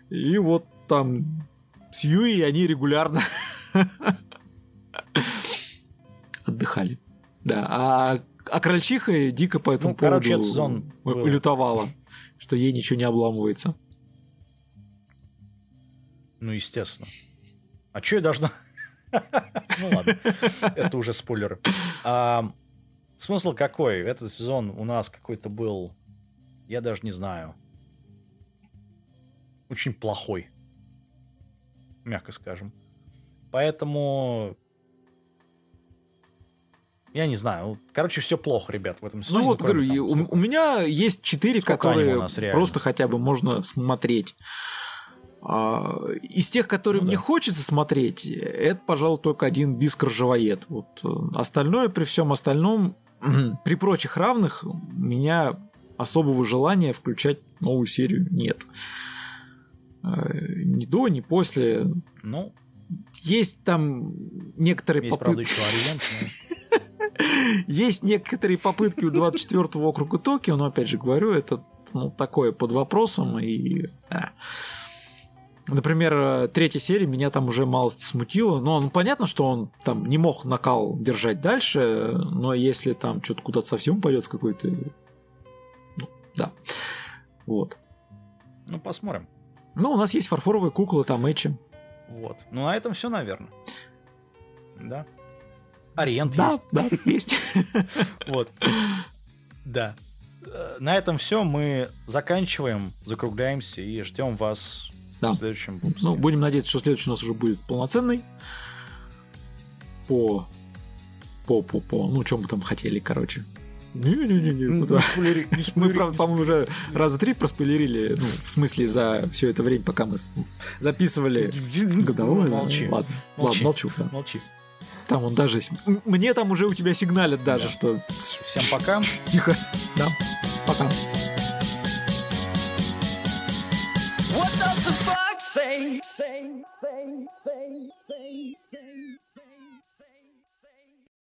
И вот там с Юи они регулярно отдыхали. Да, а, а крольчиха дико по этому
Ну, короче,
поводу
этот сезон был.
лютовала, что ей ничего не обламывается.
Ну, естественно. А что я должна... Ну ладно, это уже спойлер. А, Смысл какой? Этот сезон у нас какой-то был, я даже не знаю, очень плохой, мягко скажем. Поэтому я не знаю. Короче, все плохо, ребят, в этом сезоне.
Ну вот, говорю,
там
у,
сколько-
у меня есть четыре, которые
у нас реально?
просто хотя бы можно смотреть. А, из тех, которые
Ну
мне
да.
хочется смотреть, это, пожалуй, только один Бискар Живоед. Вот э, остальное, при всем остальном, при прочих равных, у меня особого желания включать новую серию нет. Э, Ни до, ни после.
Ну,
Есть там некоторые
есть, правда,
попытки. Есть некоторые попытки у 24-го округа Токио, но опять же говорю, это ну, такое под вопросом. И, а. Например, э, третья серия меня там уже малость смутила. Но ну, понятно, что он там не мог накал держать дальше, но если там что-то куда-то совсем пойдет какой-то... ну, да. Вот.
Ну, посмотрим.
Ну, у нас есть фарфоровые куклы, там Эчи.
Вот. Ну, на этом все, наверное. Да. Ориент
Да,
есть.
да, есть.
Вот. Да. Э, На этом все. Мы заканчиваем, закругляемся и ждем вас
Да.
в следующем выпуске.
Ну, будем надеяться, что следующий у нас уже будет полноценный. По... По, по, по... Ну, чем мы там хотели, короче. Не-не-не-не.
Ну,
куда.
не спойлери- не
Мы, правда, по-моему, уже раза три проспойлерили, ну, в смысле, за все это время, пока мы записывали годовое.
Молчи.
Ладно,
Молчи.
ладно, молчу, да.
Молчи.
Там он даже... Мне там уже у тебя сигналят даже,
да.
что...
Всем пока.
Тихо. Да. Пока.
What does the fuck say? Say, say, say, say, say.